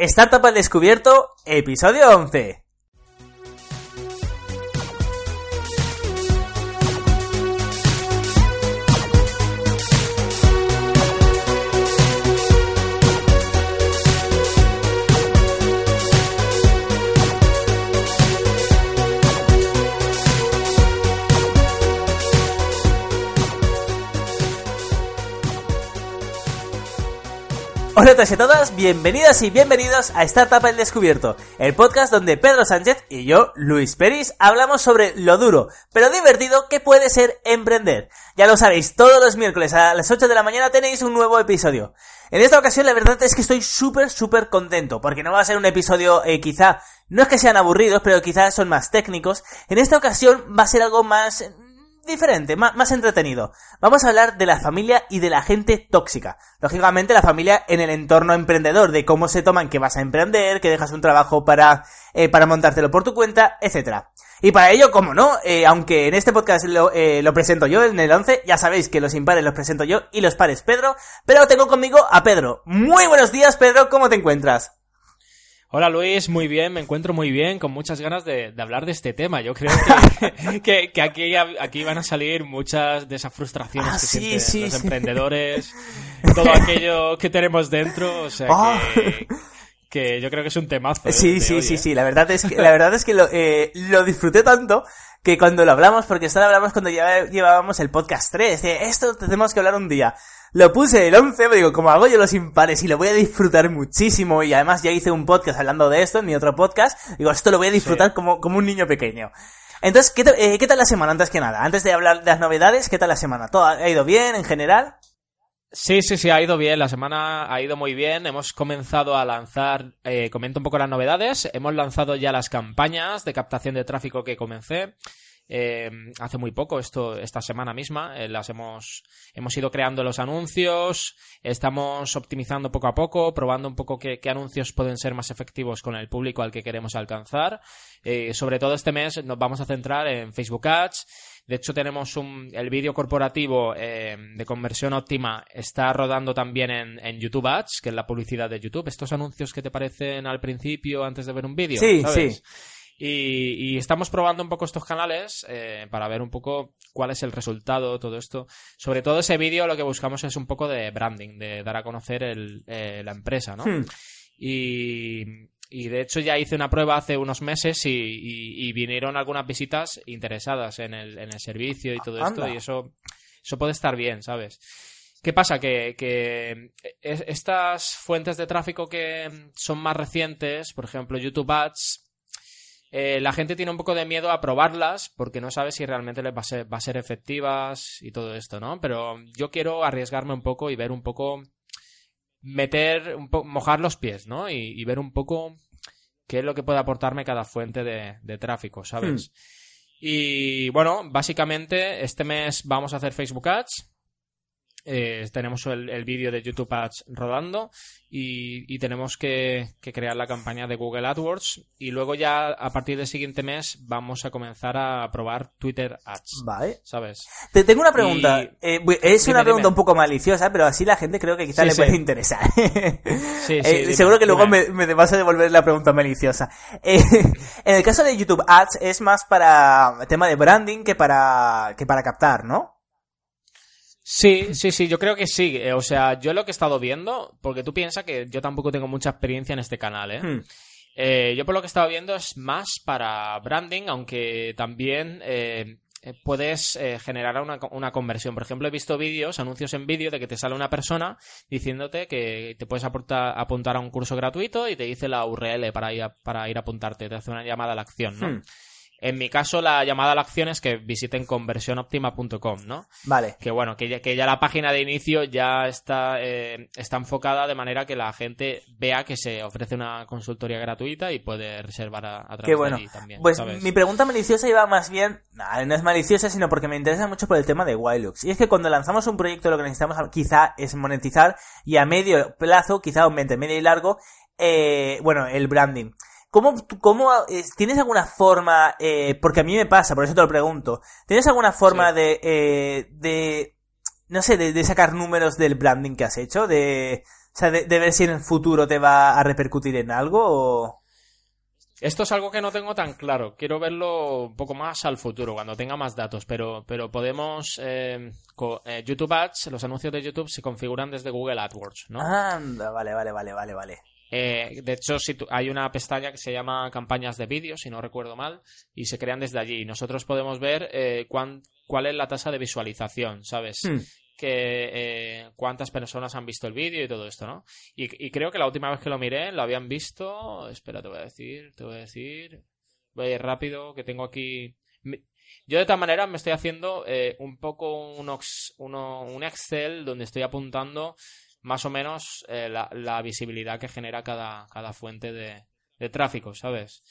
Startup al descubierto, episodio 11. Hola a todos y todas, bienvenidas y bienvenidos a Startup El Descubierto, el podcast donde Pedro Sánchez y yo, Luis Peris, hablamos sobre lo duro, pero divertido que puede ser emprender. Ya lo sabéis, todos los miércoles a las 8 de la mañana tenéis un nuevo episodio. En esta ocasión la verdad es que estoy súper, súper contento, porque no va a ser un episodio eh, quizá, no es que sean aburridos, pero quizá son más técnicos. En esta ocasión va a ser algo más diferente, más, entretenido. Vamos a hablar de la familia y de la gente tóxica. Lógicamente la familia en el entorno emprendedor, de cómo se toman que vas a emprender, que dejas un trabajo para, eh, para montártelo por tu cuenta, etcétera. Y para ello, como no, eh, aunque en este podcast lo, eh, lo presento yo en el 11, ya sabéis que los impares los presento yo y los pares Pedro, pero tengo conmigo a Pedro. Muy buenos días Pedro, ¿cómo te encuentras? Hola Luis, muy bien, me encuentro muy bien, con muchas ganas de, hablar de este tema. Yo creo que, que, aquí, aquí van a salir muchas de esas frustraciones ah, que sienten los emprendedores, todo aquello que tenemos dentro, o sea ah. que, yo creo que es un temazo. ¿eh? Sí, sí, sí, ¿eh? sí, la verdad es que, la verdad es que lo, eh, lo disfruté tanto que cuando lo hablamos, porque esto lo hablamos cuando ya llevábamos el podcast 3, de esto tenemos que hablar un día. Lo puse el 11, digo, como hago yo los impares y lo voy a disfrutar muchísimo y además ya hice un podcast hablando de esto en mi otro podcast, digo, esto lo voy a disfrutar como, como un niño pequeño. Entonces, ¿qué, eh, ¿qué tal la semana antes que nada? Antes de hablar de las novedades, ¿qué tal la semana? ¿Todo ha ido bien en general? Sí, sí, sí, ha ido bien. La semana ha ido muy bien. Hemos comenzado a lanzar, eh, comento un poco las novedades. Hemos lanzado ya las campañas de captación de tráfico que comencé. Eh, hace muy poco, esto, esta semana misma, eh, las hemos, hemos ido creando los anuncios, estamos optimizando poco a poco, probando un poco qué, anuncios pueden ser más efectivos con el público al que queremos alcanzar. Eh, sobre todo este mes nos vamos a centrar en Facebook Ads. De hecho, tenemos un, el vídeo corporativo de conversión óptima está rodando también en, YouTube Ads, que es la publicidad de YouTube. Estos anuncios que te parecen al principio antes de ver un vídeo. Sí, sí. Y, estamos probando un poco estos canales eh, para ver un poco cuál es el resultado, todo esto. Sobre todo ese vídeo lo que buscamos es un poco de branding, de dar a conocer el, eh, la empresa, ¿no? Hmm. Y, y, de hecho ya hice una prueba hace unos meses y, vinieron algunas visitas interesadas en el, en el servicio y todo esto y eso, eso puede estar bien, ¿sabes? ¿Qué pasa? Que, que, estas fuentes de tráfico que son más recientes, por ejemplo YouTube Ads, eh, la gente tiene un poco de miedo a probarlas porque no sabe si realmente les va a, ser, va a ser efectivas y todo esto, ¿no? Pero yo quiero arriesgarme un poco y ver un poco, meter, un mojar los pies, ¿no? Y, ver un poco qué es lo que puede aportarme cada fuente de, tráfico, ¿sabes? Hmm. Y bueno, básicamente este mes vamos a hacer Facebook Ads. Eh, tenemos el, vídeo de YouTube Ads rodando y, tenemos que, crear la campaña de Google AdWords y luego ya a partir del siguiente mes vamos a comenzar a probar Twitter Ads. Vale. ¿Sabes? Te tengo una pregunta. Eh, es una pregunta un poco maliciosa, pero así la gente creo que quizá le puede interesar. Eh, seguro que luego me, me, vas a devolver la pregunta maliciosa. en el caso de YouTube Ads es más para tema de branding que para, que para captar, ¿no? Sí, sí, sí, yo creo que sí. Eh, o sea, yo lo que he estado viendo, porque tú piensas que yo tampoco tengo mucha experiencia en este canal, ¿eh? Hmm. ¿eh? yo por lo que he estado viendo es más para branding, aunque también eh, puedes generar una, una, conversión. Por ejemplo, he visto vídeos, anuncios en vídeo de que te sale una persona diciéndote que te puedes apuntar, apuntar a un curso gratuito y te dice la URL para ir a, para ir a apuntarte, te hace una llamada a la acción, ¿no? Hmm. En mi caso, la llamada a la acción es que visiten conversionoptima.com, ¿no? Vale. Que bueno, que ya, que ya la página de inicio ya está, eh, está enfocada de manera que la gente vea que se ofrece una consultoría gratuita y puede reservar a, través Qué bueno. de también. Pues mi pregunta maliciosa iba más bien, no es maliciosa, sino porque me interesa mucho por el tema de Wildux. Y es que cuando lanzamos un proyecto lo que necesitamos quizá es monetizar y a medio plazo, quizá aumente medio y largo, eh, bueno, el branding. ¿Cómo, cómo tienes alguna forma, eh, porque a mí me pasa, por eso te lo pregunto, ¿tienes alguna forma de, eh, de, no sé, de, sacar números del branding que has hecho? De, sea, de, de ver si en el futuro te va a repercutir en algo o... Esto es algo que no tengo tan claro. Quiero verlo un poco más al futuro, cuando tenga más datos. Pero, pero podemos. Eh, co- eh, YouTube Ads, los anuncios de YouTube se configuran desde Google AdWords, ¿no? Anda, vale, vale, vale, vale, vale. Eh, de hecho, si tú- hay una pestaña que se llama campañas de vídeo, si no recuerdo mal, y se crean desde allí. Nosotros podemos ver eh, cuán- cuál es la tasa de visualización, ¿sabes? Hmm. que eh, cuántas personas han visto el vídeo y todo esto, ¿no? Y, y creo que la última vez que lo miré lo habían visto. Espera, te voy a decir, te voy a decir. Voy a ir rápido, que tengo aquí. Yo de todas maneras me estoy haciendo un poco un, ox- uno- un Excel donde estoy apuntando más o menos eh, la, la visibilidad que genera cada, cada fuente de, de tráfico, ¿sabes?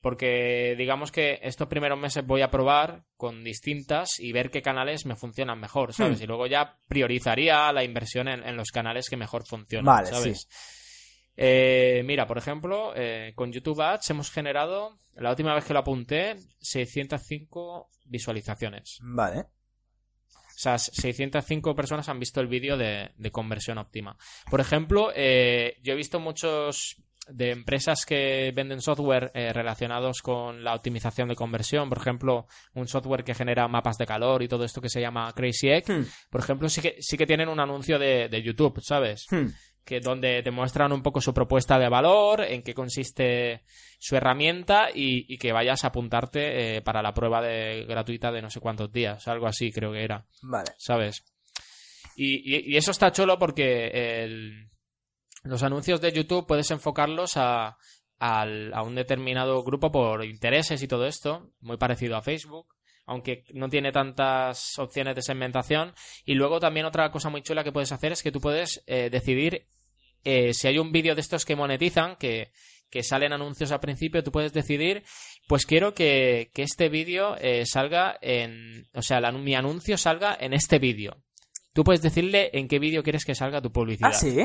Porque digamos que estos primeros meses voy a probar con distintas y ver qué canales me funcionan mejor, ¿sabes? Hmm. Y luego ya priorizaría la inversión en, en los canales que mejor funcionan, Vale, ¿sabes? Eh, mira, por ejemplo, eh, con YouTube Ads hemos generado, la última vez que lo apunté, 605 visualizaciones. Vale. O sea, 605 personas han visto el vídeo de, de conversión óptima. Por ejemplo, eh, yo he visto muchos de empresas que venden software eh, relacionados con la optimización de conversión. Por ejemplo, un software que genera mapas de calor y todo esto que se llama Crazy Egg. Hmm. Por ejemplo, sí que, sí que tienen un anuncio de, de YouTube, ¿sabes? Hmm. Que donde te muestran un poco su propuesta de valor, en qué consiste su herramienta y, y que vayas a apuntarte eh, para la prueba de, gratuita de no sé cuántos días, algo así creo que era, Vale. ¿sabes? Y, y- y eso está chulo porque el- los anuncios de YouTube puedes enfocarlos a un determinado grupo por intereses y todo esto, muy parecido a Facebook. Aunque no tiene tantas opciones de segmentación. Y luego también otra cosa muy chula que puedes hacer es que tú puedes eh, decidir eh, si hay un vídeo de estos que monetizan, que, que salen anuncios al principio, tú puedes decidir, pues quiero que, que este vídeo eh, salga en, o sea, mi anuncio salga en este vídeo. Tú puedes decirle en qué vídeo quieres que salga tu publicidad. Ah, sí.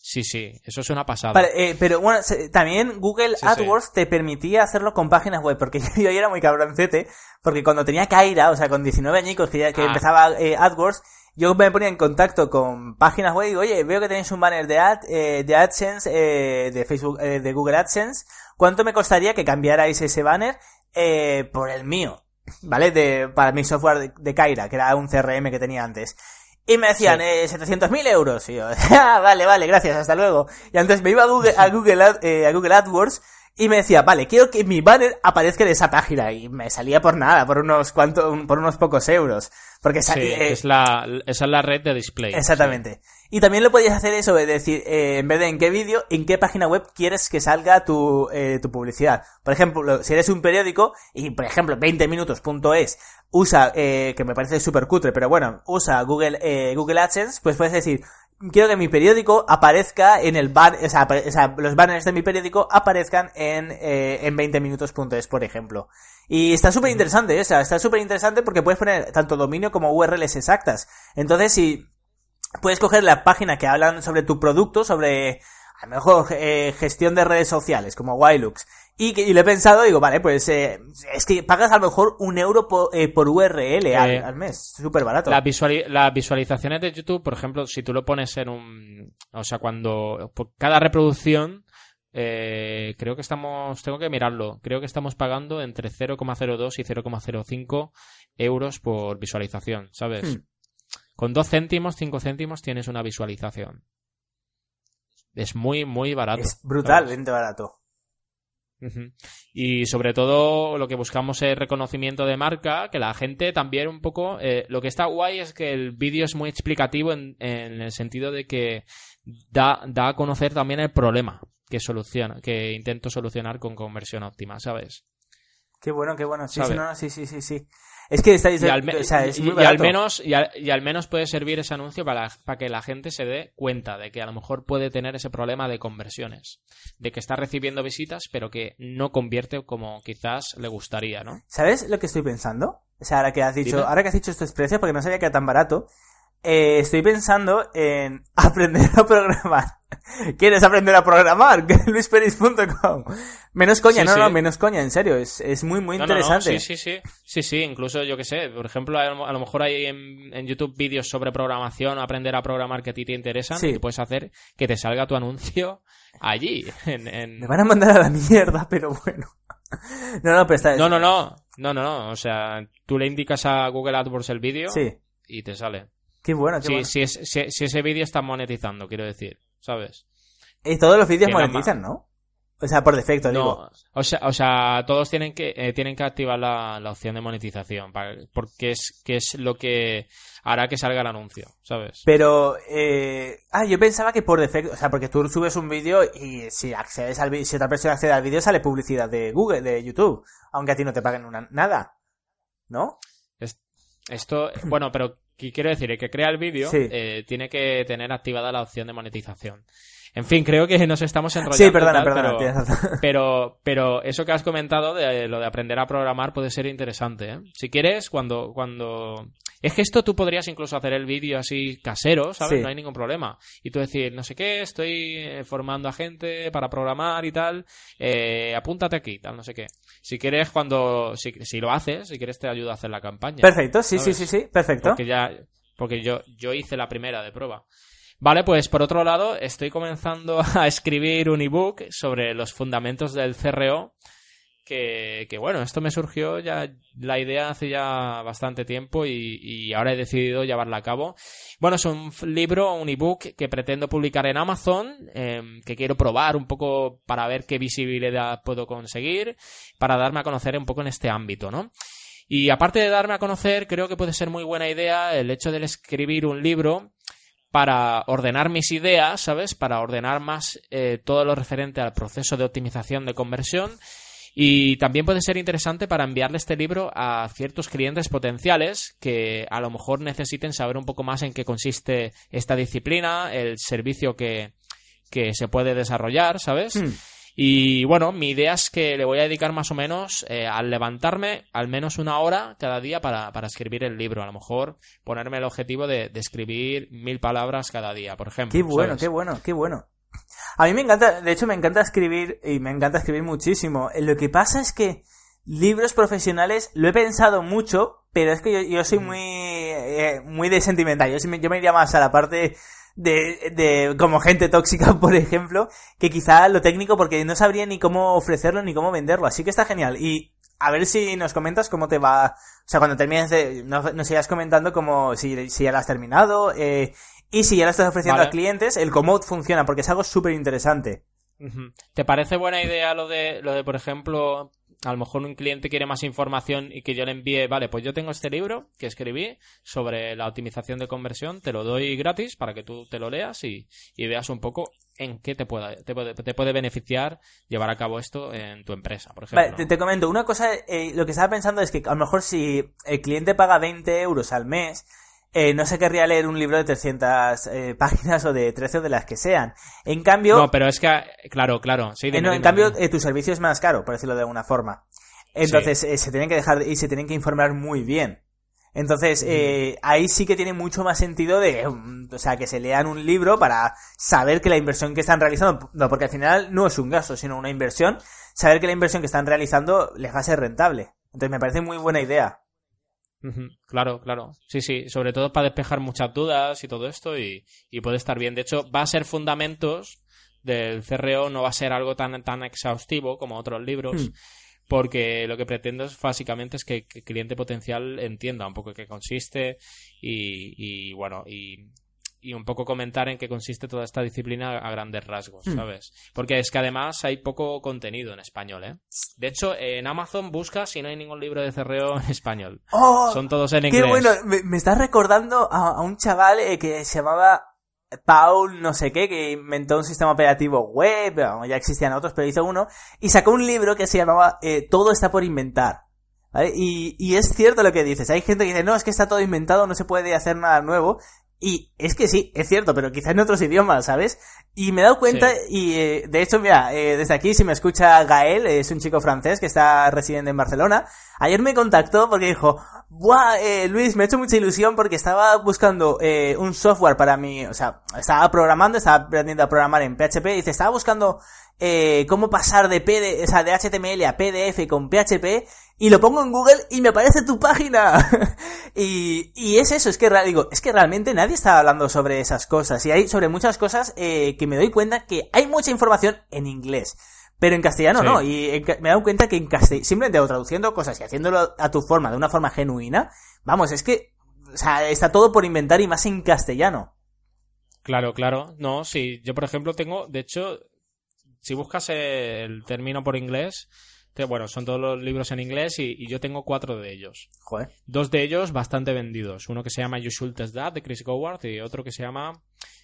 Sí, sí, eso es una pasada. Vale, eh, pero bueno, se- también Google Sí, AdWords te permitía hacerlo con páginas web, porque yo era muy cabroncete, porque cuando tenía Kaira, o sea, con 19 añicos que, ya- que Ah. empezaba eh, AdWords, yo me ponía en contacto con páginas web y digo, oye, veo que tenéis un banner de, ad, eh, de AdSense, eh, de Facebook, eh, de Google AdSense, ¿cuánto me costaría que cambiarais ese banner eh, por el mío? ¿Vale? De, para mi software de, de Kaira, que era un CRM que tenía antes. Y me decían, Sí. eh, 700.000 euros. Y yo, "Ah, vale, vale, gracias, hasta luego. Y antes me iba a Google, a Google, Ad- eh, a Google AdWords y me decía, vale, quiero que mi banner aparezca en esa página. Y me salía por nada, por unos cuantos, por unos pocos euros. Porque Sí, salía, eh, es la, esa es la red de display. Exactamente. Y también lo podías hacer eso, es decir, eh, en vez de en qué vídeo, en qué página web quieres que salga tu, eh, tu publicidad. Por ejemplo, si eres un periódico y, por ejemplo, 20minutos.es usa, eh, que me parece súper cutre, pero bueno, usa Google, eh, Google AdSense, pues puedes decir, quiero que mi periódico aparezca en el ban, o sea, o sea, los banners de mi periódico aparezcan en, eh, en 20minutos.es, por ejemplo. Y está súper interesante, o sea, está súper interesante porque puedes poner tanto dominio como URLs exactas. Entonces, si puedes coger la página que hablan sobre tu producto, sobre a lo mejor eh, gestión de redes sociales, como Wilux. Y, que, y lo he pensado, digo, vale, pues eh, es que pagas a lo mejor un euro po- eh, por URL al, al mes. Súper barato. La visuali- las visualizaciones de YouTube, por ejemplo, si tú lo pones en un... O sea, cuando... Por cada reproducción, eh, creo que estamos... Tengo que mirarlo. Creo que estamos pagando entre 0,02 y 0,05 euros por visualización, ¿sabes? Hmm. Con 2 céntimos, 5 céntimos tienes una visualización. Es muy, muy barato. es brutalmente barato. Y sobre todo lo que buscamos es reconocimiento de marca, que la gente también un poco... eh, lo que está guay es que el vídeo es muy explicativo en, en el sentido de que da, da a conocer también el problema que soluciona, que intento solucionar con conversión óptima, ¿sabes? Qué bueno, qué bueno. Sí, ¿Sabe? sí, no, no, sí, sí, sí, sí. Es que estáis, Y al, me- o sea, es y- al menos y al, y al menos puede servir ese anuncio para, para que la gente se dé cuenta de que a lo mejor puede tener ese problema de conversiones, de que está recibiendo visitas pero que no convierte como quizás le gustaría, ¿no? ¿Sabes lo que estoy pensando? O sea, ahora que has dicho, Dime. ahora que has dicho estos precios, porque no sabía que era tan barato. Eh, estoy pensando en aprender a programar. ¿Quieres aprender a programar? luisperis.com Menos coña, Sí, no, sí. no, menos coña, en serio, es, es muy, muy No, no, no, interesante. Sí, sí, sí. Sí, sí, incluso yo que sé, por ejemplo, a lo, mejor hay en, en YouTube vídeos sobre programación, aprender a programar que a ti te interesan Sí. y puedes hacer que te salga tu anuncio allí. En, en- Me van a mandar a la mierda, pero bueno. No, no, pero está... No, no, no, no, no, no. O sea, tú le indicas a Google AdWords el vídeo y te sale. Qué bueno, qué Si, bueno. si, es- si- si ese vídeo está monetizando, quiero decir, ¿sabes? Y todos los vídeos monetizan, ¿no? O sea, por defecto, digo. O sea, o sea, todos tienen que eh, tienen que activar la, la opción de monetización, para- porque es que es lo que hará que salga el anuncio, ¿sabes? Pero, eh... ah, yo pensaba que por defecto, o sea, porque tú subes un vídeo y si accedes al si otra persona accede al vídeo sale publicidad de Google, de YouTube, aunque a ti no te paguen una, nada, ¿no? Esto, bueno, pero ¿qué quiero decir? El que crea el vídeo Sí. eh, tiene que tener activada la opción de monetización. En fin, creo que nos estamos enrollando. Sí, perdona, tal, perdona, pero- tienes. Pero, pero eso que has comentado de lo de aprender a programar puede ser interesante, ¿eh? Si quieres, cuando, cuando... Es que esto tú podrías incluso hacer el vídeo así casero, ¿sabes? Sí. No hay ningún problema. Y tú decir, no sé qué, estoy eh, formando a gente para programar y tal, eh, apúntate aquí, tal, no sé qué. Si quieres, cuando... Si, si lo haces, si quieres te ayudo a hacer la campaña. Perfecto, sí, sí, sí, sí, perfecto. Porque ya, porque yo, yo hice la primera de prueba. Vale, pues por otro lado, estoy comenzando a escribir un ebook sobre los fundamentos del CRO. Que, que bueno, esto me surgió ya la idea hace ya bastante tiempo y, y ahora he decidido llevarla a cabo. Bueno, es un libro, un ebook que pretendo publicar en Amazon, em, que quiero probar un poco para ver qué visibilidad puedo conseguir, para darme a conocer un poco en este ámbito, ¿no? Y aparte de darme a conocer, creo que puede ser muy buena idea el hecho de escribir un libro para ordenar mis ideas, ¿sabes? Para ordenar más eh, todo lo referente al proceso de optimización de conversión. Y también puede ser interesante para enviarle este libro a ciertos clientes potenciales que a lo mejor necesiten saber un poco más en qué consiste esta disciplina, el servicio que, que se puede desarrollar, ¿sabes? Hmm. Y bueno, mi idea es que le voy a dedicar más o menos eh, al levantarme al menos una hora cada día para, para escribir el libro. A lo mejor ponerme el objetivo de, de escribir mil palabras cada día, por ejemplo. Qué bueno, ¿sabes? qué bueno, qué bueno. A mí me encanta, de hecho me encanta escribir y me encanta escribir muchísimo. Lo que pasa es que libros profesionales lo he pensado mucho, pero es que yo, yo soy muy eh, muy de sentimental. Yo, yo me iría más a la parte de, de como gente tóxica, por ejemplo, que quizá lo técnico porque no sabría ni cómo ofrecerlo ni cómo venderlo. Así que está genial. Y a ver si nos comentas cómo te va. O sea, cuando termines de. Nos, nos sigas comentando como si, si ya lo has terminado. Eh, y si ya lo estás ofreciendo Vale. a clientes, el cómo funciona, porque es algo súper interesante. ¿Te parece buena idea lo de, lo de, por ejemplo, a lo mejor un cliente quiere más información y que yo le envíe, vale, pues yo tengo este libro que escribí sobre la optimización de conversión, te lo doy gratis para que tú te lo leas y, y veas un poco en qué te pueda, te puede, te puede beneficiar llevar a cabo esto en tu empresa, por ejemplo. Vale, te, te comento, una cosa, eh, lo que estaba pensando es que a lo mejor si el cliente paga 20 euros al mes, eh, no se querría leer un libro de 300 eh, páginas o de 13 o de las que sean. En cambio, No, pero es que, claro, claro, sí. Eh, dime, no, en dime, cambio, dime. eh, tu servicio es más caro, por decirlo de alguna forma. Entonces, eh, se tienen que dejar y se tienen que informar muy bien. Entonces, eh, ahí sí que tiene mucho más sentido de, o sea, que se lean un libro para saber que la inversión que están realizando, no, porque al final no es un gasto, sino una inversión, saber que la inversión que están realizando les va a ser rentable. Entonces, me parece muy buena idea. Claro, claro. Sí, sí. Sobre todo para despejar muchas dudas y todo esto y, y puede estar bien. De hecho, va a ser fundamentos del CRO, no va a ser algo tan, tan exhaustivo como otros libros. Hmm. Porque lo que pretendo es básicamente es que el cliente potencial entienda un poco qué consiste y, y bueno, y, y un poco comentar en qué consiste toda esta disciplina a grandes rasgos, Hmm. ¿sabes? Porque es que además hay poco contenido en español, ¿eh? De hecho, en Amazon busca si no hay ningún libro de CRO en español. ¡Oh! Son todos en ¡Qué inglés. bueno! Me, me estás recordando a, a un chaval eh, que se llamaba Paul no sé qué, que inventó un sistema operativo web, bueno, ya existían otros, pero hizo uno, y sacó un libro que se llamaba eh, Todo está por inventar. ¿vale? Y, y es cierto lo que dices, hay gente que dice, no, es que está todo inventado, no se puede hacer nada nuevo, Y es que sí, es cierto, pero quizás en otros idiomas, ¿sabes? Y me he dado cuenta, y eh, de hecho, mira, eh, desde aquí, si me escucha Gael, es un chico francés que está residiendo en Barcelona, ayer me contactó porque dijo, ¡buah, eh, Luis, me ha hecho mucha ilusión porque estaba buscando eh, un software para mí, o sea, estaba programando, estaba aprendiendo a programar en PHP, y dice, estaba buscando eh, cómo pasar de PD, o sea, de HTML a PDF con PHP, y lo pongo en Google y me aparece tu página. y, y es eso, es que, digo, es que realmente nadie está hablando sobre esas cosas. Y hay sobre muchas cosas eh, que me doy cuenta que hay mucha información en inglés. Pero en castellano Sí. no, y en me he dado cuenta que en castellano, simplemente traduciendo cosas y haciéndolo a tu forma, de una forma genuina, vamos, es que, o sea, está todo por inventar y más en castellano. Claro, claro. No, sí. Yo, por ejemplo, tengo, de hecho, si buscas el término por inglés, te- bueno, son todos los libros en inglés y, y yo tengo cuatro de ellos. Joder. Dos de ellos bastante vendidos. Uno que se llama You Should Test That de Chris Goward y otro que se llama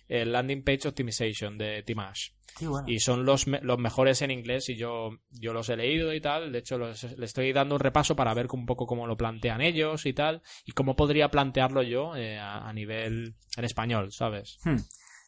eh, Landing Page Optimization de Tim Ash. Bueno. Y son los, los mejores en inglés y yo, yo los he leído y tal. De hecho, los- le estoy dando un repaso para ver un poco cómo lo plantean ellos y tal. Y cómo podría plantearlo yo eh, a, a nivel en español, ¿sabes? Hmm.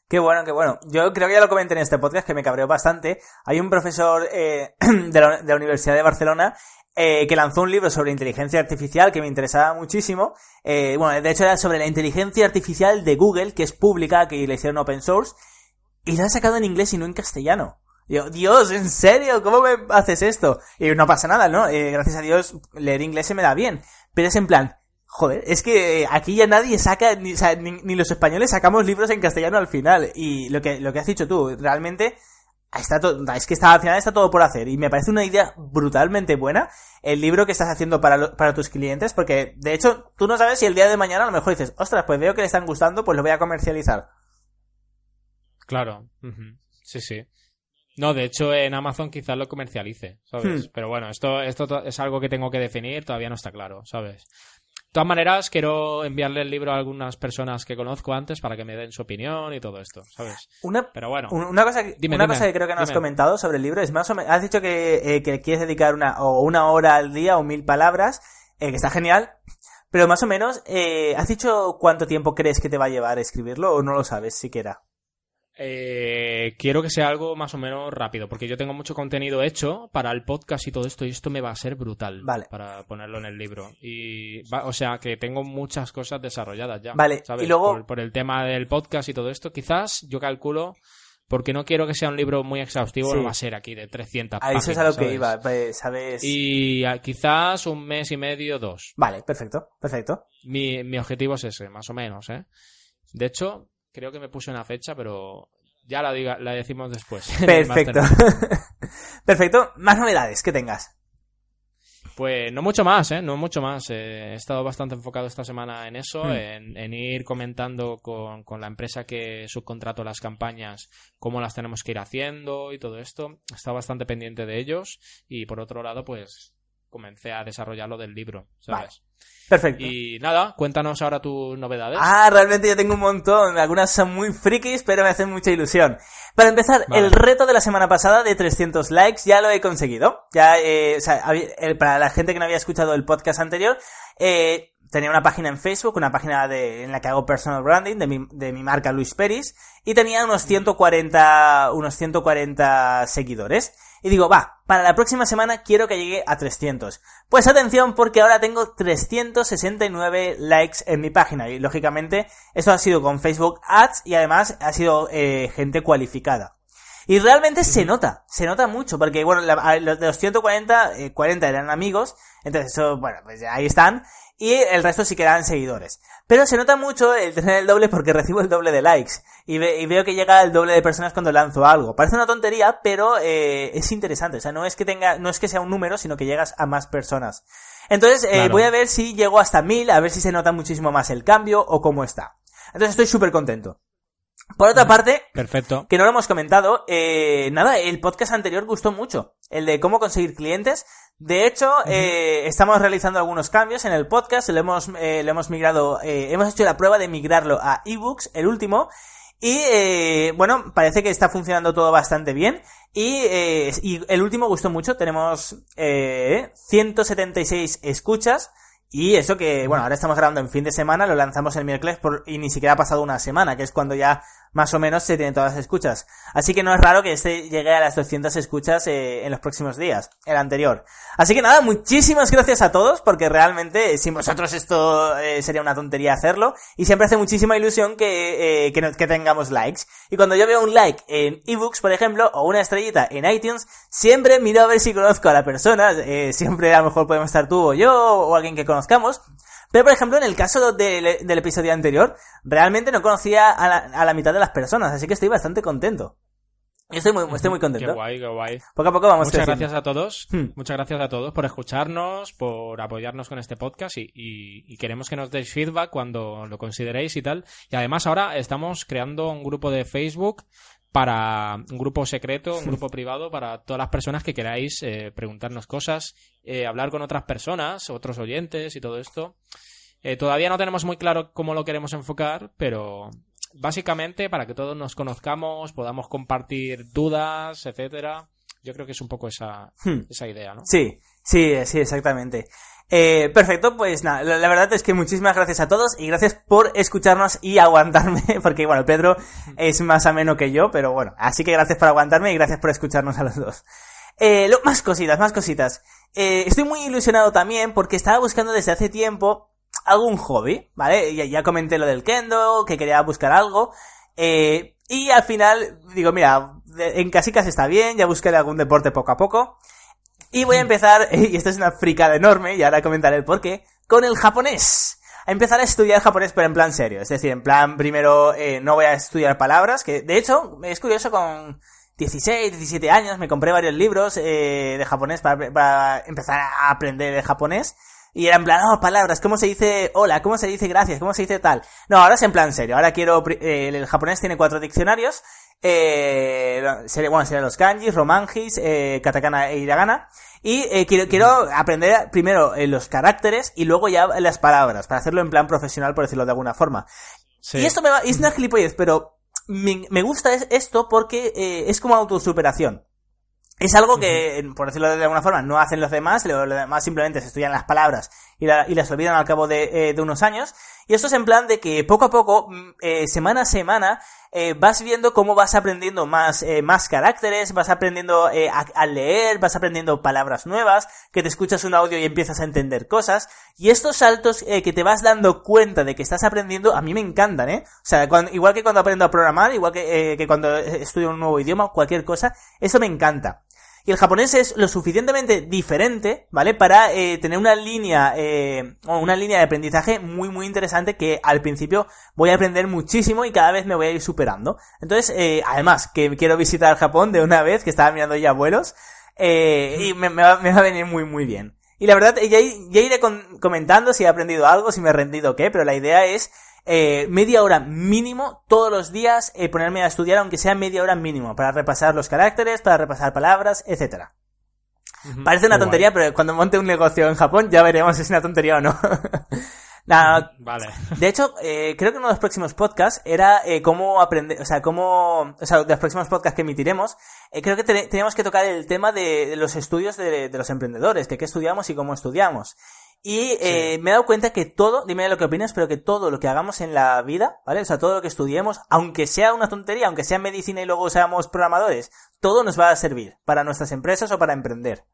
Qué bueno, qué bueno. Yo creo que ya lo comenté en este podcast que me cabreó bastante. Hay un profesor eh, de, la, Universidad de Barcelona eh, que lanzó un libro sobre inteligencia artificial que me interesaba muchísimo. Eh, bueno, de hecho era sobre la inteligencia artificial de Google, que es pública, que le hicieron open source, y lo han sacado en inglés y no en castellano. Digo, Dios, ¿en serio? ¿Cómo me haces esto? Y no pasa nada, ¿no? Eh, gracias a Dios, leer inglés se me da bien. Pero es en plan, joder, es que eh, aquí ya nadie saca, ni, o sea, ni, ni los españoles sacamos libros en castellano al final. Y lo que, lo que has dicho tú, realmente, está todo, es que está, al final está todo por hacer. Y me parece una idea brutalmente buena el libro que estás haciendo para, lo- para tus clientes, porque de hecho, tú no sabes si el día de mañana a lo mejor dices, ostras, pues veo que le están gustando, pues lo voy a comercializar. Claro. ujú. Sí, sí. No, de hecho en Amazon quizás lo comercialice, ¿sabes? Hmm. Pero bueno, esto, esto to- es algo que tengo que definir, todavía no está claro, ¿sabes? De todas maneras, quiero enviarle el libro a algunas personas que conozco antes para que me den su opinión y todo esto, ¿sabes? Una, Pero bueno, Un- Una cosa, que- Dime, una dime, cosa que creo que no has comentado sobre el libro es más o menos, has dicho que, eh, que quieres dedicar una, o una hora al día o mil palabras, eh, que está genial, pero más o menos, eh, ¿has dicho cuánto tiempo crees que te va a llevar escribirlo o no lo sabes siquiera? Eh, quiero que sea algo más o menos rápido, porque yo tengo mucho contenido hecho para el podcast y todo esto, y esto me va a ser brutal Vale. para ponerlo en el libro. Y va- o sea que tengo muchas cosas desarrolladas ya. Vale, ¿sabes? y luego- por, por el tema del podcast y todo esto, quizás yo calculo, porque no quiero que sea un libro muy exhaustivo, Sí. no va a ser aquí de 300 A eso es a páginas, lo que iba, pues, ¿sabes? Y ah, quizás un mes y medio, dos. Vale, perfecto, perfecto. Mi, mi objetivo es ese, más o menos, ¿eh? De hecho, creo que me puse una fecha, pero ya la, diga, la decimos después. Perfecto. Perfecto. Más novedades que tengas. Pues no mucho más, ¿eh? No mucho más. Eh, he estado bastante enfocado esta semana en eso, en, en ir comentando con, con la empresa que subcontrato las campañas cómo las tenemos que ir haciendo y todo esto. He estado bastante pendiente de ellos y por otro lado, pues comencé a desarrollar lo del libro, ¿sabes? Perfecto. Y nada, cuéntanos ahora tus novedades. Ah, realmente yo tengo un montón. Algunas son muy frikis, pero me hacen mucha ilusión. Para empezar, Vale. el reto de la semana pasada de 300 likes ya lo he conseguido. Ya, eh, o sea, había- eh, para la gente que no había escuchado el podcast anterior, eh, tenía una página en Facebook, una página de, en la que hago personal branding de mi, de mi marca Luis Peris, y tenía unos 140, unos 140 seguidores. Y digo, va, para la próxima semana quiero que llegue a 300. Pues atención porque ahora tengo 369 likes en mi página y lógicamente esto ha sido con Facebook Ads y además ha sido eh, gente cualificada. Y realmente se nota, se nota mucho, porque bueno, la- de los 140, eh, 40 eran amigos, entonces eso, bueno, pues ahí están, y el resto sí que eran seguidores. Pero se nota mucho el tener el doble porque recibo el doble de likes, y, ve- y veo que llega el doble de personas cuando lanzo algo. Parece una tontería, pero eh, es interesante, o sea, no es que tenga, no es que sea un número, sino que llegas a más personas. Entonces, eh, Claro. voy a ver si llego hasta 1000, a ver si se nota muchísimo más el cambio o cómo está. Entonces estoy súper contento. Por otra parte, Perfecto. que no lo hemos comentado, eh, nada, el podcast anterior gustó mucho, el de cómo conseguir clientes. De hecho, eh, estamos realizando algunos cambios en el podcast, lo hemos, eh, lo hemos migrado, eh, hemos hecho la prueba de migrarlo a ebooks, el último, y eh, bueno, parece que está funcionando todo bastante bien. Y, eh, y el último gustó mucho, tenemos eh, 176 escuchas. Y eso que, bueno, ahora estamos grabando en fin de semana, lo lanzamos el miércoles por, y ni siquiera ha pasado una semana, que es cuando ya más o menos se tienen todas las escuchas. Así que no es raro que este llegue a las 200 escuchas eh, en los próximos días, el anterior. Así que nada, muchísimas gracias a todos, porque realmente eh, sin vosotros esto eh, sería una tontería hacerlo, y siempre hace muchísima ilusión que, que, que, tengamos likes. Y cuando yo veo un like en ebooks, por ejemplo, o una estrellita en iTunes, siempre miro a ver si conozco a la persona, siempre a lo mejor podemos estar tú o yo, o alguien que conozcamos, pero, por ejemplo, en el caso del, episodio anterior, realmente no conocía a la, mitad de las personas, así que estoy bastante contento. Estoy muy, estoy muy contento. Qué guay, qué guay. Poco a poco vamos Muchas gracias a todos. Hmm. Muchas gracias a todos por escucharnos, por apoyarnos con este podcast y, queremos que nos deis feedback cuando lo consideréis y tal. Y además ahora estamos creando un grupo de Facebook para un grupo secreto, un grupo privado para todas las personas que queráis eh, preguntarnos cosas, eh, hablar con otras personas, otros oyentes y todo esto. Eh, todavía no tenemos muy claro cómo lo queremos enfocar, pero básicamente para que todos nos conozcamos, podamos compartir dudas, etcétera. Yo creo que es un poco esa, hmm. esa idea, ¿no? Sí, sí, sí, exactamente. Eh, perfecto, pues nada, la, verdad es que muchísimas gracias a todos y gracias por escucharnos y aguantarme, porque bueno, Pedro es más ameno que yo, pero bueno, así que gracias por aguantarme y gracias por escucharnos a los dos. Eh, más cositas, más cositas. Eh, estoy muy ilusionado también porque estaba buscando desde hace tiempo algún hobby, ¿vale? Ya, ya comenté lo del kendo, que quería buscar algo. Eh, y al final digo, mira, en casicas está bien, ya buscaré algún deporte poco a poco. Y voy a empezar, y esto es una fricada enorme, y ahora comentaré el porqué, con el japonés. A empezar a estudiar japonés, pero en plan serio. Es decir, en plan, primero, eh, no voy a estudiar palabras, que de hecho, es curioso, con 16, 17 años me compré varios libros eh, de japonés para, para empezar a aprender el japonés. Y era en plan, oh, palabras, ¿cómo se dice hola? ¿Cómo se dice gracias? ¿Cómo se dice tal? No, ahora es en plan serio. Ahora quiero, eh, el japonés tiene cuatro diccionarios. Eh, bueno, serían los kanjis, romanjis, eh, katakana e hiragana. Y eh, quiero, quiero aprender primero eh, los caracteres y luego ya las palabras, para hacerlo en plan profesional, por decirlo de alguna forma. Y esto me va, es una gilipollez, pero me, me gusta esto porque eh, es como autosuperación. Es algo que, por decirlo de alguna forma, no hacen los demás, los demás simplemente se estudian las palabras y, las olvidan al cabo de, eh, unos años. Y esto es en plan de que poco a poco, mm, eh, semana a semana, eh, vas viendo cómo vas aprendiendo más, más caracteres, vas aprendiendo a, leer, vas aprendiendo palabras nuevas, que te escuchas un audio y empiezas a entender cosas. Y estos saltos que te vas dando cuenta de que estás aprendiendo, a mí me encantan, ¿eh? O sea, igual que cuando aprendo a programar, igual que, que cuando estudio un nuevo idioma, cualquier cosa, eso me encanta. Y el japonés es lo suficientemente diferente, ¿vale? Para eh, tener una línea, eh, una línea de aprendizaje muy, muy interesante que al principio voy a aprender muchísimo y cada vez me voy a ir superando. Entonces, eh, además, que quiero visitar Japón de una vez, que estaba mirando ya vuelos, eh, y me, va, me, va, a venir muy, muy bien. Y la verdad, ya, iré comentando si he aprendido algo, si me he rendido qué, pero la idea es eh, media hora mínimo todos los días eh, ponerme a estudiar, aunque sea media hora mínimo, para repasar los caracteres, para repasar palabras, etcétera. Parece una tontería, pero cuando monte un negocio en Japón ya veremos si es una tontería o no. Nada, vale. De hecho, eh, creo que uno de los próximos podcasts era eh, cómo aprender, o sea, cómo, o sea, de los próximos podcasts que emitiremos, eh, creo que teníamos que tocar el tema de, los estudios de, de, los emprendedores, que qué estudiamos y cómo estudiamos. Y eh, me he dado cuenta que todo, dime lo que opinas, pero que todo lo que hagamos en la vida, ¿vale? O sea, todo lo que estudiemos, aunque sea una tontería, aunque sea medicina y luego seamos programadores, todo nos va a servir para nuestras empresas o para emprender.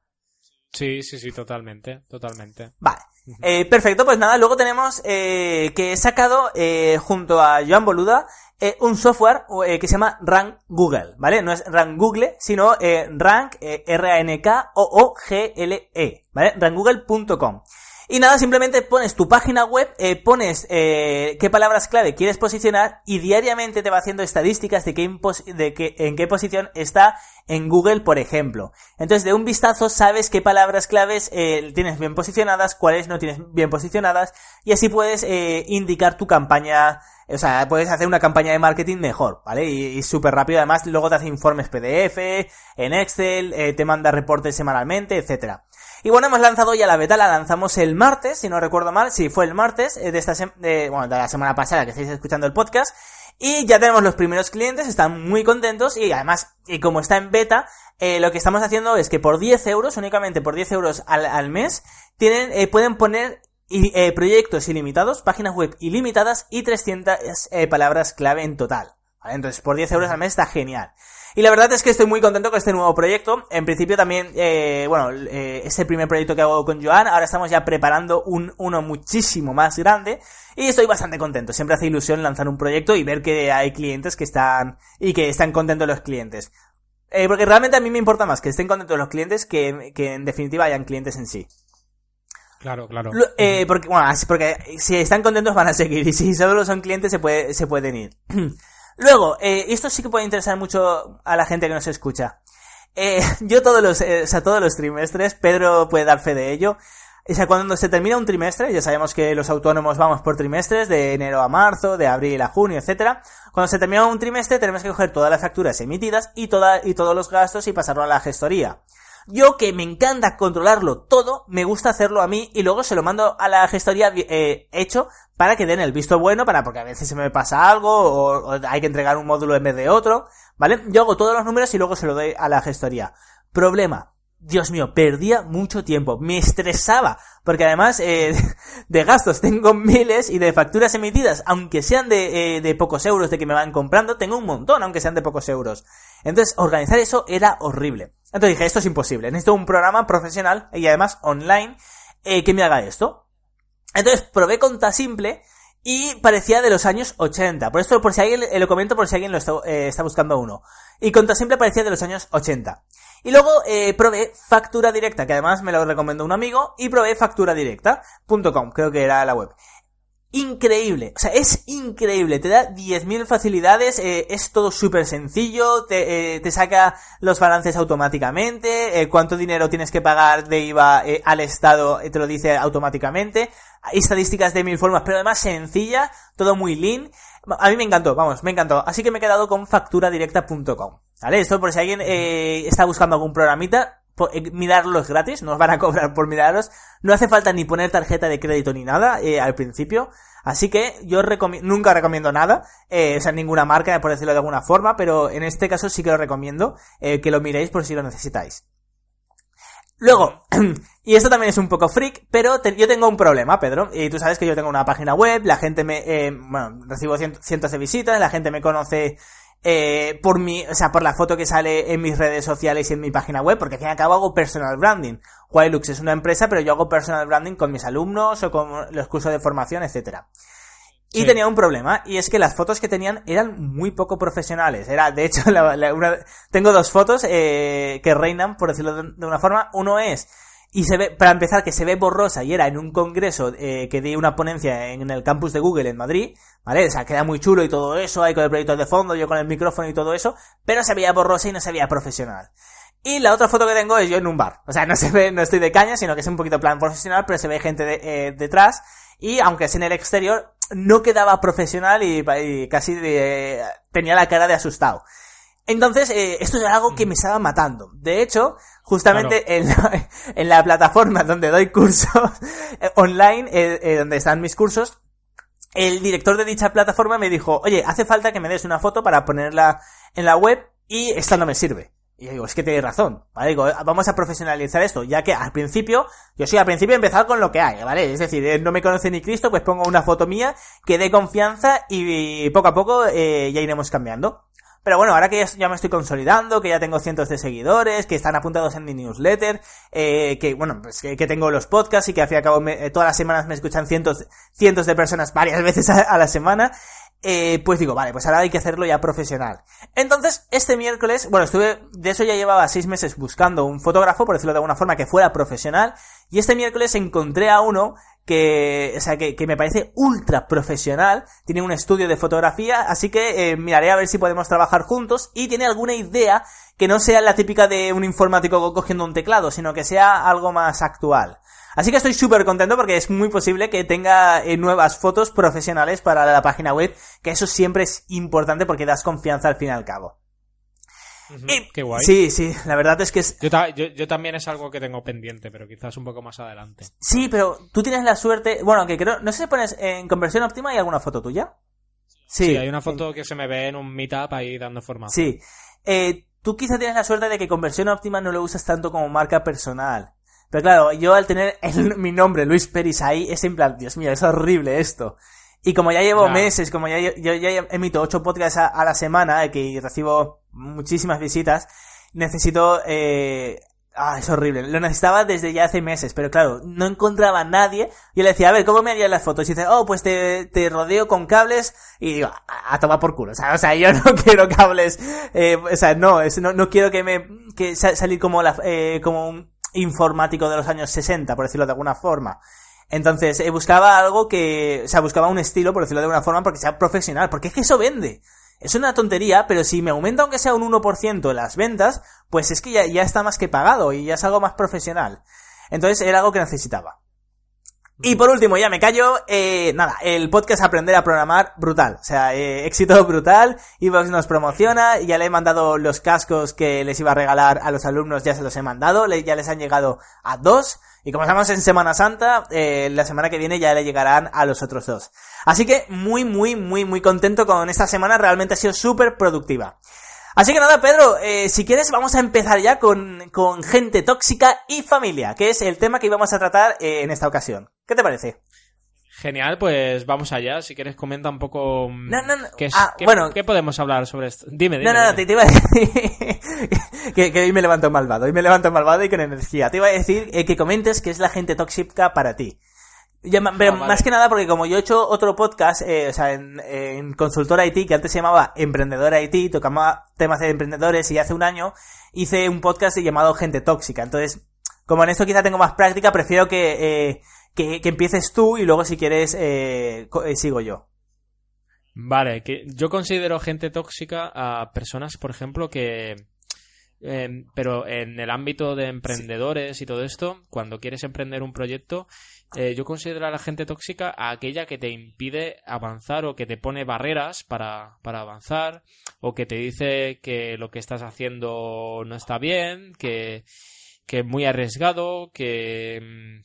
Sí, sí, sí, totalmente, totalmente. Vale. Eh, perfecto, pues nada, luego tenemos eh, que he sacado eh, junto a Joan Boluda eh, un software eh, que se llama Rank Google, ¿vale? No es Rank Google, sino eh, Rank, R-A-N-K-O-O-G-L-E, ¿vale? Rankgoogle.com. Y nada, simplemente pones tu página web, eh, pones eh, qué palabras clave quieres posicionar y diariamente te va haciendo estadísticas de, qué de que, en qué posición está en Google, por ejemplo. Entonces, de un vistazo sabes qué palabras claves eh, tienes bien posicionadas, cuáles no tienes bien posicionadas y así puedes eh, indicar tu campaña o sea, puedes hacer una campaña de marketing mejor, ¿vale? Y, súper rápido, además, luego te hace informes PDF, en Excel, eh, te manda reportes semanalmente, etcétera. Y bueno, hemos lanzado ya la beta, la lanzamos el martes, si no recuerdo mal, sí, fue el martes eh, de esta de, bueno, de la semana pasada que estáis escuchando el podcast. Y ya tenemos los primeros clientes, están muy contentos y además, y como está en beta, eh, lo que estamos haciendo es que por 10 euros, únicamente por 10 euros al, al mes, tienen, eh, pueden poner eh, proyectos ilimitados, páginas web ilimitadas y 300 eh, palabras clave en total. Entonces, por 10 euros al mes está genial. Y la verdad es que estoy muy contento con este nuevo proyecto. En principio también, eh, bueno, eh, es el primer proyecto que hago con Joan. Ahora estamos ya preparando un, uno muchísimo más grande. Y estoy bastante contento. Siempre hace ilusión lanzar un proyecto y ver que hay clientes que están, y que están contentos los clientes. Eh, porque realmente a mí me importa más que estén contentos los clientes que, que en definitiva hayan clientes en sí. Claro, claro. Eh, porque, bueno, así- porque si están contentos van a seguir y si solo son clientes se, puede, se pueden ir. Luego, eh, esto sí que puede interesar mucho a la gente que nos escucha. Eh, yo todos los, eh, o sea, todos los trimestres, Pedro puede dar fe de ello. O sea, cuando se termina un trimestre, ya sabemos que los autónomos vamos por trimestres, de enero a marzo, de abril a junio, etcétera. Cuando se termina un trimestre, tenemos que coger todas las facturas emitidas y toda, y todos los gastos y pasarlo a la gestoría. Yo que me encanta controlarlo todo, me gusta hacerlo a mí y luego se lo mando a la gestoría eh, hecho para que den el visto bueno, para porque a veces se me pasa algo o, o hay que entregar un módulo en vez de otro, ¿vale? Yo hago todos los números y luego se lo doy a la gestoría. Problema. Dios mío, perdía mucho tiempo, me estresaba, porque además eh, de gastos tengo miles y de facturas emitidas, aunque sean de, eh, de pocos euros de que me van comprando, tengo un montón, aunque sean de pocos euros. Entonces, organizar eso era horrible. Entonces dije, esto es imposible, necesito un programa profesional y además online eh, que me haga esto. Entonces probé Conta Simple y parecía de los años 80. Por esto, por si alguien, eh, lo comento por si alguien lo está, eh, está buscando uno. Y Conta Simple parecía de los años 80. Y luego eh, probé Factura Directa, que además me lo recomendó un amigo, y probé facturadirecta.com, creo que era la web. Increíble, o sea, es increíble, te da 10.000 facilidades, eh, es todo súper sencillo, te, eh, te saca los balances automáticamente, eh, cuánto dinero tienes que pagar de IVA eh, al Estado eh, te lo dice automáticamente, hay estadísticas de mil formas, pero además sencilla, todo muy lean, a mí me encantó, vamos, me encantó, así que me he quedado con facturadirecta.com, ¿vale? Esto por si alguien eh, está buscando algún programita, eh, mirarlos gratis, nos van a cobrar por mirarlos. No hace falta ni poner tarjeta de crédito ni nada eh, al principio. Así que yo recomi- nunca recomiendo nada, eh, o sea, ninguna marca, por decirlo de alguna forma, pero en este caso sí que lo recomiendo eh, que lo miréis por si lo necesitáis. Luego, y esto también es un poco freak, pero yo tengo un problema, Pedro. Y tú sabes que yo tengo una página web, la gente me, eh, bueno, recibo cien- cientos de visitas, la gente me conoce eh, por mi, o sea, por la foto que sale en mis redes sociales y en mi página web, porque al fin y al cabo hago personal branding. Hilux es una empresa, pero yo hago personal branding con mis alumnos o con los cursos de formación, etcétera. Y Sí. tenía un problema, y es que las fotos que tenían eran muy poco profesionales. Era, de hecho, la- la- una- tengo dos fotos eh, que reinan, por decirlo de, de una forma. Uno es, y se ve, para empezar, que se ve borrosa, y era en un congreso eh, que di una ponencia en el campus de Google en Madrid, ¿vale? O sea, queda muy chulo y todo eso, ahí con el proyecto de fondo, yo con el micrófono y todo eso, pero se veía borrosa y no se veía profesional. Y la otra foto que tengo es yo en un bar. O sea, no se ve, no estoy de caña, sino que es un poquito plan profesional, pero se ve gente de- eh, detrás. Y aunque es en el exterior, no quedaba profesional y, y casi de- tenía la cara de asustado. Entonces, eh, esto era algo que me estaba matando. De hecho, justamente en, la, en la plataforma donde doy cursos eh, online, eh, eh, donde están mis cursos, el director de dicha plataforma me dijo, oye, hace falta que me des una foto para ponerla en la web y esta no me sirve. Y digo, es que tienes razón, ¿vale? Digo, vamos a profesionalizar esto, ya que al principio, yo sí, al principio he empezado con lo que hay, ¿vale? Es decir, eh, no me conoce ni Cristo, pues pongo una foto mía que dé confianza y, poco a poco eh, ya iremos cambiando. Pero bueno, ahora que ya, me estoy consolidando, que ya tengo cientos de seguidores, que están apuntados en mi newsletter, eh, que bueno, pues que, tengo los podcasts y que al fin y al cabo me- eh, todas las semanas me escuchan cientos, cientos de personas varias veces a la semana, eh, pues digo, vale, pues ahora hay que hacerlo ya profesional. Entonces, este miércoles, bueno, estuve, de eso ya llevaba seis meses buscando un fotógrafo, por decirlo de alguna forma, que fuera profesional, y este miércoles encontré a uno que, o sea, que, que me parece ultra profesional, tiene un estudio de fotografía, así que eh, miraré a ver si podemos trabajar juntos, y tiene alguna idea que no sea la típica de un informático cogiendo un teclado, sino que sea algo más actual. Así que estoy súper contento porque es muy posible que tenga eh, nuevas fotos profesionales para la página web, que eso siempre es importante porque das confianza al fin y al cabo. Y- Qué guay. Sí, sí, la verdad es que es... Yo, ta- yo- yo también es algo que tengo pendiente, pero quizás un poco más adelante. Sí, pero tú tienes la suerte... Bueno, que creo... No sé si pones en conversión óptima hay alguna foto tuya. Sí, hay una foto que se me ve en un meetup ahí dando formación. Sí. Eh, tú quizá tienes la suerte de que conversión óptima no lo usas tanto como marca personal. Pero claro, yo al tener mi nombre, Luis Peris, ahí, es en plan, Dios mío, es horrible esto. Y como ya llevo meses, como ya yo ya emito ocho podcasts a, la semana, eh, que recibo muchísimas visitas, necesito eh, Ah, es horrible. Lo necesitaba desde ya hace meses, pero claro, no encontraba a nadie. Y le decía, a ver, ¿cómo me harían las fotos? Y dice, oh, pues te, te rodeo con cables. Y digo, a, tomar por culo. O sea, o sea, yo no quiero cables. Eh, o sea, no, no, no quiero que me, que salir como la, eh, como un informático de los años 60, por decirlo de alguna forma. Entonces, eh, buscaba algo que, o sea, buscaba un estilo, por decirlo de alguna forma, porque sea profesional, porque es que eso vende. Es una tontería, pero si me aumenta aunque sea un 1% las ventas, pues es que ya, ya está más que pagado y ya es algo más profesional. Entonces era algo que necesitaba. Y por último, ya me callo, eh, nada, el podcast Aprender a Programar, brutal. O sea, eh, éxito brutal, Evox nos promociona, ya le he mandado los cascos que les iba a regalar a los alumnos, ya se los he mandado, ya les han llegado a dos, y como estamos en Semana Santa, eh, la semana que viene ya le llegarán a los otros dos. Así que muy, muy, muy, muy contento con esta semana, realmente ha sido súper productiva. Así que nada, Pedro, eh, si quieres vamos a empezar ya con, con gente tóxica y familia, que es el tema que íbamos a tratar eh, en esta ocasión. ¿Qué te parece? Genial, pues vamos allá. Si quieres, comenta un poco. Mm, no, no, no. ¿Qué, ah, bueno, ¿qué podemos hablar sobre esto? Dime, dime. No, no, no, te, iba a decir que, hoy me levanto malvado. Hoy me levanto malvado y con energía. Te iba a decir eh, que comentes qué es la gente tóxica para ti. Pero ah, más que nada porque como yo he hecho otro podcast, eh, o sea, en, en Consultor IT, que antes se llamaba Emprendedor IT, tocaba temas de emprendedores y hace un año hice un podcast llamado Gente Tóxica. Entonces, como en esto quizá tengo más práctica, prefiero que... Eh, que, empieces tú y luego si quieres eh, eh, sigo yo. Vale, que yo considero gente tóxica a personas, por ejemplo, que... Em, pero en el ámbito de emprendedores y todo esto, cuando quieres emprender un proyecto, eh, yo considero a la gente tóxica a aquella que te impide avanzar o que te pone barreras para, para avanzar o que te dice que lo que estás haciendo no está bien, que, que es muy arriesgado, que em,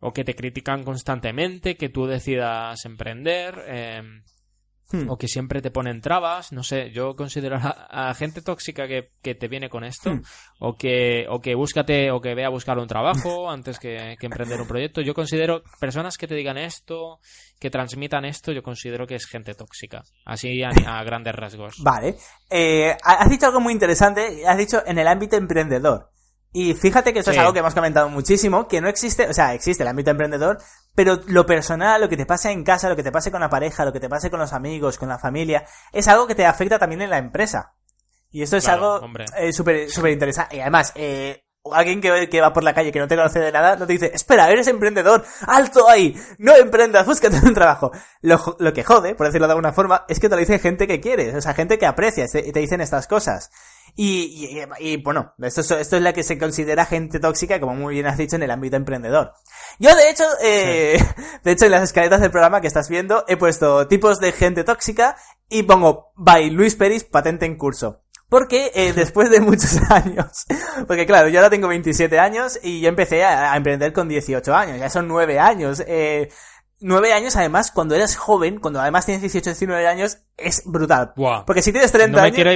o que te critican constantemente, que tú decidas emprender, em, hmm. o que siempre te ponen trabas, no sé, yo considero a, gente tóxica que, que, te viene con esto, hmm. o que, o que búscate, o que vea a buscar un trabajo antes que, emprender un proyecto, yo considero personas que te digan esto, que transmitan esto, yo considero que es gente tóxica, así a, grandes rasgos. Vale, eh, has dicho algo muy interesante, has dicho en el ámbito emprendedor. Y fíjate que eso es algo que hemos comentado muchísimo, que no existe, o sea, existe el ámbito emprendedor, pero lo personal, lo que te pasa en casa, lo que te pase con la pareja, lo que te pase con los amigos, con la familia, es algo que te afecta también en la empresa. Y esto es algo eh, súper super interesante. Y además, eh, alguien que, que, va por la calle que no te conoce de nada, no te dice, espera, eres emprendedor, alto ahí, no emprendas, búscate un trabajo. Lo, lo que jode, por decirlo de alguna forma, es que te lo dice gente que quieres, o sea, gente que aprecia y te dicen estas cosas. Y, y, bueno, esto, esto es la que se considera gente tóxica, como muy bien has dicho, en el ámbito emprendedor. Yo, de hecho, eh, de hecho, en las escaletas del programa que estás viendo, he puesto tipos de gente tóxica y pongo, by Luis Peris, patente en curso. Porque eh, después de muchos años, porque claro, yo ahora tengo 27 años y yo empecé a, a emprender con 18 años, ya son 9 años. Eh, Nueve años, además, cuando eres joven, cuando además tienes 18, 19 años, es brutal. Porque si tienes 30 no me años... Quiero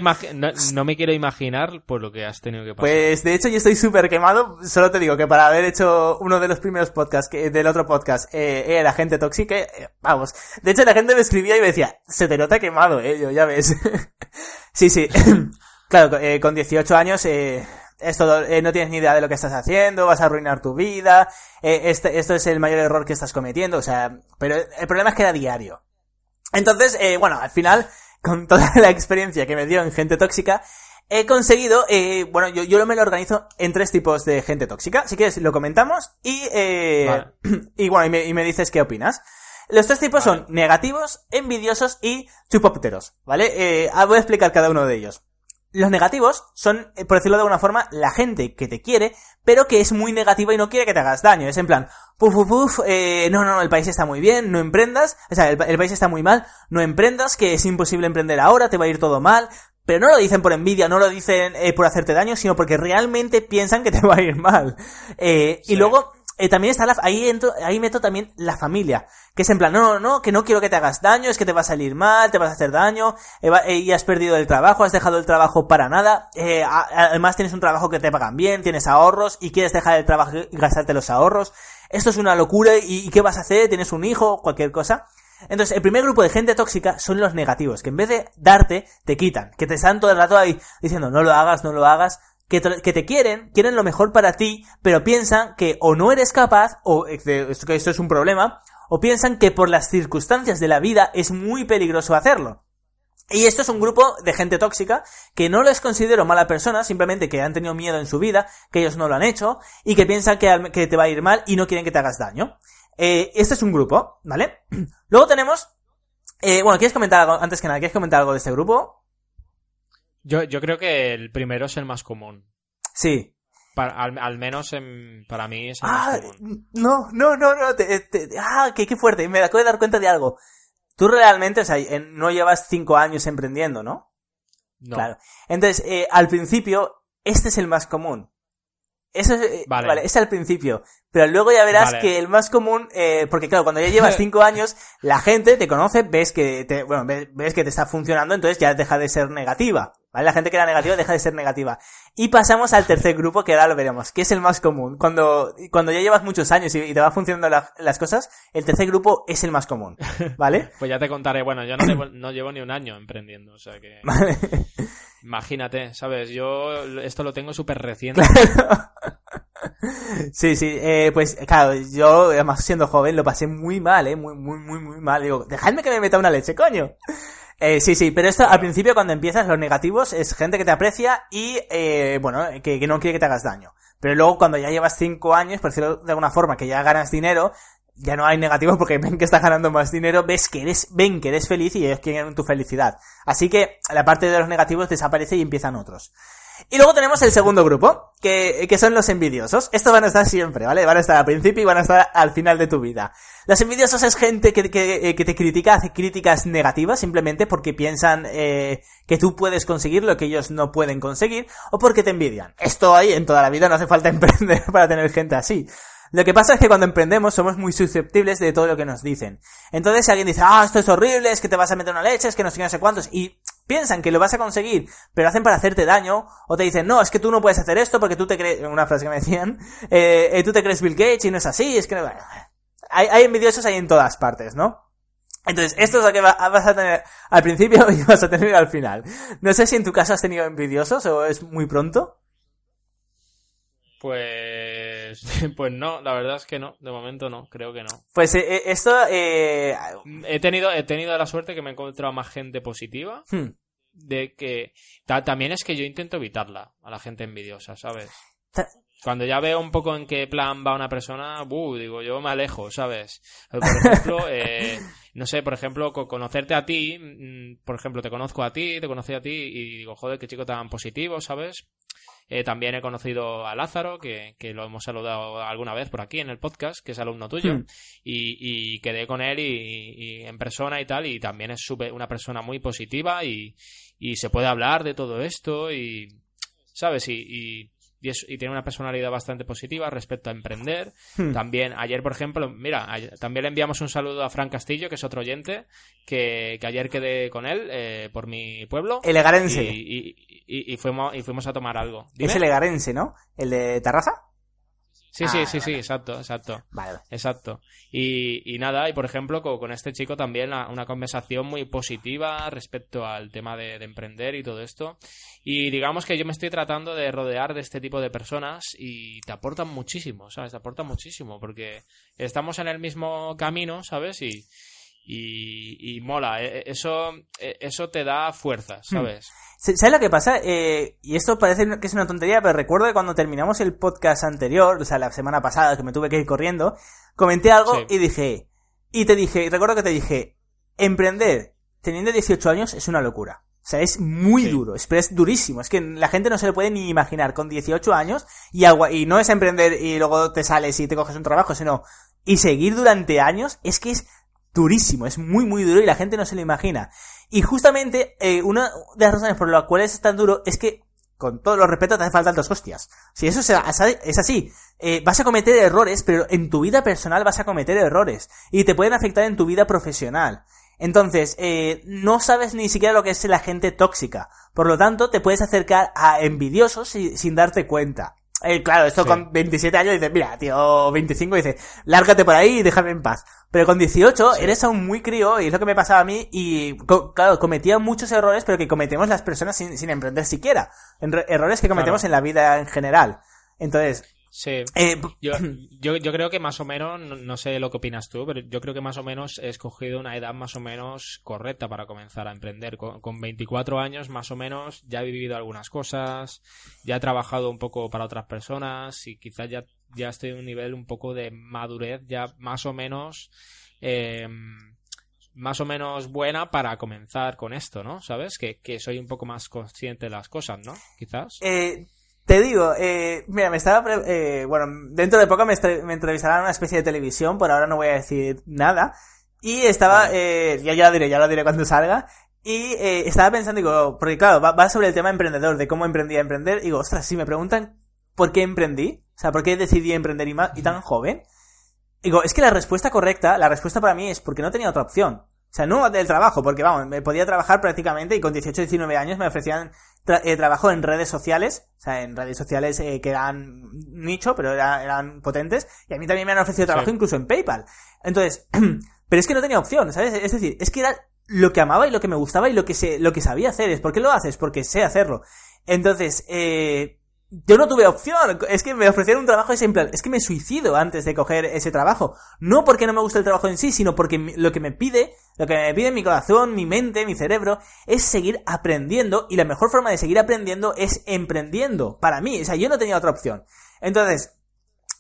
no, me quiero imaginar por lo que has tenido que pasar. Pues, de hecho, yo estoy súper quemado. Solo te digo que para haber hecho uno de los primeros podcasts, que, del otro podcast, eh, era gente tóxica, eh, vamos. De hecho, la gente me escribía y me decía, se te nota quemado, eh, yo, ya ves. sí, sí. claro, eh, con 18 años, eh, esto eh, no tienes ni idea de lo que estás haciendo, vas a arruinar tu vida, eh, este, esto es el mayor error que estás cometiendo, o sea, pero el problema es que era diario. Entonces, eh, bueno, al final, con toda la experiencia que me dio en gente tóxica, he conseguido, eh, bueno, yo, yo me lo organizo en tres tipos de gente tóxica. Si quieres, lo comentamos y, eh, y bueno, y me, y me, dices qué opinas. Los tres tipos son negativos, envidiosos y chupópteros, ¿vale? Eh, voy a explicar cada uno de ellos. Los negativos son, eh, por decirlo de alguna forma, la gente que te quiere, pero que es muy negativa y no quiere que te hagas daño. Es en plan, puf, puf, puf, eh, no, no, el país está muy bien, no emprendas. O sea, el, país está muy mal, no emprendas, que es imposible emprender ahora, te va a ir todo mal. Pero no lo dicen por envidia, no lo dicen eh, por hacerte daño, sino porque realmente piensan que te va a ir mal. Eh, Y luego, eh, también está la, ahí entro, ahí meto también la familia, que es en plan, no, no, no, que no quiero que te hagas daño, es que te va a salir mal, te vas a hacer daño, eh, eh, y has perdido el trabajo, has dejado el trabajo para nada, además tienes un trabajo que te pagan bien, tienes ahorros y quieres dejar el trabajo y gastarte los ahorros, esto es una locura y, y ¿qué vas a hacer? ¿Tienes un hijo? Cualquier cosa. Entonces, el primer grupo de gente tóxica son los negativos, que en vez de darte, te quitan, que te están todo el rato ahí diciendo, no lo hagas, no lo hagas, que te, quieren, quieren lo mejor para ti, pero piensan que o no eres capaz, o que esto es un problema, o piensan que por las circunstancias de la vida es muy peligroso hacerlo. Y esto es un grupo de gente tóxica que no les considero mala persona, simplemente que han tenido miedo en su vida, que ellos no lo han hecho, y que piensan que, que te va a ir mal y no quieren que te hagas daño. Eh, este es un grupo, ¿vale? Luego tenemos... Eh, bueno, ¿quieres comentar algo? Antes que nada, ¿quieres comentar algo de este grupo? Yo, yo creo que el primero es el más común. Sí. Para, al, menos para mí es el más ah, común. No, no, no, no. ah, qué, qué fuerte. Me acabo de dar cuenta de algo. Tú realmente, o sea, no llevas cinco años emprendiendo, ¿no? No. Claro. Entonces, eh, al principio, este es el más común. Eso es, eh, vale. es al principio. Pero luego ya verás que el más común, eh, porque claro, cuando ya llevas cinco años, la gente te conoce, ves que te, bueno, ves, que te está funcionando, entonces ya deja de ser negativa. ¿Vale? La gente que era negativa deja de ser negativa. Y pasamos al tercer grupo, que ahora lo veremos, que es el más común. Cuando, cuando ya llevas muchos años y, te va funcionando las cosas, el tercer grupo es el más común. ¿Vale? pues ya te contaré. Bueno, yo no, llevo, no llevo ni un año emprendiendo, o sea que... Vale. Imagínate, ¿sabes? Yo esto lo tengo súper reciente. Sí, sí, eh, pues claro, yo además siendo joven lo pasé muy mal, eh, muy, muy, muy, muy mal. Digo, dejadme que me meta una leche, coño. Eh, sí, sí, pero esto al principio cuando empiezas, los negativos es gente que te aprecia y, eh, bueno, que, que, no quiere que te hagas daño. Pero luego cuando ya llevas cinco años, por decirlo de alguna forma, que ya ganas dinero, ya no hay negativos porque ven que estás ganando más dinero, ves que eres, ven que eres feliz y ellos quieren tu felicidad. Así que la parte de los negativos desaparece y empiezan otros. Y luego tenemos el segundo grupo, que, que son los envidiosos. Estos van a estar siempre, ¿vale? Van a estar al principio y van a estar al final de tu vida. Los envidiosos es gente que, que, eh, que te critica, hace críticas negativas simplemente porque piensan eh, que tú puedes conseguir lo que ellos no pueden conseguir o porque te envidian. Esto hay en toda la vida, no hace falta emprender para tener gente así. Lo que pasa es que cuando emprendemos somos muy susceptibles de todo lo que nos dicen. Entonces si alguien dice, ah, esto es horrible, es que te vas a meter una leche, es que no sé qué, no sé cuántos, y piensan que lo vas a conseguir, pero hacen para hacerte daño, o te dicen, no, es que tú no puedes hacer esto porque tú te crees, una frase que me decían, eh, eh, tú te crees Bill Gates y no es así, es que no... hay, hay envidiosos ahí en todas partes, ¿no? Entonces, esto es lo que vas a tener al principio y vas a tener al final. No sé si en tu caso has tenido envidiosos o es muy pronto. Pues, pues no, la verdad es que no, de momento no, creo que no. Pues eh, eh, esto... Eh... He, tenido, he tenido la suerte que me he encontrado más gente positiva. Hmm. De que... también es que yo intento evitarla, a la gente envidiosa, ¿sabes? Cuando ya veo un poco en qué plan va una persona, uh, digo, yo me alejo, ¿sabes? Por ejemplo, eh, no sé, por ejemplo, conocerte a ti, mm, por ejemplo, te conozco a ti, te conocí a ti y digo, joder, qué chico tan positivo, ¿sabes? Eh, también he conocido a Lázaro, que, lo hemos saludado alguna vez por aquí en el podcast, que es alumno tuyo, hmm. y, quedé con él y, en persona y tal, y también es una persona muy positiva y, se puede hablar de todo esto y, ¿sabes? y, y, tiene una personalidad bastante positiva respecto a emprender. Hmm. También, ayer, por ejemplo, mira, también le enviamos un saludo a Fran Castillo, que es otro oyente, que, ayer quedé con él eh, por mi pueblo. El Egarense. Y, y, fuimos, y fuimos a tomar algo. Es el Egarense, ¿no? ¿El de Tarraza? Sí, sí, ah, sí, sí, exacto, exacto. Vale. Exacto. Y, y nada, y por ejemplo, con, este chico también una, conversación muy positiva respecto al tema de, emprender y todo esto. Y digamos que yo me estoy tratando de rodear de este tipo de personas y te aportan muchísimo, ¿sabes? Te aportan muchísimo porque estamos en el mismo camino, ¿sabes? Y, y, y mola, e, e, eso, e, eso te da fuerza, hmm. ¿sabes? ¿Sabes lo que pasa? Eh, y esto parece que es una tontería, pero recuerdo que cuando terminamos el podcast anterior, o sea, la semana pasada, que me tuve que ir corriendo, comenté algo y dije, y te dije, recuerdo que te dije, emprender teniendo 18 años es una locura. O sea, es muy duro, es, es durísimo. Es que la gente no se lo puede ni imaginar con 18 años y, agua, y no es emprender y luego te sales y te coges un trabajo, sino y seguir durante años es que es durísimo, es muy muy duro y la gente no se lo imagina. Y justamente eh, una de las razones por las cuales es tan duro es que con todos los respetos, te hace falta dos hostias. Si eso es así, eh, vas a cometer errores, pero en tu vida personal vas a cometer errores. Y te pueden afectar en tu vida profesional. Entonces, eh, no sabes ni siquiera lo que es la gente tóxica. Por lo tanto, te puedes acercar a envidiosos sin darte cuenta. Eh, claro, esto con 27 años dices, mira, tío, 25, dice, lárgate por ahí y déjame en paz. Pero con 18 eres aún muy crío y es lo que me pasaba a mí y, claro, cometía muchos errores, pero que cometemos las personas sin, sin emprender siquiera. errores que cometemos en la vida en general. Entonces, Sí. Eh, yo, yo, yo, creo que más o menos, no, sé lo que opinas tú, pero yo creo que más o menos he escogido una edad más o menos correcta para comenzar a emprender. Con, con 24 años más o menos ya he vivido algunas cosas, ya he trabajado un poco para otras personas y quizás ya, ya estoy en un nivel un poco de madurez ya más o menos... Eh, más o menos buena para comenzar con esto, ¿no? ¿Sabes? Que, que, soy un poco más consciente de las cosas, ¿no? Quizás. Eh, te digo, eh, mira, me estaba. Eh, bueno, dentro de poco me, me entrevistarán en una especie de televisión, por ahora no voy a decir nada. Y estaba. Eh, ya, ya lo diré, ya lo diré cuando salga. Y eh, estaba pensando, digo, porque claro, va, sobre el tema emprendedor, de cómo emprendí a emprender. Y digo, ostras, si me preguntan por qué emprendí, o sea, por qué decidí emprender y, y tan joven. Digo, es que la respuesta correcta, la respuesta para mí es porque no tenía otra opción. O sea, no del trabajo, porque vamos, me podía trabajar prácticamente y con 18, 19 años me ofrecían eh, trabajo en redes sociales, o sea, en redes sociales eh, que eran nicho, pero eran potentes, y a mí también me han ofrecido trabajo incluso en PayPal. Entonces, pero es que no tenía opción, ¿sabes? Es decir, es que era lo que amaba y lo que me gustaba y lo que se, lo que sabía hacer. Es, ¿por qué lo haces? Porque sé hacerlo. Entonces, eh, yo no tuve opción. Es que me ofrecieron un trabajo y es que me suicido antes de coger ese trabajo. No porque no me guste el trabajo en sí, sino porque lo que me pide, lo que me pide mi corazón, mi mente, mi cerebro, es seguir aprendiendo y la mejor forma de seguir aprendiendo es emprendiendo. Para mí, o sea, yo no tenía otra opción. Entonces,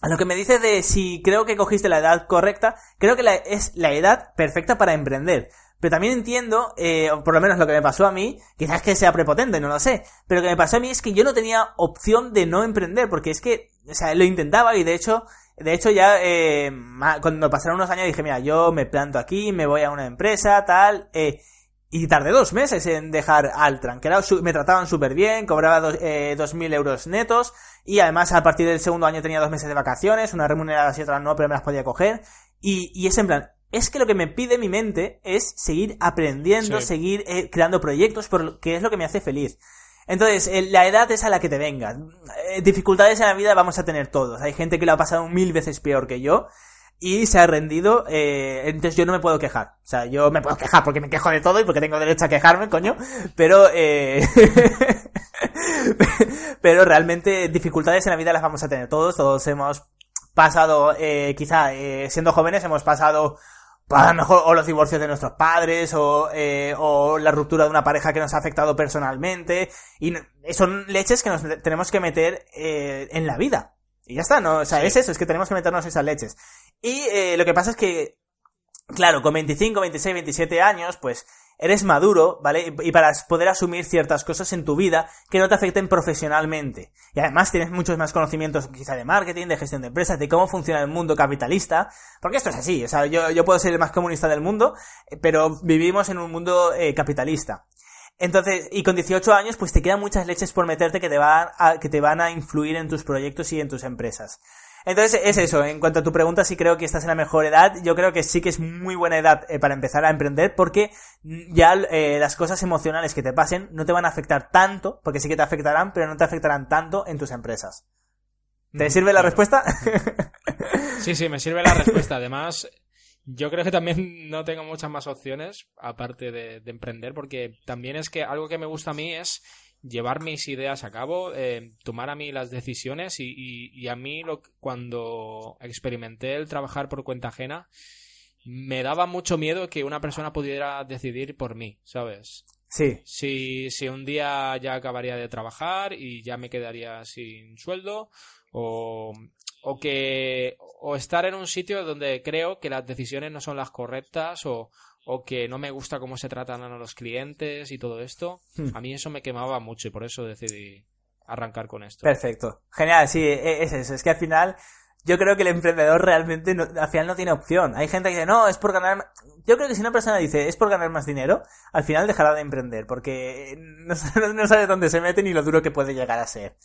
a lo que me dices de si creo que cogiste la edad correcta, creo que la, es la edad perfecta para emprender. Pero también entiendo, eh, por lo menos lo que me pasó a mí, quizás que sea prepotente, no lo sé, pero lo que me pasó a mí es que yo no tenía opción de no emprender, porque es que, o sea, lo intentaba y de hecho, de hecho ya, eh, cuando pasaron unos años dije, mira, yo me planto aquí, me voy a una empresa, tal, eh, y tardé dos meses en dejar Altran, que me trataban súper bien, cobraba dos, eh, 2.000 euros netos, y además a partir del segundo año tenía dos meses de vacaciones, una remunerada y otra no, pero me las podía coger, y, y es en plan, es que lo que me pide mi mente es seguir aprendiendo, seguir eh, creando proyectos, porque es lo que me hace feliz. Entonces, eh, la edad es a la que te venga. Eh, dificultades en la vida vamos a tener todos. Hay gente que lo ha pasado mil veces peor que yo y se ha rendido, entonces yo no me puedo quejar. O sea, yo me puedo quejar porque me quejo de todo y porque tengo derecho a quejarme, coño, pero pero realmente dificultades en la vida las vamos a tener todos, todos hemos pasado, quizá siendo jóvenes hemos pasado a lo mejor o los divorcios de nuestros padres o, eh, o la ruptura de una pareja que nos ha afectado personalmente y son leches que nos tenemos que meter eh, en la vida. Y ya está no o sea es eso es que tenemos que meternos esas leches. Y eh, lo que pasa es que claro con 25 26 27 años pues eres maduro, ¿vale? Y para poder asumir ciertas cosas en tu vida que no te afecten profesionalmente. Y además tienes muchos más conocimientos quizá de marketing, de gestión de empresas, de cómo funciona el mundo capitalista. Porque esto es así, o sea, yo, yo puedo ser el más comunista del mundo, eh, pero vivimos en un mundo eh, capitalista. Entonces, y con 18 años, pues te quedan muchas leches por meterte que te van que te van a influir en tus proyectos y en tus empresas. Entonces es eso, en cuanto a tu pregunta, sí creo que estás en la mejor edad. Yo creo que sí que es muy buena edad eh, para empezar a emprender porque ya eh, las cosas emocionales que te pasen no te van a afectar tanto, porque sí que te afectarán, pero no te afectarán tanto en tus empresas. ¿Te mm, sirve la respuesta? sí, sí, me sirve la respuesta. Además, yo creo que también no tengo muchas más opciones aparte de, de emprender porque también es que algo que me gusta a mí es llevar mis ideas a cabo, eh, tomar a mí las decisiones y, y, a mí lo, cuando experimenté el trabajar por cuenta ajena, me daba mucho miedo que una persona pudiera decidir por mí, ¿sabes? Sí. Si, si un día ya acabaría de trabajar y ya me quedaría sin sueldo o, o que o estar en un sitio donde creo que las decisiones no son las correctas o, o que no me gusta cómo se tratan a los clientes y todo esto, hmm. a mí eso me quemaba mucho y por eso decidí arrancar con esto. Perfecto. Genial, sí, e, es eso. Es que al final yo creo que el emprendedor realmente no, al final no tiene opción. Hay gente que dice, no, es por ganar... Yo creo que si una persona dice, es por ganar más dinero, al final dejará de emprender, porque no, no sabe dónde se mete ni lo duro que puede llegar a ser.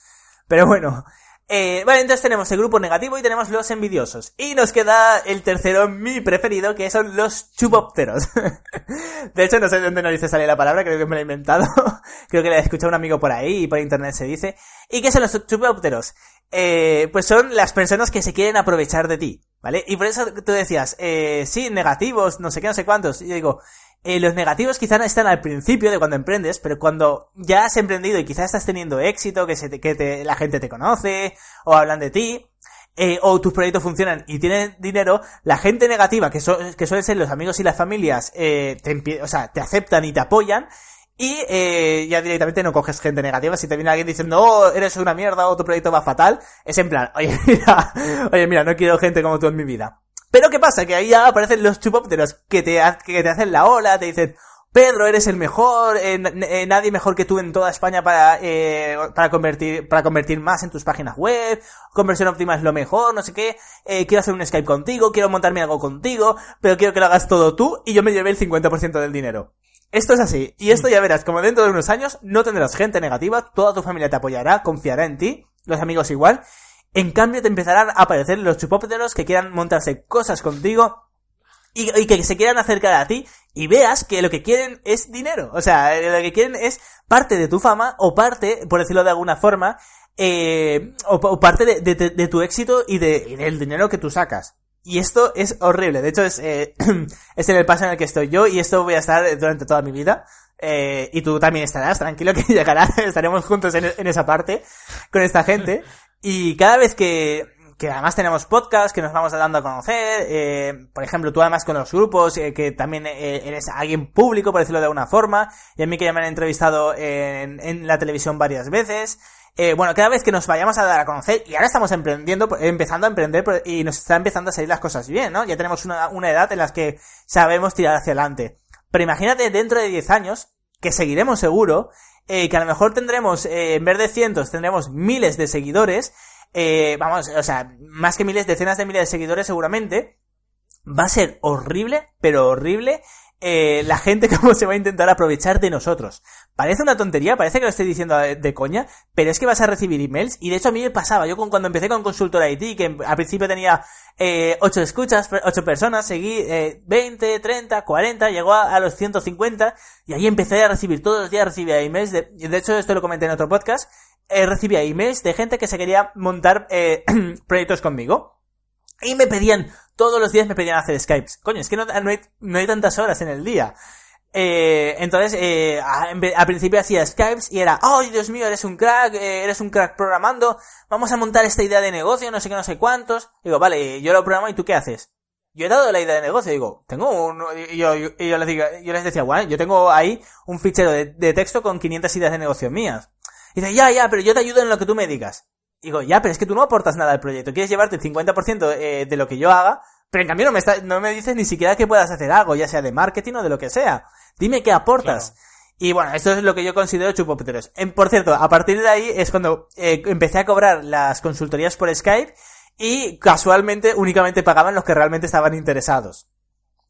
Pero bueno, eh, vale, entonces tenemos el grupo negativo y tenemos los envidiosos. Y nos queda el tercero, mi preferido, que son los chupópteros. de hecho, no sé de dónde dice sale la palabra, creo que me la he inventado. creo que la he escuchado un amigo por ahí y por internet se dice. ¿Y qué son los chupópteros? Eh, pues son las personas que se quieren aprovechar de ti, ¿vale? Y por eso tú decías, eh, sí, negativos, no sé qué, no sé cuántos. Y yo digo, eh, los negativos quizás no están al principio de cuando emprendes, pero cuando ya has emprendido y quizás estás teniendo éxito, que, se que te, la gente te conoce, o hablan de ti, eh, o tus proyectos funcionan y tienes dinero, la gente negativa, que, que suelen ser los amigos y las familias, eh, te, o sea, te aceptan y te apoyan, y eh, ya directamente no coges gente negativa. Si te viene alguien diciendo, oh, eres una mierda o tu proyecto va fatal, es en plan, oye, mira, oye, mira, no quiero gente como tú en mi vida. Pero ¿qué pasa? Que ahí ya aparecen los chupópteros que te, que te hacen la ola, te dicen, Pedro, eres el mejor, eh, eh, nadie mejor que tú en toda España para, eh, para convertir, para convertir más en tus páginas web, conversión óptima es lo mejor, no sé qué, eh, quiero hacer un Skype contigo, quiero montarme algo contigo, pero quiero que lo hagas todo tú y yo me lleve el 50% del dinero. Esto es así, y esto ya verás, como dentro de unos años no tendrás gente negativa, toda tu familia te apoyará, confiará en ti, los amigos igual, en cambio, te empezarán a aparecer los chupópteros que quieran montarse cosas contigo y, que se quieran acercar a ti y veas que lo que quieren es dinero. O sea, lo que quieren es parte de tu fama o parte, por decirlo de alguna forma, eh, o, parte de, tu éxito y, de, del dinero que tú sacas. Y esto es horrible. De hecho, es, eh, es en el paso en el que estoy yo y esto voy a estar durante toda mi vida. Eh, y tú también estarás, tranquilo que llegará, estaremos juntos en, esa parte con esta gente. Y cada vez que, que además tenemos podcast que nos vamos dando a conocer, eh, por ejemplo, tú además con los grupos, eh, que también eh, eres alguien público, por decirlo de alguna forma, y a mí que ya me han entrevistado en, en la televisión varias veces, eh, bueno, cada vez que nos vayamos a dar a conocer, y ahora estamos emprendiendo, empezando a emprender, y nos está empezando a salir las cosas bien, ¿no? Ya tenemos una, una edad en la que sabemos tirar hacia adelante. Pero imagínate dentro de 10 años, que seguiremos seguro, eh, que a lo mejor tendremos, eh, en vez de cientos, tendremos miles de seguidores, eh, vamos, o sea, más que miles, decenas de miles de seguidores seguramente, va a ser horrible, pero horrible eh, la gente cómo se va a intentar aprovechar de nosotros. Parece una tontería, parece que lo estoy diciendo de, coña, pero es que vas a recibir emails y de hecho a mí me pasaba, yo cuando empecé con Consultor IT, que al principio tenía eh, 8 escuchas, 8 personas, seguí eh, 20, 30, 40, llegó a, los 150 y ahí empecé a recibir, todos los días recibía emails, de, de hecho esto lo comenté en otro podcast, eh, recibía emails de gente que se quería montar eh, proyectos conmigo. Y me pedían, todos los días me pedían hacer Skypes. Coño, es que no, hay, no hay tantas horas en el día. Eh, entonces, eh, al principio hacía Skypes y era, oh Dios mío, eres un crack, eh, eres un crack programando, vamos a montar esta idea de negocio, no sé qué, no sé cuántos. Digo, vale, yo lo programo y tú qué haces. Yo he dado la idea de negocio, digo, tengo un, y yo, yo, les digo, yo les decía, bueno, yo tengo ahí un fichero de, de texto con 500 ideas de negocio mías. Y dice, ya, ya, pero yo te ayudo en lo que tú me digas. Digo, ya, pero es que tú no aportas nada al proyecto. Quieres llevarte el 50% eh, de lo que yo haga, pero en cambio no me, está, no me dices ni siquiera que puedas hacer algo, ya sea de marketing o de lo que sea. Dime qué aportas. Y bueno, esto es lo que yo considero chupópteros. por cierto, a partir de ahí es cuando eh, empecé a cobrar las consultorías por Skype y casualmente únicamente pagaban los que realmente estaban interesados.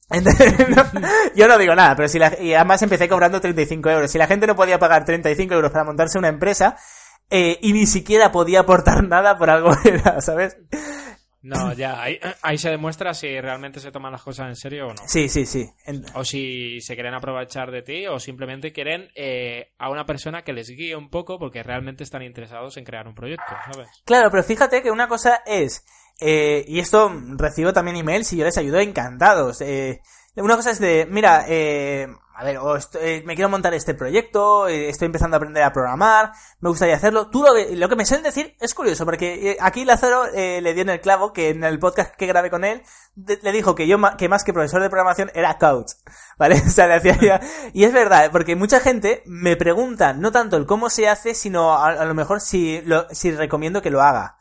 yo no digo nada, pero si la, y además empecé cobrando 35 euros. Si la gente no podía pagar 35 euros para montarse una empresa, eh, y ni siquiera podía aportar nada por algo era, ¿sabes? No, ya, ahí, ahí, se demuestra si realmente se toman las cosas en serio o no. Sí, sí, sí. O si se quieren aprovechar de ti o simplemente quieren eh, a una persona que les guíe un poco porque realmente están interesados en crear un proyecto, ¿sabes? Claro, pero fíjate que una cosa es, eh, y esto recibo también emails y yo les ayudo encantados. Eh, una cosa es de, mira, eh, a ver, eh, me quiero montar este proyecto, eh, estoy empezando a aprender a programar, me gustaría hacerlo. Tú lo, lo que me suelen decir es curioso, porque eh, aquí Lázaro le dio en el clavo que en el podcast que grabé con él, le dijo que yo que más que profesor de programación era coach, ¿vale? O sea, le hacía Y es verdad, porque mucha gente me pregunta no tanto el cómo se hace, sino a, lo mejor si, lo, si recomiendo que lo haga.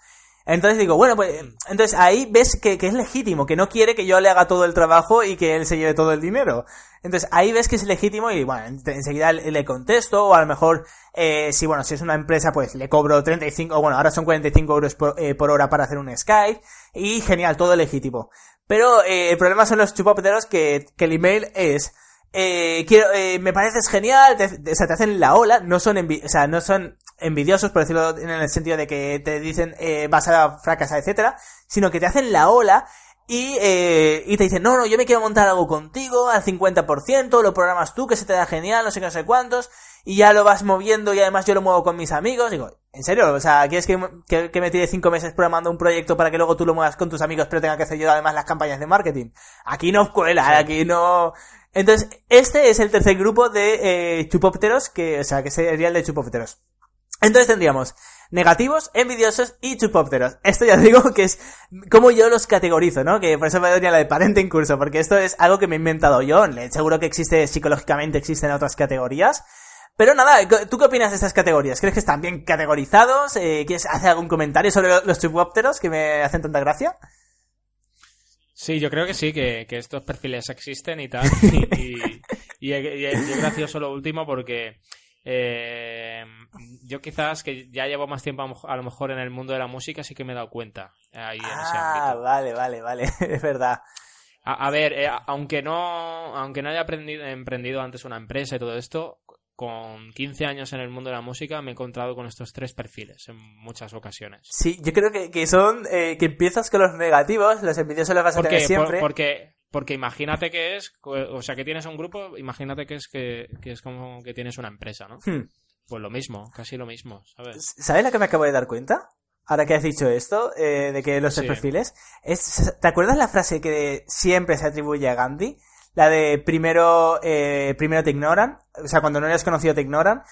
Entonces digo, bueno, pues entonces ahí ves que, que, es legítimo, que no quiere que yo le haga todo el trabajo y que él se lleve todo el dinero. Entonces ahí ves que es legítimo y bueno, enseguida le contesto o a lo mejor, eh, si bueno, si es una empresa pues le cobro 35, bueno, ahora son 45 euros por, eh, por hora para hacer un Skype y genial, todo legítimo. Pero eh, el problema son los chupapeteros que, que el email es eh, quiero, eh, me pareces genial, te, o sea, te hacen la ola, no son, o sea, no son envidiosos, por decirlo en el sentido de que te dicen eh, vas a fracasar, etcétera, sino que te hacen la ola y, eh, y te dicen, no, no, yo me quiero montar algo contigo al 50%, lo programas tú, que se te da genial, no sé qué, no sé cuántos, y ya lo vas moviendo y además yo lo muevo con mis amigos. Digo, ¿en serio? O sea, ¿quieres que, que, que me tire cinco meses programando un proyecto para que luego tú lo muevas con tus amigos, pero tenga que hacer yo además las campañas de marketing? Aquí no cuela, aquí no... Entonces, este es el tercer grupo de eh, chupópteros, que, o sea, que sería el de chupópteros. Entonces tendríamos negativos, envidiosos y chupópteros. Esto ya digo que es como yo los categorizo, ¿no? Que por eso me doy la de parente en curso, porque esto es algo que me he inventado yo. Seguro que existe psicológicamente, existen otras categorías. Pero nada, ¿tú qué opinas de estas categorías? ¿Crees que están bien categorizados? Eh, ¿Quieres hacer algún comentario sobre los chupópteros que me hacen tanta gracia? Sí, yo creo que sí, que, estos perfiles existen y tal. Y, es gracioso lo último porque eh, yo quizás que ya llevo más tiempo a lo mejor en el mundo de la música, sí que me he dado cuenta. Ahí ah, vale, vale, vale, es verdad. A, ver, eh, aunque no aunque no haya aprendido, emprendido antes una empresa y todo esto, con 15 años en el mundo de la música me he encontrado con estos tres perfiles en muchas ocasiones. Sí, yo creo que, son eh, que empiezas con los negativos, los envidiosos los vas a tener siempre. porque, porque imagínate que es, o sea, que tienes un grupo, imagínate que es que, es como que tienes una empresa, ¿no? Hmm. Pues lo mismo, casi lo mismo, ¿sabes? ¿Sabes lo que me acabo de dar cuenta? Ahora que has dicho esto, eh, de que los tres perfiles, es, ¿te acuerdas la frase que siempre se atribuye a Gandhi? La de primero, eh, primero te ignoran, o sea, cuando no eres conocido te ignoran,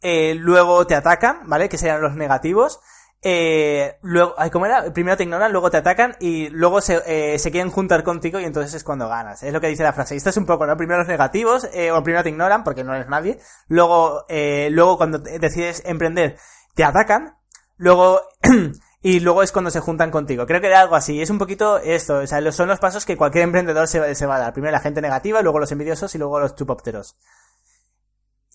eh, luego te atacan, ¿vale? Que serían los negativos. Eh, luego, ¿cómo era? Primero te ignoran, luego te atacan y luego se, eh, se quieren juntar contigo y entonces es cuando ganas. Es lo que dice la frase. Y esto es un poco, ¿no? Primero los negativos, o primero te ignoran porque no eres nadie. Luego, luego cuando decides emprender, te atacan. Luego, y luego es cuando se juntan contigo. Creo que era algo así. Es un poquito esto. O sea, son los pasos que cualquier emprendedor se, se va a dar. Primero la gente negativa, luego los envidiosos y luego los chupópteros.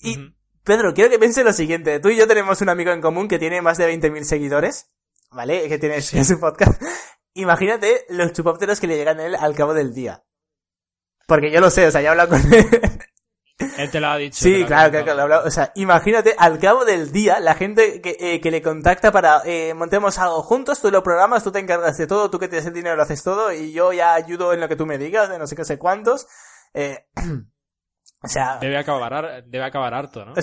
Y, Pedro, quiero que piense lo siguiente. Tú y yo tenemos un amigo en común que tiene más de 20.000 seguidores. ¿Vale? Que tiene su podcast. Imagínate los chupópteros que le llegan a él al cabo del día. Porque yo lo sé, o sea, ya he hablado con él. Él te lo ha dicho. Sí, claro, lo he hablado. O sea, imagínate, al cabo del día, la gente que, eh, que le contacta para eh, montemos algo juntos, tú lo programas, tú te encargas de todo, tú que tienes el dinero lo haces todo, y yo ya ayudo en lo que tú me digas, de no sé qué sé cuántos. Eh, o sea... Debe acabar, debe acabar harto, ¿no?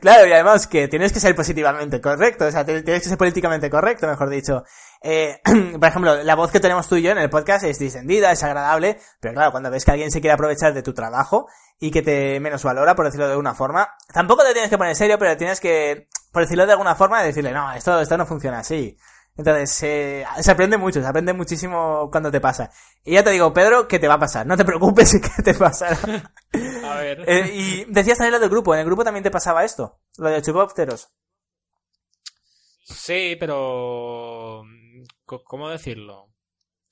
Claro, y además que tienes que ser positivamente correcto, o sea, tienes que ser políticamente correcto, mejor dicho. Eh, por ejemplo, la voz que tenemos tú y yo en el podcast es distendida, es agradable, pero claro, cuando ves que alguien se quiere aprovechar de tu trabajo y que te menos valora, por decirlo de alguna forma, tampoco te tienes que poner serio, pero tienes que, por decirlo de alguna forma, decirle, no, esto, esto no funciona así. Entonces, eh, se aprende mucho, se aprende muchísimo cuando te pasa. Y ya te digo, Pedro, que te va a pasar. No te preocupes que te pasará. a ver. Eh, y decías también lo del grupo. ¿En el grupo también te pasaba esto? Lo de chupópteros. Sí, pero... ¿Cómo decirlo?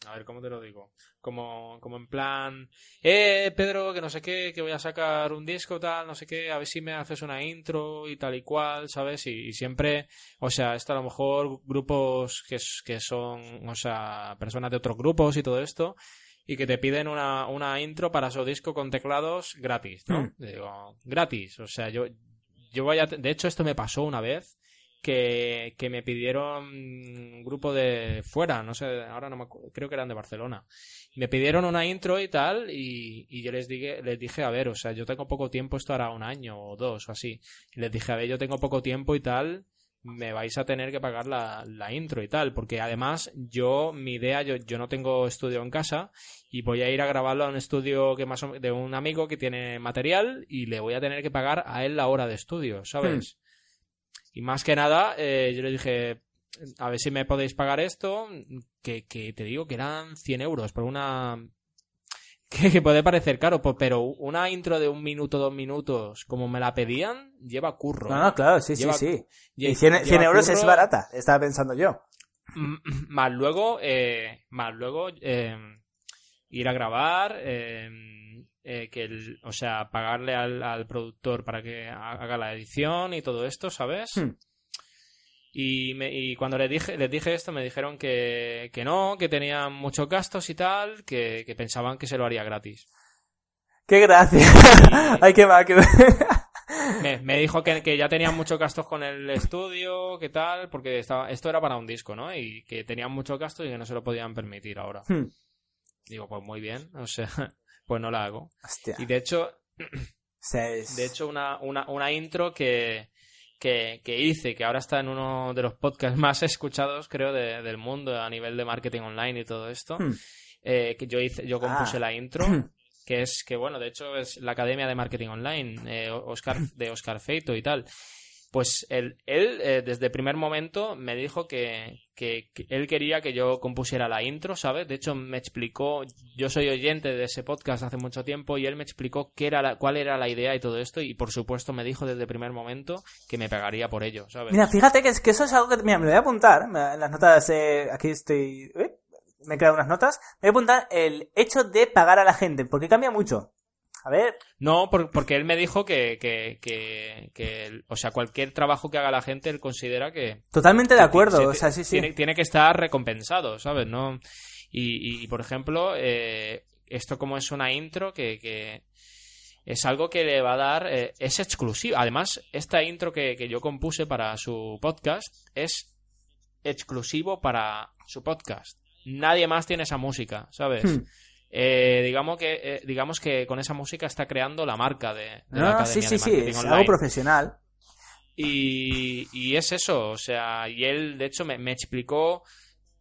A ver, ¿cómo te lo digo? Como, como en plan, eh, Pedro, que no sé qué, que voy a sacar un disco, tal, no sé qué, a ver si me haces una intro y tal y cual, ¿sabes? Y, siempre, o sea, esto a lo mejor grupos que, que son, o sea, personas de otros grupos y todo esto, y que te piden una, una intro para su disco con teclados gratis, ¿no? Hmm. Digo, gratis, o sea, yo, yo voy a, de hecho esto me pasó una vez, que, que me pidieron un grupo de fuera, no sé, ahora no me creo que eran de Barcelona. Me pidieron una intro y tal, y, y yo les dije, les dije, a ver, o sea, yo tengo poco tiempo, esto hará un año o dos o así. Les dije, a ver, yo tengo poco tiempo y tal, me vais a tener que pagar la, la intro y tal, porque además yo, mi idea, yo, yo no tengo estudio en casa y voy a ir a grabarlo a un estudio que más de un amigo que tiene material y le voy a tener que pagar a él la hora de estudio, ¿sabes? Y más que nada, eh, yo le dije, a ver si me podéis pagar esto, que, que te digo que eran 100 euros por una... Que, puede parecer caro, pero una intro de un minuto, dos minutos, como me la pedían, lleva curro. No, no, claro, sí, sí, sí. Y 100, euros es barata, estaba pensando yo. más luego, eh, más luego eh, ir a grabar, eh, eh, que el, o sea, pagarle al, al productor para que haga la edición y todo esto, ¿sabes? Hmm. Y, me- y cuando les dije, les dije esto, me dijeron que, que no, que tenían muchos gastos y tal, que, que pensaban que se lo haría gratis. ¡Qué gracia! Ay, qué Me, me dijo que, que ya tenían muchos gastos con el estudio, que tal, porque estaba, esto era para un disco, ¿no? Y que tenían muchos gastos y que no se lo podían permitir ahora. Hmm. Digo, pues muy bien, o sea, pues no la hago. Hostia. Y de hecho, de hecho una, una, una intro que, que, que hice, que ahora está en uno de los podcasts más escuchados, creo, de- del mundo a nivel de marketing online y todo esto, Hmm. eh, que yo hice, yo compuse Ah. la intro, que es que bueno, de hecho es la Academia de Marketing Online, eh, Oscar, de Oscar Feito y tal. Pues él, él eh, desde el primer momento me dijo que, que- él quería que yo compusiera la intro, ¿sabes? De hecho, me explicó, yo soy oyente de ese podcast hace mucho tiempo y él me explicó qué era la- cuál era la idea y todo esto y por supuesto me dijo desde el primer momento que me pagaría por ello, ¿sabes? Mira, fíjate que, es, que eso es algo que... Mira, me lo voy a apuntar. las notas... eh, aquí estoy... Me he creado unas notas. Me voy a apuntar el hecho de pagar a la gente, porque cambia mucho. A ver... No, por- porque él me dijo que, que, que, que, o sea, cualquier trabajo que haga la gente, él considera que, Totalmente de acuerdo. se- O sea, sí, sí. Tiene, tiene que estar recompensado, ¿sabes? ¿No? Y, y, por ejemplo, eh, esto como es una intro que, que es algo que le va a dar, eh, es exclusivo. Además, esta intro que, que yo compuse para su podcast es exclusivo para su podcast. Nadie más tiene esa música, ¿sabes? Hmm. Eh, digamos que eh, digamos que con esa música está creando la marca de, de la Ah, Academia sí, sí, de sí. Es algo profesional. Y, y es eso, o sea, y él de hecho me, me explicó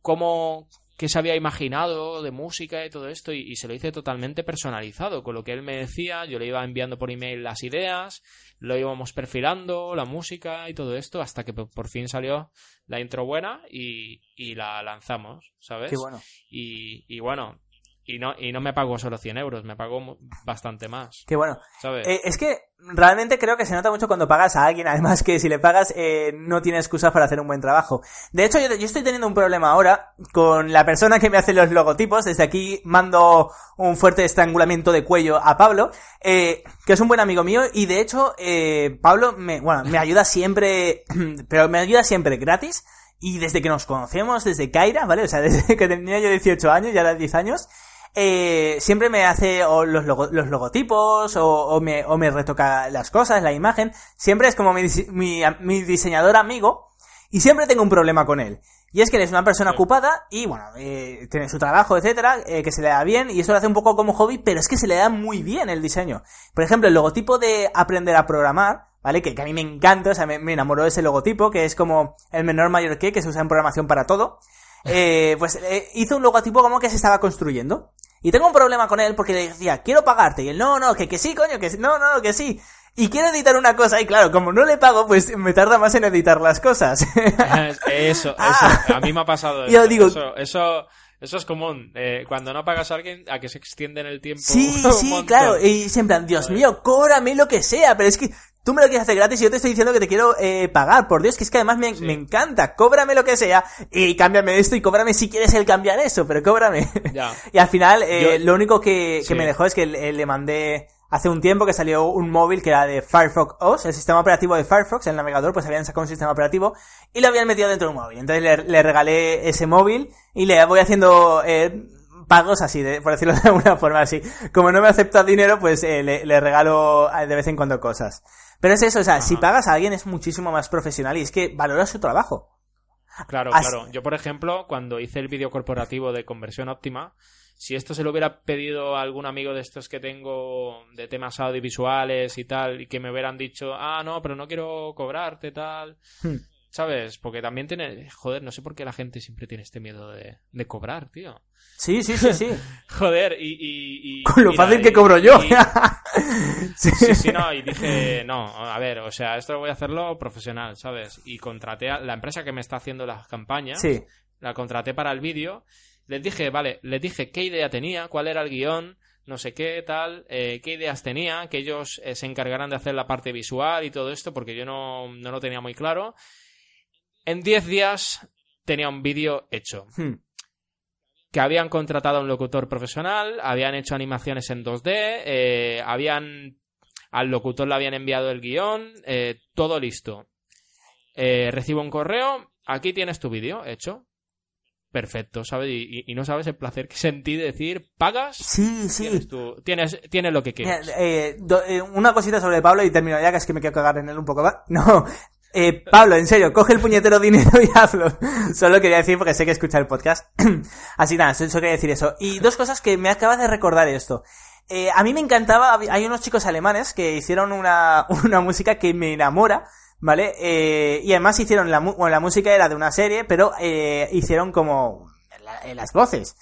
cómo qué se había imaginado de música y todo esto y, y se lo hice totalmente personalizado, con lo que él me decía, yo le iba enviando por email las ideas, lo íbamos perfilando, la música y todo esto, hasta que por, por fin salió la intro buena y, y la lanzamos, ¿sabes? Qué bueno. Y, y bueno, y no, y no me pagó solo 100 euros, me pagó bastante más, Qué bueno. ¿sabes? Eh, es que realmente creo que se nota mucho cuando pagas a alguien. Además que si le pagas eh, no tiene excusas para hacer un buen trabajo. De hecho, yo, yo estoy teniendo un problema ahora con la persona que me hace los logotipos. Desde aquí mando un fuerte estrangulamiento de cuello a Pablo, eh, que es un buen amigo mío. Y de hecho, eh, Pablo me, bueno, me ayuda siempre, pero me ayuda siempre gratis. Y desde que nos conocemos, desde Kaira, ¿vale? O sea, desde que tenía yo 18 años, ya era 10 años, eh, siempre me hace o los, logo- los logotipos o, o me, o me retoca las cosas, la imagen. Siempre es como mi, mi, mi diseñador amigo y siempre tengo un problema con él. Y es que él es una persona Sí. ocupada y, bueno, eh, tiene su trabajo, etcétera, eh, que se le da bien y eso lo hace un poco como hobby, pero es que se le da muy bien el diseño. Por ejemplo, el logotipo de aprender a programar, ¿vale? Que, que a mí me encanta, o sea, me, me enamoró de ese logotipo, que es como el menor mayor que, que se usa en programación para todo. Eh, pues eh, hizo un logotipo como que se estaba construyendo. Y tengo un problema con él porque le decía, quiero pagarte. Y él, no, no, que, que sí, coño, que sí, no, no, que sí. Y quiero editar una cosa y claro, como no le pago, pues me tarda más en editar las cosas. eso, eso, Ah. a mí me ha pasado Yo eso. digo- eso, eso, eso es común. Eh, cuando no pagas a alguien, a que se extiende en el tiempo. Sí, sí, montón. claro. Y siempre, Dios mío, cóbrame lo que sea, pero es que tú me lo quieres hacer gratis y yo te estoy diciendo que te quiero eh, pagar. Por Dios, que es que además me, Sí. me encanta. Cóbrame lo que sea y cámbiame esto y cóbrame si quieres el cambiar eso, pero cóbrame. Ya. y al final, eh, Yo- lo único que, que Sí. me dejó es que le, le mandé hace un tiempo que salió un móvil que era de Firefox OS, el sistema operativo de Firefox, el navegador, pues habían sacado un sistema operativo y lo habían metido dentro de un móvil. Entonces le, le regalé ese móvil y le voy haciendo eh, pagos así, de, por decirlo de alguna forma así. Como no me acepta dinero, pues eh, le, le regalo eh, de vez en cuando cosas. Pero es eso, o sea, si pagas a alguien es muchísimo más profesional y es que valora su trabajo. Claro, claro. Yo, por ejemplo, cuando hice el vídeo corporativo de conversión óptima, si esto se lo hubiera pedido a algún amigo de estos que tengo de temas audiovisuales y tal, y que me hubieran dicho, ah, no, pero no quiero cobrarte, tal. ¿Sabes? Porque también tiene. Joder, no sé por qué la gente siempre tiene este miedo de, de cobrar, tío. Sí, sí, sí, sí. Joder, y. y- y- Con lo mira, fácil y- que cobro yo. y- Sí, sí, no, y dije, no, a ver, o sea, esto voy a hacerlo profesional, ¿sabes? Y contraté a la empresa que me está haciendo las campañas, Sí. la contraté para el vídeo, les dije, vale, les dije qué idea tenía, cuál era el guion, no sé qué, tal, eh, qué ideas tenía, que ellos eh, se encargaran de hacer la parte visual y todo esto, porque yo no, no lo tenía muy claro. En 10 días tenía un vídeo hecho. Hmm. Que habían contratado a un locutor profesional, habían hecho animaciones en 2D, eh, habían al locutor le habían enviado el guion, eh, todo listo. Eh, recibo un correo, aquí tienes tu vídeo hecho. Perfecto, ¿sabes? Y, y- y no sabes el placer que sentí de decir, pagas, Sí, sí. tienes, tu- tienes, tienes lo que quieres. do- una cosita sobre Pablo y termino ya, que es que me quiero cagar en él un poco más. No, eh, Pablo, en serio, coge el puñetero dinero y hazlo. Solo quería decir porque sé que escucha el podcast. Así nada, solo quería decir eso. Y dos cosas que me acabas de recordar esto. Eh, a mí me encantaba, hay unos chicos alemanes que hicieron una, una música que me enamora, ¿vale? Eh, y además hicieron la, bueno, la música era de una serie, pero eh, hicieron como la- eh, las voces.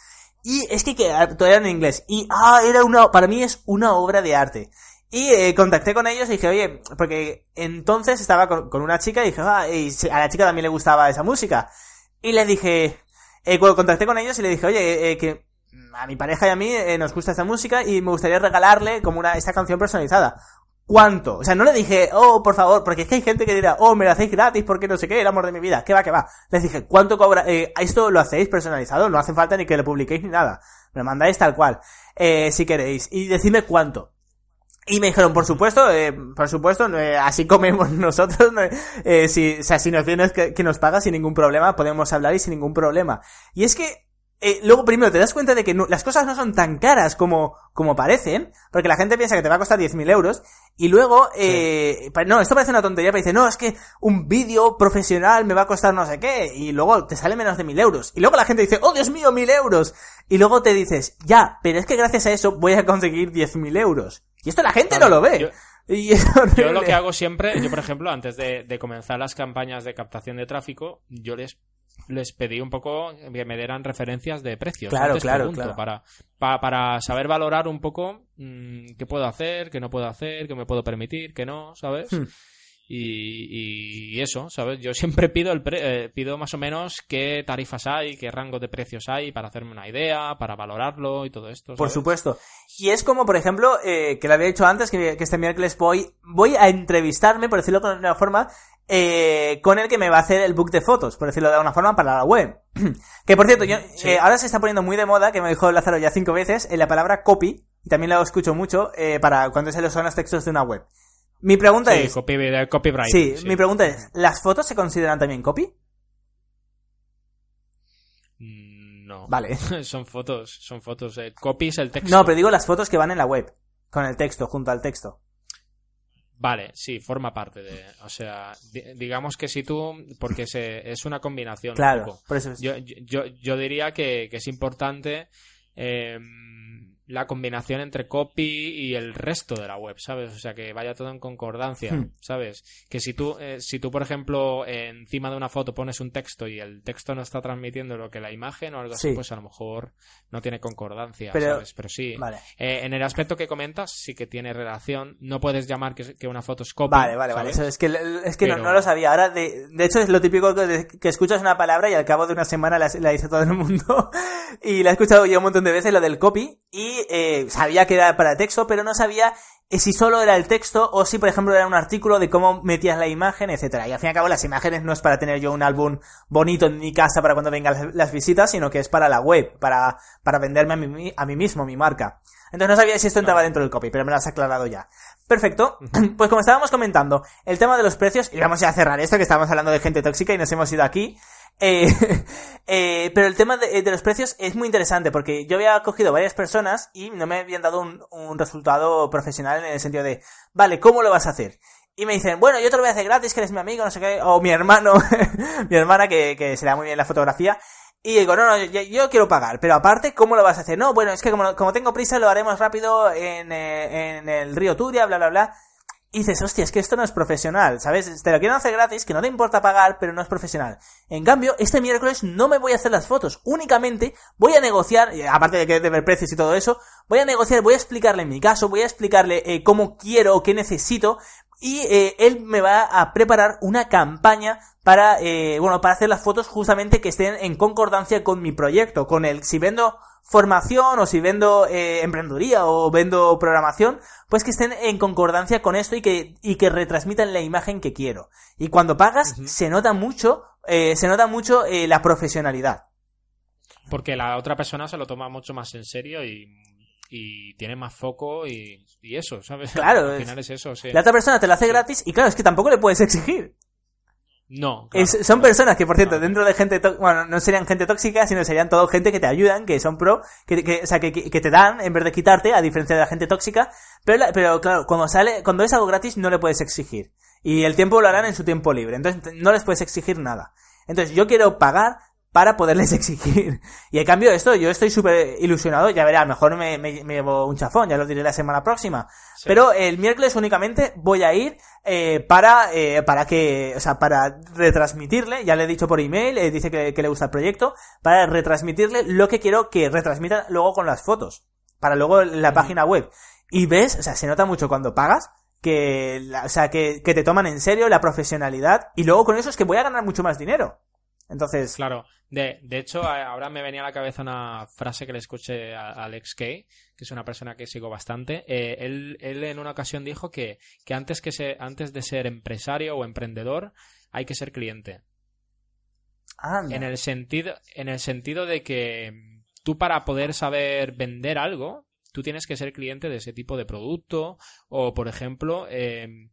Y es que, que ah, todavía en inglés. Y, ah, era una, para mí es una obra de arte. Y eh, contacté con ellos y dije, oye, porque entonces estaba con, con una chica y dije, ah, y a la chica también le gustaba esa música. Y le dije, eh, contacté con ellos y le dije, oye, eh, que a mi pareja y a mí eh, nos gusta esta música y me gustaría regalarle como una, esta canción personalizada. ¿Cuánto? O sea, no le dije, oh, por favor, porque es que hay gente que dirá, oh, me lo hacéis gratis porque no sé qué, el amor de mi vida. ¿Qué va, qué va? Les dije, ¿cuánto cobra? Eh, ¿Esto lo hacéis personalizado? No hace falta ni que lo publiquéis ni nada. Me mandáis tal cual, eh, si queréis. Y decidme cuánto. Y me dijeron, por supuesto, eh, por supuesto, eh, así comemos nosotros, no, eh, si, o sea, si nos vienes que, que nos paga sin ningún problema, podemos hablar y sin ningún problema. Y es que, eh, luego primero te das cuenta de que no- las cosas no son tan caras como, como parecen, porque la gente piensa que te va a costar 10.000 euros, y luego, eh, pa- no, esto parece una tontería, pero dice, no, es que un vídeo profesional me va a costar no sé qué, y luego te sale menos de 1.000 euros. Y luego la gente dice, oh Dios mío, 1.000 euros. Y luego te dices, ya, pero es que gracias a eso voy a conseguir 10.000 euros. Y esto la gente Claro, no lo ve. yo- y Yo lo que hago siempre, yo por ejemplo, antes de, de comenzar las campañas de captación de tráfico, yo les les pedí un poco que me dieran referencias de precios. Claro, Antes claro, pregunto, claro. Para, pa- para saber valorar un poco mm, qué puedo hacer, qué no puedo hacer, qué me puedo permitir, qué no, ¿sabes? Hmm. Y, y eso, ¿sabes? Yo siempre pido el pre- eh, pido más o menos qué tarifas hay, qué rango de precios hay para hacerme una idea, para valorarlo y todo esto. Por supuesto. Y es como, por ejemplo, eh, que lo había dicho antes, que, que este miércoles voy, voy a entrevistarme, por decirlo de una forma, eh, con el que me va a hacer el book de fotos, por decirlo de alguna forma, para la web. que por cierto, yo, Sí. eh, ahora se está poniendo muy de moda, que me dijo Lázaro ya cinco veces, en la palabra copy, y también la escucho mucho, eh, para cuando se son los textos de una web. Mi pregunta Sí, es, copy, copyright. sí, mi pregunta es, ¿las fotos se consideran también copy? Mm, No. Vale. son fotos, son fotos. Eh, copy es el texto. No, pero digo las fotos que van en la web, con el texto, junto al texto. Vale, sí, forma parte de. O sea, di- digamos que si tú. Porque se, es una combinación. un Claro, poco. por eso es. Yo, yo, yo diría que, que es importante eh, la combinación entre copy y el resto de la web, ¿sabes? O sea, que vaya todo en concordancia, Hmm. ¿sabes? Que si tú, eh, si tú, por ejemplo, encima de una foto pones un texto y el texto no está transmitiendo lo que la imagen o algo así, Sí. pues a lo mejor no tiene concordancia, Pero- ¿sabes? Pero sí. Vale. Eh, en el aspecto que comentas, sí que tiene relación. No puedes llamar que, que una foto es copy. Vale, vale, vale. es que, es que no, lo sabía. Ahora, de, de hecho, es lo típico que, que escuchas una palabra y al cabo de una semana la, la dice todo el mundo. y la he escuchado yo un montón de veces, lo del copy. Y eh, sabía que era para texto, pero no sabía eh, si solo era el texto o si, por ejemplo, era un artículo de cómo metías la imagen, etcétera. Y al fin y al cabo, las imágenes no es para tener yo un álbum bonito en mi casa para cuando vengan las, las visitas, sino que es para la web, para, para venderme a mí, a mí mismo, mi marca. Entonces no sabía si esto entraba dentro del copy, pero me lo has aclarado ya. Perfecto. Pues como estábamos comentando, el tema de los precios, y vamos ya a cerrar esto, que estábamos hablando de gente tóxica y nos hemos ido aquí. Eh, eh, pero el tema de, de los precios es muy interesante porque yo había cogido varias personas y no me habían dado un, un resultado profesional en el sentido de, vale, ¿cómo lo vas a hacer? Y me dicen, bueno, yo te lo voy a hacer gratis, que eres mi amigo, no sé qué, o mi hermano, mi hermana que, que se le da muy bien la fotografía. Y digo, no, no, yo, yo quiero pagar, pero aparte, ¿cómo lo vas a hacer? No, bueno, es que como, como tengo prisa, lo haremos rápido en, eh, en el río Turia, bla, bla, bla. Y dices, hostia, es que esto no es profesional, ¿sabes? Te lo quieren hacer gratis, que no te importa pagar, pero no es profesional. En cambio, este miércoles no me voy a hacer las fotos, únicamente voy a negociar, aparte de que de ver precios y todo eso, voy a negociar, voy a explicarle mi caso, voy a explicarle eh, cómo quiero o qué necesito, y eh, él me va a preparar una campaña para, eh, bueno, para hacer las fotos justamente que estén en concordancia con mi proyecto, con el, si vendo formación o si vendo eh, emprendeduría o vendo programación, pues que estén en concordancia con esto y que, y que retransmitan la imagen que quiero. Y cuando pagas, se nota mucho eh, se nota mucho eh, la profesionalidad. Porque la otra persona se lo toma mucho más en serio y, y tiene más foco y, y eso, ¿sabes? Claro, Al es- final es eso, sí. La otra persona te lo hace gratis y claro, es que tampoco le puedes exigir. No, claro, Es- son claro. personas que, por cierto, dentro de gente, bueno, no serían gente tóxica, sino serían todo gente que te ayudan, que son pro, que, que- o sea, que, que- te dan en vez de quitarte, a diferencia de la gente tóxica. Pero, la- pero claro, cuando sale, cuando es algo gratis, no le puedes exigir. Y el tiempo lo harán en su tiempo libre. Entonces, no les puedes exigir nada. Entonces, yo quiero pagar para poderles exigir. Y a cambio de esto, yo estoy súper ilusionado. Ya veré, a lo mejor me, me- me llevo un chafón, ya lo diré la semana próxima. Sí. Pero el miércoles únicamente voy a ir eh, para, eh, para que, o sea, para retransmitirle, ya le he dicho por email, eh, dice que, que le gusta el proyecto, para retransmitirle lo que quiero que retransmita luego con las fotos, para luego la página web. Y ves, o sea, se nota mucho cuando pagas, que, o sea, que, que te toman en serio la profesionalidad, y luego con eso es que voy a ganar mucho más dinero. Entonces, Claro. De, de hecho, ahora me venía a la cabeza una frase que le escuché a a Alex Kay, que es una persona que sigo bastante. Eh, él, él en una ocasión dijo que, que antes, que se, antes de ser empresario o emprendedor hay que ser cliente. anda. En el sentido, en el sentido de que tú para poder saber vender algo, tú tienes que ser cliente de ese tipo de producto o, por ejemplo, eh,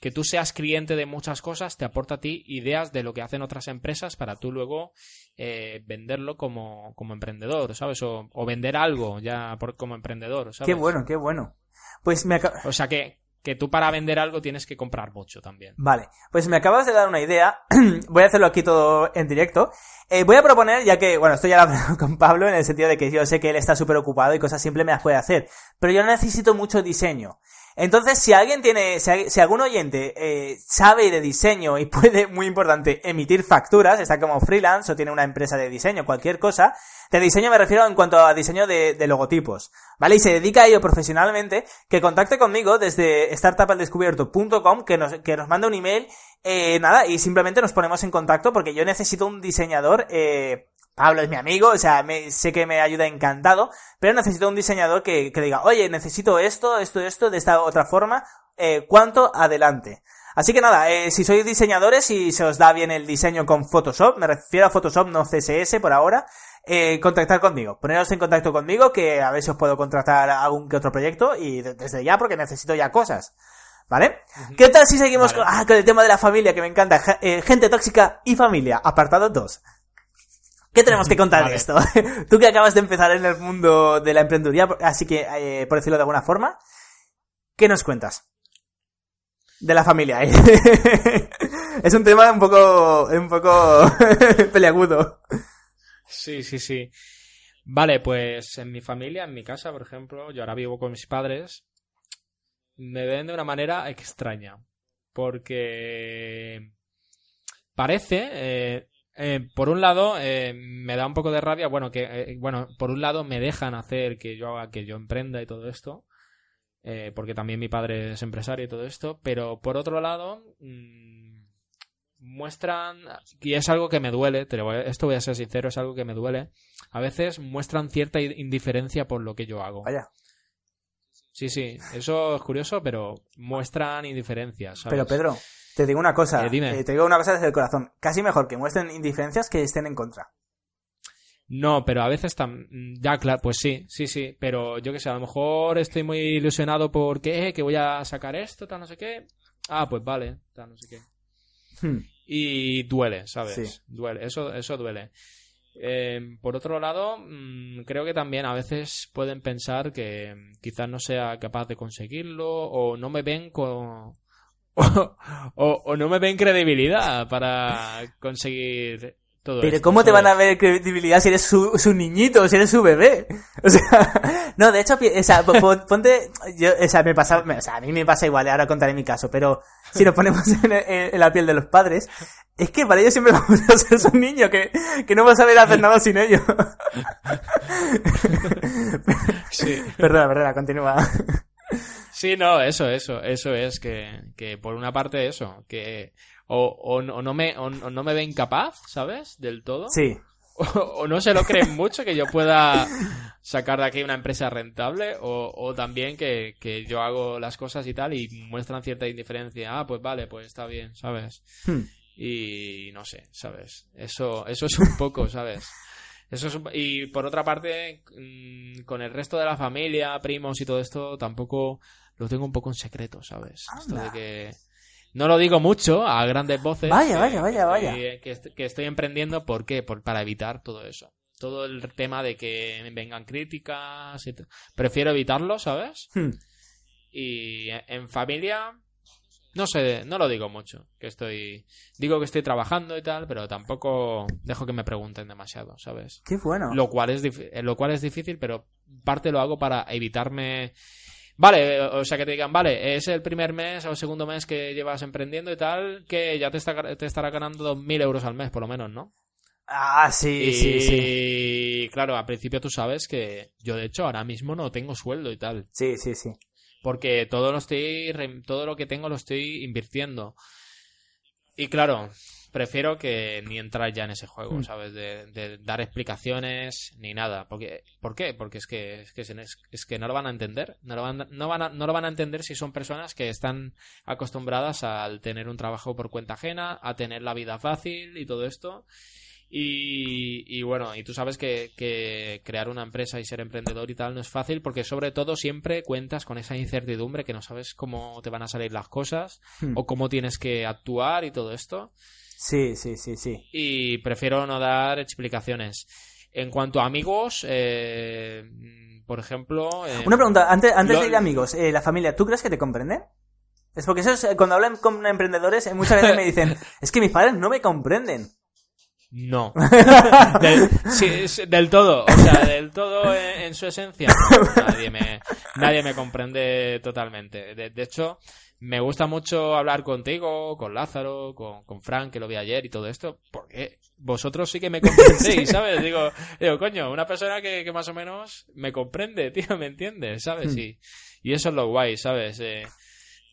que tú seas cliente de muchas cosas te aporta a ti ideas de lo que hacen otras empresas para tú luego eh, venderlo como, como emprendedor, ¿sabes? O, o vender algo ya por, como emprendedor, ¿sabes? qué bueno, qué bueno. Pues me acaba... O sea que, que tú para vender algo tienes que comprar mucho también. Vale, pues me acabas de dar una idea. voy a hacerlo aquí todo en directo. Eh, voy a proponer, ya que, bueno, esto ya lo he hablado con Pablo en el sentido de que yo sé que él está súper ocupado y cosas simples me las puede hacer. Pero yo necesito mucho diseño. Entonces, si alguien tiene, si, algún oyente eh, sabe de diseño y puede, muy importante, emitir facturas, está como freelance o tiene una empresa de diseño, cualquier cosa, de diseño me refiero en cuanto a diseño de, de logotipos, ¿vale? Y se dedica a ello profesionalmente, que contacte conmigo desde startupaldescubierto.com, que nos, que nos mande un email, eh, nada, y simplemente nos ponemos en contacto porque yo necesito un diseñador, eh, Pablo es mi amigo, o sea, me- sé que me ayuda encantado, pero necesito un diseñador que, que diga, oye, necesito esto, esto, esto, de esta otra forma, eh, ¿cuánto? Adelante. Así que nada, eh, si sois diseñadores y se os da bien el diseño con Photoshop, me refiero a Photoshop, no CSS por ahora, eh, contactar conmigo, poneros en contacto conmigo que a ver si os puedo contratar algún que otro proyecto y de- desde ya porque necesito ya cosas. ¿Vale? ¿Qué tal si seguimos Vale. con, ah, con el tema de la familia que me encanta? Eh, gente tóxica y familia, apartado 2. ¿Qué tenemos que contar de esto? Tú que acabas de empezar en el mundo de la emprendeduría, así que, eh, por decirlo de alguna forma, ¿qué nos cuentas? De la familia, ¿eh? es un tema un poco, un poco peleagudo. Sí, sí, sí. Vale, pues en mi familia, en mi casa, por ejemplo, yo ahora vivo con mis padres, me ven de una manera extraña. Porque parece, eh, eh, por un lado, eh, me da un poco de rabia, bueno, que, eh, bueno, por un lado me dejan hacer que yo haga, que yo emprenda y todo esto, eh, porque también mi padre es empresario y todo esto, pero por otro lado, mm, muestran, y es algo que me duele, te voy a- esto voy a ser sincero, es algo que me duele, a veces muestran cierta indiferencia por lo que yo hago. Vaya. Sí, sí, eso es curioso, pero muestran indiferencia, ¿sabes? Pero Pedro, te digo una cosa, Eh, dime. eh, te digo una cosa desde el corazón. Casi mejor que muestren indiferencias que estén en contra. No, pero a veces tam- ya, claro, pues sí, sí, sí, pero yo que sé, a lo mejor estoy muy ilusionado porque, eh, que voy a sacar esto, tal, no sé qué. Ah, pues vale, tal, no sé qué. Hmm. Y duele, ¿sabes? Sí. Duele, eso, eso duele. Eh, por otro lado, mm, creo que también a veces pueden pensar que mm, quizás no sea capaz de conseguirlo o no me ven con... O, o- o no me ven credibilidad para conseguir todo Pero esto, ¿cómo te van a ver credibilidad si eres su, su niñito, si eres su bebé? O sea, no, de hecho, o sea, po- po- ponte, yo, o sea, me pasa, o sea, a mí me pasa igual, ahora contaré mi caso, pero si nos ponemos en, en- la piel de los padres, es que para ellos siempre vamos a ser su niño, que, que no va a saber hacer nada sin ellos. Sí. perdona, perdona, continúa. Sí, no, eso, eso, eso es que, que por una parte eso, que o, o, no- o no me, o, o no me ven capaz, ¿sabes? Del todo. Sí, O, o no se lo creen mucho que yo pueda sacar de aquí una empresa rentable o, o también que, que yo hago las cosas y tal y muestran cierta indiferencia. Ah, pues vale, pues está bien, ¿sabes? Hmm. Y no sé, ¿sabes? Eso, eso es un poco, ¿sabes? Eso es y por otra parte, mm, con el resto de la familia, primos y todo esto, tampoco lo tengo un poco en secreto, ¿sabes? Esto de que no lo digo mucho a grandes voces. Vaya, que- vaya, vaya, que vaya. estoy- Que, est- que estoy emprendiendo, ¿por qué? Por, para evitar todo eso. Todo el tema de que vengan críticas. y Prefiero evitarlo, ¿sabes? Hmm. Y en familia, no sé, no lo digo mucho. Que estoy. Digo que estoy trabajando y tal, pero tampoco dejo que me pregunten demasiado, ¿sabes? Qué bueno. Lo cual es, eh, lo cual es difícil, pero parte lo hago para evitarme. Vale, eh, o sea que te digan, vale, es el primer mes o el segundo mes que llevas emprendiendo y tal, que ya te, está, te estará ganando 2.000 euros al mes, por lo menos, ¿no? Ah, sí, y sí, sí. claro, al principio tú sabes que yo, de hecho, ahora mismo no tengo sueldo y tal. Sí, sí, sí. Porque todo lo estoy todo lo que tengo lo estoy invirtiendo. Y claro, prefiero que ni entrar ya en ese juego, Mm. ¿sabes? De, de dar explicaciones ni nada. Porque, ¿Por qué? Porque es que, es que, es que no lo van a entender. No lo van, no, van a, no lo van a entender si son personas que están acostumbradas al tener un trabajo por cuenta ajena, a tener la vida fácil y todo esto. Y, y bueno, y tú sabes que, que crear una empresa y ser emprendedor y tal no es fácil porque sobre todo siempre cuentas con esa incertidumbre que no sabes cómo te van a salir las cosas Hmm. o cómo tienes que actuar y todo esto. Sí, sí, sí, sí. Y prefiero no dar explicaciones. En cuanto a amigos, eh, por ejemplo... eh, Una pregunta, antes, antes lo- de ir a amigos, eh, la familia, ¿tú crees que te comprenden? Es porque eso es, eh, cuando hablan con emprendedores, eh, muchas veces me dicen, es que mis padres no me comprenden. No. del, sí, es- del todo. O sea, del todo en, en su esencia. nadie, me, nadie me comprende totalmente. De, de hecho, me gusta mucho hablar contigo, con Lázaro, con, con Frank, que lo vi ayer y todo esto, porque vosotros sí que me comprendéis, ¿sabes? Digo, digo coño, una persona que, que más o menos me comprende, tío, ¿me entiendes? ¿Sabes? Hmm. Y, y eso es lo guay, ¿sabes? Eh,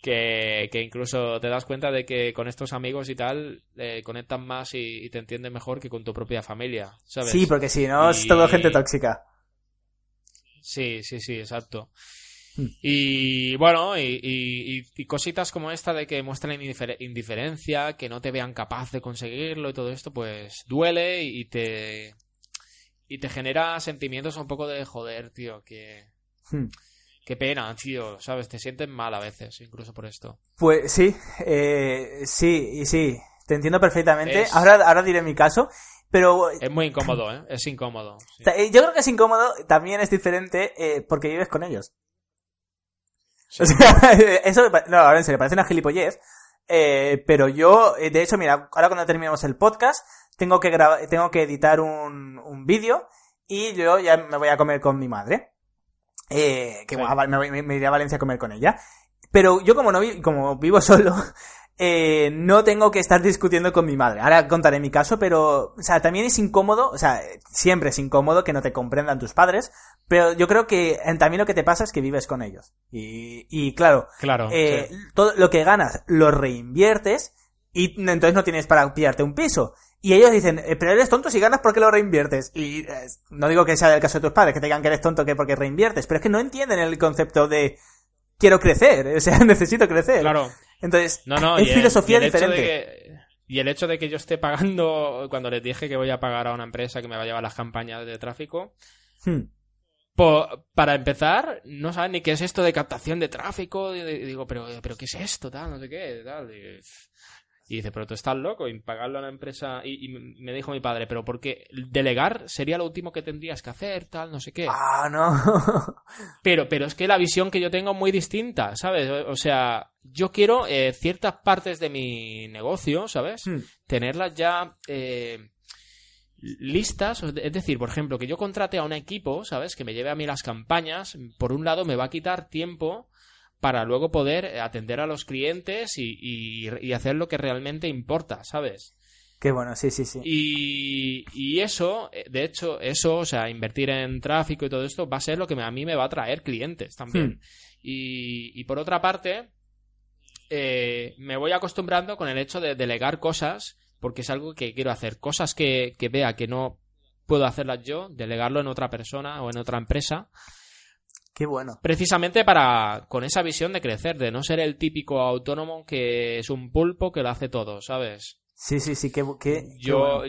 que, que incluso te das cuenta de que con estos amigos y tal eh, conectan más y, y te entienden mejor que con tu propia familia, ¿sabes? Sí, porque si no, es todo gente tóxica. Sí, sí, sí, exacto. Hmm. Y bueno, y, y- y- y cositas como esta de que muestran indifer- indiferencia, que no te vean capaz de conseguirlo y todo esto, pues duele y te y te genera sentimientos un poco de joder, tío, que Hmm. qué pena, tío, sabes, te sientes mal a veces, incluso por esto. Pues sí, eh, sí, y sí, te entiendo perfectamente. Es- Ahora, ahora diré mi caso, pero Es muy incómodo, ¿eh? Es incómodo. sí. Eh, Yo creo que es incómodo, también es diferente eh, porque vives con ellos. O sea, eso, no, ahora en serio, parece una gilipollez. eh, pero yo, eh, de hecho, mira, ahora cuando terminemos el podcast, tengo que grabar, tengo que editar un, un vídeo y yo ya me voy a comer con mi madre. Eh, que Sí. me iré a Valencia a comer con ella. Pero yo como no vi- como vivo solo, eh, no tengo que estar discutiendo con mi madre. Ahora contaré mi caso, pero, o sea, también es incómodo, o sea, siempre es incómodo que no te comprendan tus padres, pero yo creo que también lo que te pasa es que vives con ellos. Y, y claro, Claro. eh, sí. todo lo que ganas lo reinviertes y entonces no tienes para pillarte un piso. Y ellos dicen, eh, pero eres tonto si ganas, ¿por qué lo reinviertes? Y eh, no digo que sea el caso de tus padres, que te digan que eres tonto que porque reinviertes, pero es que no entienden el concepto de quiero crecer, o sea, necesito crecer. Claro. Entonces, No, no, es el- filosofía y el diferente. que- y el hecho de que yo esté pagando, cuando les dije que voy a pagar a una empresa que me va a llevar las campañas de tráfico, Hmm. po- para empezar, no saben ni qué es esto de captación de tráfico. Y y digo, pero, pero ¿qué es esto? Tal, no sé qué, tal. Y, y dice, pero tú estás loco y pagarlo a una empresa. Y, y me dijo mi padre, pero porque delegar sería lo último que tendrías que hacer, tal, no sé qué. Ah, no. Pero, pero es que la visión que yo tengo es muy distinta, ¿sabes? O sea, yo quiero eh, ciertas partes de mi negocio, ¿sabes? Hmm. Tenerlas ya eh, listas. Es decir, por ejemplo, que yo contrate a un equipo, ¿sabes? Que me lleve a mí las campañas. Por un lado, me va a quitar tiempo para luego poder eh, atender a los clientes y, y- y hacer lo que realmente importa, ¿sabes? Qué bueno, sí, sí, sí. Y, y eso, eh, de hecho, eso, o sea, invertir en tráfico y todo esto va a ser lo que a mí me va a traer clientes también. Y, y por otra parte, eh, me voy acostumbrando con el hecho de delegar cosas, porque es algo que quiero hacer. Cosas que, que vea que no puedo hacerlas yo, delegarlo en otra persona o en otra empresa, Qué bueno. precisamente para, con esa visión de crecer, de no ser el típico autónomo que es un pulpo que lo hace todo, ¿sabes? Sí, sí, sí, que... que yo,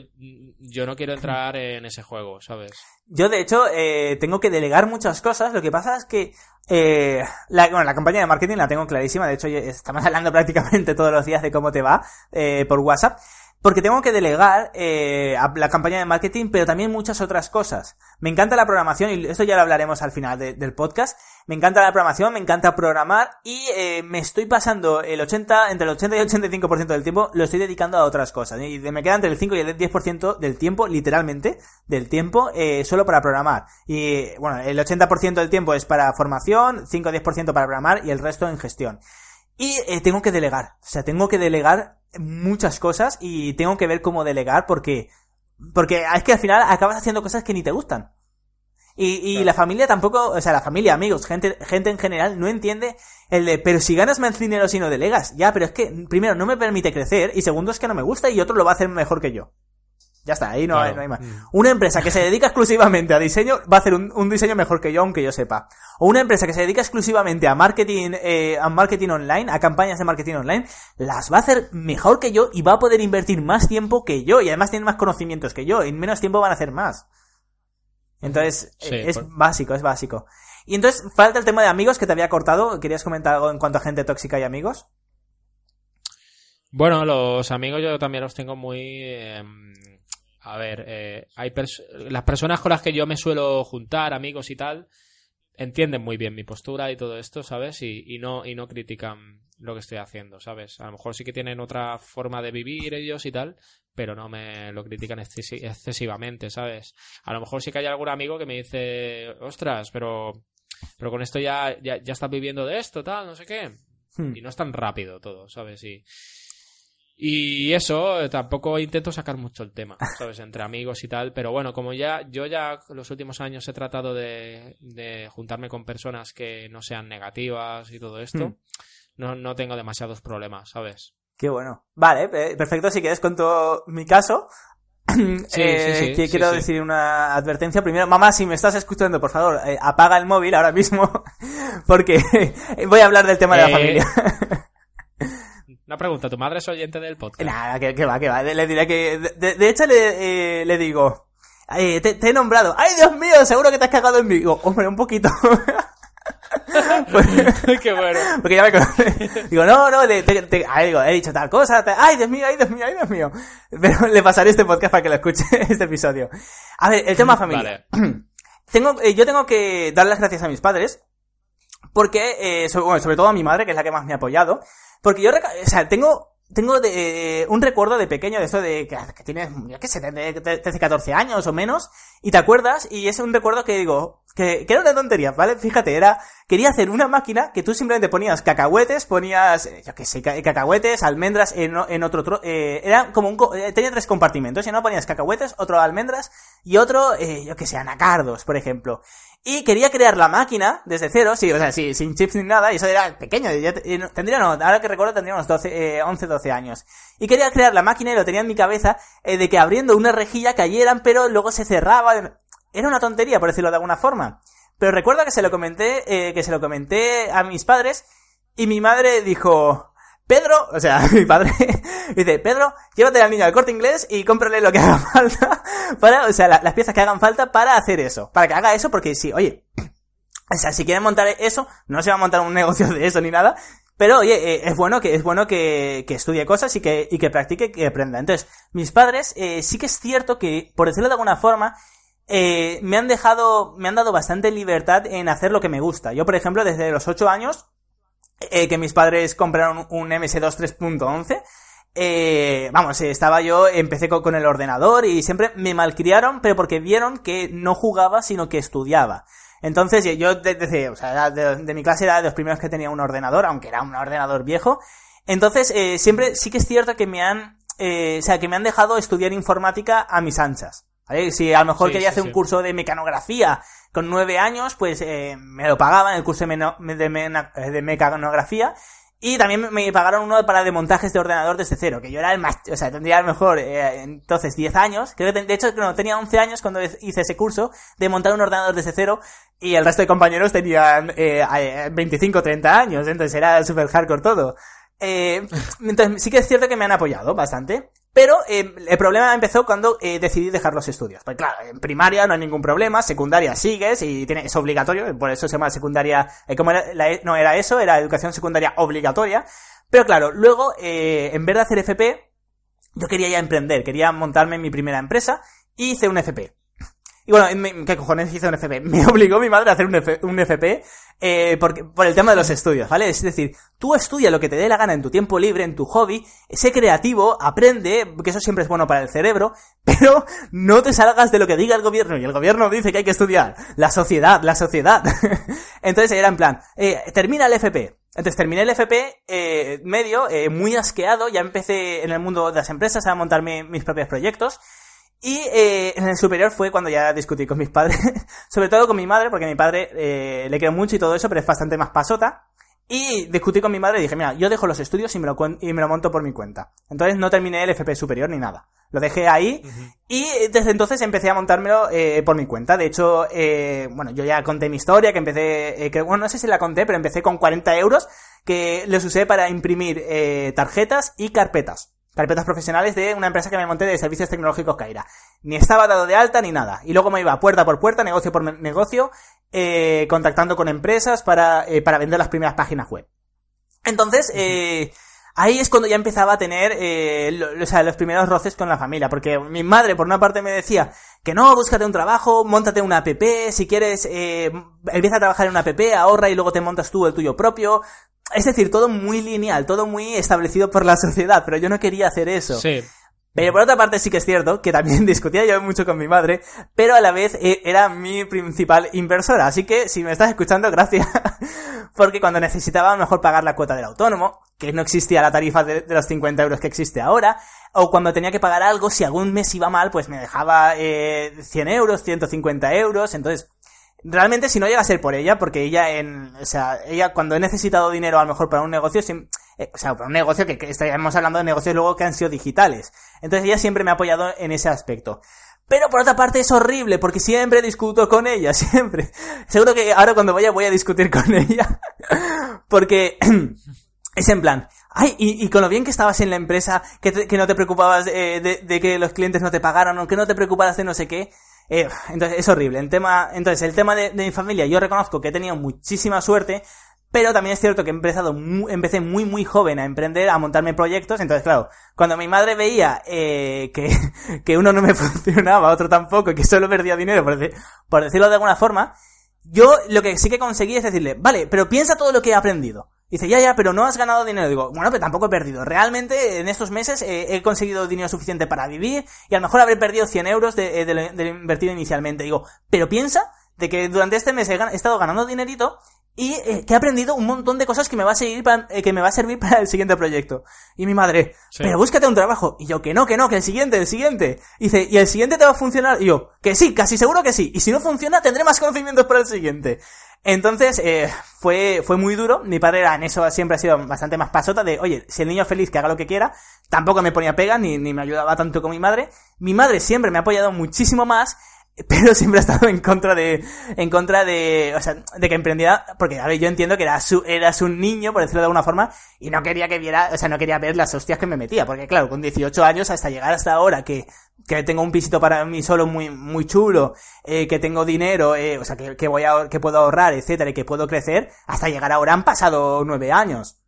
yo no quiero entrar en ese juego, ¿sabes? Yo, de hecho, eh, tengo que delegar muchas cosas. Lo que pasa es que eh, la, bueno, la campaña de marketing la tengo clarísima. De hecho, estamos hablando prácticamente todos los días de cómo te va eh, por WhatsApp. Porque tengo que delegar eh, a la campaña de marketing, pero también muchas otras cosas. Me encanta la programación, y esto ya lo hablaremos al final del podcast. Me encanta la programación, me encanta programar, y eh, me estoy pasando el 80, entre el 80 y el 85% del tiempo, lo estoy dedicando a otras cosas. Y me queda entre el 5 y el 10% del tiempo, literalmente, del tiempo, eh, solo para programar. Y bueno, el 80% del tiempo es para formación, 5 o 10% para programar, y el resto en gestión. Y eh, tengo que delegar. O sea, tengo que delegar muchas cosas y tengo que ver cómo delegar porque. Porque es que al final acabas haciendo cosas que ni te gustan. Y, y la familia tampoco, o sea, la familia, amigos, gente, gente en general no entiende el de, pero si ganas más dinero si no delegas. Ya, pero es que, primero, no me permite crecer y segundo es que no me gusta y otro lo va a hacer mejor que yo. Ya está, ahí no, hay, no hay más. Mm. Una empresa que se dedica exclusivamente a diseño va a hacer un, diseño mejor que yo, aunque yo sepa. O una empresa que se dedica exclusivamente a marketing, eh, a marketing online, a campañas de marketing online, las va a hacer mejor que yo y va a poder invertir más tiempo que yo y además tiene más conocimientos que yo. En menos tiempo van a hacer más. Entonces, eh, es básico, es básico. Y entonces, falta el tema de amigos que te había cortado. ¿Querías comentar algo en cuanto a gente tóxica y amigos? Bueno, los amigos yo también los tengo muy... Em, a ver, eh, hay las personas con las que yo me suelo juntar, amigos y tal, entienden muy bien mi postura y todo esto, ¿sabes? Y, no, y no critican lo que estoy haciendo, ¿sabes? A lo mejor sí que tienen otra forma de vivir ellos y tal, pero no me lo critican excesivamente, ¿sabes? A lo mejor sí que hay algún amigo que me dice, ostras, pero, pero con esto ya, ya, ya estás viviendo de esto, tal, no sé qué. Hmm. Y no es tan rápido todo, ¿sabes? Y, y eso, eh, tampoco intento sacar mucho el tema, ¿sabes? Entre amigos y tal, pero bueno, como ya yo ya los últimos años he tratado de, juntarme con personas que no sean negativas y todo esto, hmm. no, no tengo demasiados problemas, ¿sabes? Qué bueno. Vale, perfecto, si quieres todo mi caso. Sí, eh, sí, quiero decir una advertencia. Primero, mamá, si me estás escuchando, por favor, eh, apaga el móvil ahora mismo, porque voy a hablar del tema de la familia. Una pregunta, ¿tu madre es oyente del podcast? Nada, que, va, que va. Le diré que... De, hecho, le, eh, le digo... Eh, te, he nombrado. ¡Ay, Dios mío! Seguro que te has cagado en mí. Digo, hombre, un poquito. Qué bueno. Porque ya me conoce. Digo, no, no, te, te, ay, digo, he dicho tal cosa. ay, Dios mío, ay, Dios mío, ay, Dios mío. Pero le pasaré este podcast para que lo escuche, este episodio. A ver, el tema familia. tengo, eh, yo tengo que dar las gracias a mis padres. Porque, eh, sobre, bueno, sobre todo a mi madre, que es la que más me ha apoyado. Porque yo, o sea, tengo, tengo de, eh, un recuerdo de pequeño de eso de que, que tienes, ya que sé, 13, 14 años o menos, y te acuerdas, y es un recuerdo que digo, que, que, era una tontería, ¿vale? Fíjate, era, quería hacer una máquina que tú simplemente ponías cacahuetes, ponías, eh, yo qué sé, cacahuetes, almendras en, en otro, eh, era como un, eh, tenía tres compartimentos, y no ponías cacahuetes, otro almendras, y otro, eh, yo que sé, anacardos, por ejemplo. Y quería crear la máquina desde cero, sí, o sea, sí, sin chips ni nada, y eso era pequeño, tendría, no, ahora que recuerdo tendría unos 12, 11, 12 años. Y quería crear la máquina y lo tenía en mi cabeza, eh, de que abriendo una rejilla cayeran, pero luego se cerraba. Era una tontería, por decirlo de alguna forma. Pero recuerdo que se lo comenté, eh, que se lo comenté a mis padres, y mi madre dijo, Pedro, o sea, mi padre dice, Pedro, llévate al niño al corte inglés y cómprale lo que haga falta para, o sea, las piezas que hagan falta para hacer eso. Para que haga eso, porque sí, oye, o sea, si quieren montar eso, no se va a montar un negocio de eso ni nada, pero oye, eh, es bueno que, es bueno que, que estudie cosas y que, y que practique, que aprenda. Entonces, mis padres, eh, sí que es cierto que, por decirlo de alguna forma, eh, me han dejado, me han dado bastante libertad en hacer lo que me gusta. Yo, por ejemplo, desde los 8 años, eh, que mis padres compraron un MS2 3.11. Eh, vamos, eh, estaba yo, empecé con, el ordenador y siempre me malcriaron, pero porque vieron que no jugaba, sino que estudiaba. Entonces, yo desde, o sea, de, mi clase era de los primeros que tenía un ordenador, aunque era un ordenador viejo. Entonces, eh, siempre sí que es cierto que me han, eh, o sea, que me han dejado estudiar informática a mis anchas. ¿Vale? Si a lo mejor quería hacer un curso de mecanografía con nueve años, pues eh, me lo pagaban el curso de, de, mecanografía. Y también me pagaron uno para desmontajes de ordenador desde cero, que yo era el más, o sea, tendría a lo mejor, eh, entonces 10 años, creo que de hecho no, tenía 11 años cuando hice ese curso de montar un ordenador desde cero y el resto de compañeros tenían eh, 25 o 30 años, entonces era super hardcore todo. Eh, entonces sí que es cierto que me han apoyado bastante. Pero eh, el problema empezó cuando eh, decidí dejar los estudios. Pues claro, en primaria no hay ningún problema, secundaria sigues y tiene, es obligatorio, por eso se llama secundaria, eh, como era, la- no era eso, era educación secundaria obligatoria. Pero claro, luego, eh, en vez de hacer FP, yo quería ya emprender, quería montarme mi primera empresa y hice un FP. Y bueno, me- ¿qué cojones hice un FP? Me obligó mi madre a hacer un, F- un FP eh, porque, por el tema de los estudios, ¿vale? Es decir, tú estudia lo que te dé la gana en tu tiempo libre, en tu hobby, sé creativo, aprende, que eso siempre es bueno para el cerebro, pero no te salgas de lo que diga el gobierno. Y el gobierno dice que hay que estudiar. La sociedad, la sociedad. Entonces era en plan, eh, termina el FP. Entonces terminé el FP eh, medio, eh, muy asqueado, ya empecé en el mundo de las empresas a montarme mis propios proyectos. Y eh, en el superior fue cuando ya discutí con mis padres, sobre todo con mi madre, porque a mi padre eh, le quiero mucho y todo eso, pero es bastante más pasota. Y discutí con mi madre y dije, mira, yo dejo los estudios y me lo, y me lo monto por mi cuenta. Entonces no terminé el FP superior ni nada. Lo dejé ahí y desde entonces empecé a montármelo eh, por mi cuenta. De hecho, eh, bueno, yo ya conté mi historia, que empecé, eh, que, bueno, no sé si la conté, pero empecé con 40 euros que los usé para imprimir eh, tarjetas y carpetas. Carpetas profesionales de una empresa que me monté de servicios tecnológicos Caira. Ni estaba dado de alta ni nada. Y luego me iba puerta por puerta, negocio por negocio, eh, contactando con empresas para, eh, para vender las primeras páginas web. Entonces, eh, ahí es cuando ya empezaba a tener eh, lo- o sea, los primeros roces con la familia, porque mi madre por una parte me decía que no, búscate un trabajo, montate una app, si quieres, eh, empieza a trabajar en una app, ahorra y luego te montas tú el tuyo propio. Es decir, todo muy lineal, todo muy establecido por la sociedad, pero yo no quería hacer eso. Sí. Pero por otra parte sí que es cierto que también discutía yo mucho con mi madre, pero a la vez eh, era mi principal inversora. Así que si me estás escuchando, gracias. Porque cuando necesitaba a lo mejor pagar la cuota del autónomo, que no existía la tarifa de, los 50 euros que existe ahora, o cuando tenía que pagar algo, si algún mes iba mal, pues me dejaba eh, 100 euros, 150 euros. Entonces, realmente si no llega a ser por ella, porque ella en, o sea, ella cuando he necesitado dinero a lo mejor para un negocio, siem- eh, o sea, para un negocio que, que hablando de negocios luego que han sido digitales. Entonces ella siempre me ha apoyado en ese aspecto. Pero por otra parte es horrible, porque siempre discuto con ella, siempre. Seguro que ahora cuando vaya voy a discutir con ella. porque es en plan, ay, y, y con lo bien que estabas en la empresa, que, te- que no te preocupabas eh, de, de que los clientes no te pagaran, o que no te preocupabas de no sé qué. Eh, entonces es horrible. El tema, entonces el tema de, de mi familia, yo reconozco que he tenido muchísima suerte, pero también es cierto que he empezado empecé muy muy joven a emprender, a montarme proyectos, entonces claro, cuando mi madre veía eh, que, que uno no me funcionaba, otro tampoco, y que solo perdía dinero, por, deci- por decirlo de alguna forma, yo lo que sí que conseguí es decirle, vale, pero piensa todo lo que he aprendido. Dice, ya, ya, pero no has ganado dinero. Digo, bueno, pero tampoco he perdido. Realmente, en estos meses eh, he conseguido dinero suficiente para vivir y a lo mejor habré perdido 100 euros de, eh, de de lo invertido inicialmente. Digo, pero piensa de que durante este mes he, he estado ganando dinerito y eh, que he aprendido un montón de cosas que me va a seguir para- eh, que me va a servir para el siguiente proyecto. Y mi madre, Sí. pero búscate un trabajo. Y yo, que no, que no, que el siguiente, el siguiente. Y dice, ¿y el siguiente te va a funcionar? Y yo, que sí, casi seguro que sí. Y si no funciona, tendré más conocimientos para el siguiente. Entonces, eh, fue, fue muy duro. Mi padre era en eso siempre ha sido bastante más pasota de, oye, si el niño es feliz, que haga lo que quiera. Tampoco me ponía pega, ni, ni me ayudaba tanto como mi madre. Mi madre siempre me ha apoyado muchísimo más, pero siempre ha estado en contra de, en contra de, o sea, de que emprendiera, porque, a ver, yo entiendo que era su, eras un niño, por decirlo de alguna forma, y no quería que viera, o sea, no quería ver las hostias que me metía, porque claro, con 18 años hasta llegar hasta ahora que, que tengo un pisito para mí solo muy, muy chulo, eh, que tengo dinero, eh, o sea, que, que voy a, que puedo ahorrar, etcétera, y que puedo crecer, hasta llegar ahora han pasado nueve años.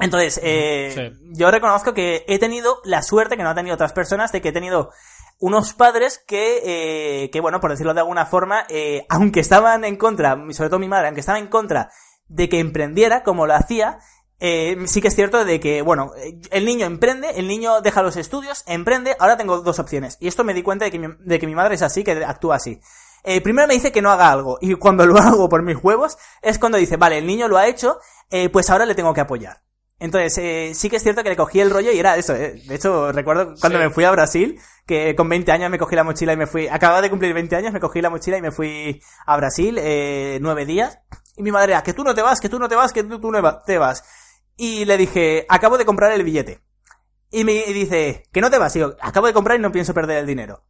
Entonces, eh, Sí. yo reconozco que he tenido la suerte que no han tenido otras personas de que he tenido unos padres que, eh, que bueno, por decirlo de alguna forma, eh, aunque estaban en contra, sobre todo mi madre, aunque estaba en contra de que emprendiera como lo hacía, eh, sí que es cierto de que, bueno, eh, el niño emprende, el niño deja los estudios, emprende, ahora tengo dos opciones. Y esto me di cuenta de que mi, de que mi madre es así, que actúa así. Eh, primero me dice que no haga algo, y cuando lo hago por mis huevos, es cuando dice, vale, el niño lo ha hecho, eh, pues ahora le tengo que apoyar. Entonces, eh, sí que es cierto que le cogí el rollo y era eso. eh. De hecho, recuerdo cuando Sí. me fui a Brasil, que con 20 años me cogí la mochila y me fui. Acababa de cumplir 20 años, me cogí la mochila y me fui a Brasil eh, nueve días. Y mi madre era, que tú no te vas, que tú no te vas, que tú, tú no te vas. Y le dije, acabo de comprar el billete. Y me dice, que no te vas. Y yo, acabo de comprar y no pienso perder el dinero.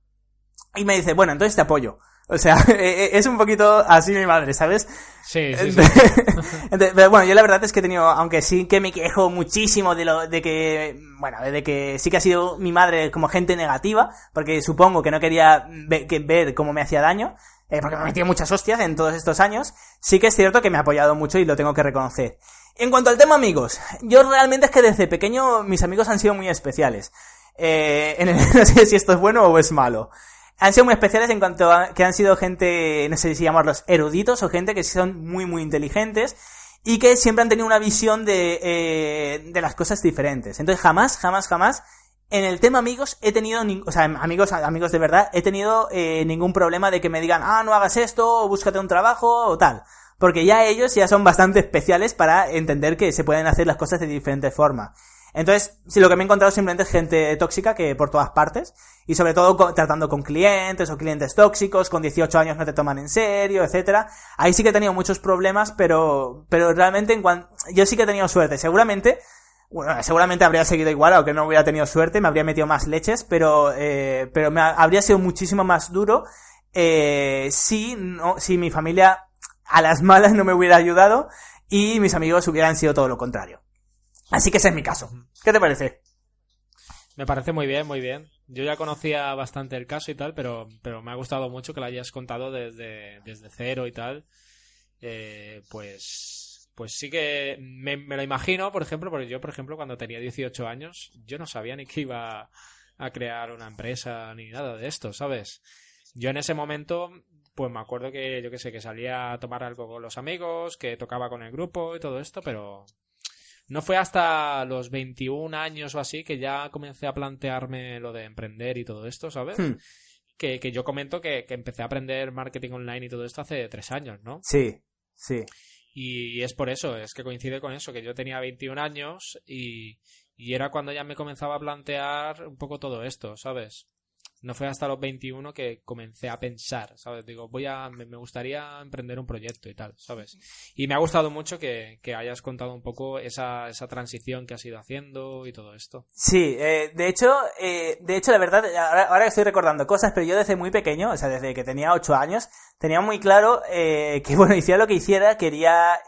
Y me dice, bueno, entonces te apoyo. O sea, es un poquito así mi madre, ¿sabes? Sí, sí, sí. pero bueno, yo la verdad es que he tenido, aunque sí que me quejo muchísimo de lo, de que, bueno, de que sí que ha sido mi madre como gente negativa, porque supongo que no quería ver, cómo me hacía daño, eh, porque me metía muchas hostias en todos estos años, sí que es cierto que me ha apoyado mucho y lo tengo que reconocer. En cuanto al tema amigos, yo realmente es que desde pequeño mis amigos han sido muy especiales. Eh, en el, no sé si esto es bueno o es malo han sido muy especiales en cuanto a que han sido gente, no sé si llamarlos eruditos o gente que son muy, muy inteligentes y que siempre han tenido una visión de, eh, de las cosas diferentes. Entonces jamás, jamás, jamás en el tema amigos he tenido, o sea, amigos, amigos de verdad, he tenido eh, ningún problema de que me digan, ah, no hagas esto, o búscate un trabajo, o tal. Porque ya ellos ya son bastante especiales para entender que se pueden hacer las cosas de diferente forma. Entonces, si lo que me he encontrado simplemente es gente tóxica que por todas partes, y sobre todo tratando con clientes o clientes tóxicos, con 18 años no te toman en serio, etcétera. Ahí sí que he tenido muchos problemas, pero, pero realmente en cuanto, yo sí que he tenido suerte. Seguramente, bueno, seguramente habría seguido igual, aunque no hubiera tenido suerte, me habría metido más leches, pero, eh, pero me habría sido muchísimo más duro, eh, si no, si mi familia a las malas no me hubiera ayudado y mis amigos hubieran sido todo lo contrario. Así que ese es mi caso. ¿Qué te parece? Me parece muy bien, muy bien. Yo ya conocía bastante el caso y tal, pero, pero me ha gustado mucho que lo hayas contado desde, desde cero y tal. Eh, pues, pues sí que me, lo imagino, por ejemplo, porque yo, por ejemplo, cuando tenía 18 años, yo no sabía ni que iba a crear una empresa ni nada de esto, ¿sabes? Yo en ese momento, pues me acuerdo que, yo qué sé, que salía a tomar algo con los amigos, que tocaba con el grupo y todo esto, pero, no fue hasta los 21 años o así que ya comencé a plantearme lo de emprender y todo esto, ¿sabes? Hmm. Que, yo comento que, empecé a aprender marketing online y todo esto hace tres años, ¿no? Sí, sí. Y, es por eso, es que coincide con eso, que yo tenía 21 años y, y era cuando ya me comenzaba a plantear un poco todo esto, ¿sabes? No fue hasta los 21 que comencé a pensar, ¿sabes? Digo, voy a, me, gustaría emprender un proyecto y tal, ¿sabes? Y me ha gustado mucho que, hayas contado un poco esa, esa, transición que has ido haciendo y todo esto. Sí, eh, de hecho, eh, de hecho, la verdad, ahora, estoy recordando cosas, pero yo desde muy pequeño, o sea, desde que tenía 8 años, tenía muy claro eh, que, bueno, hiciera lo que hiciera, quería...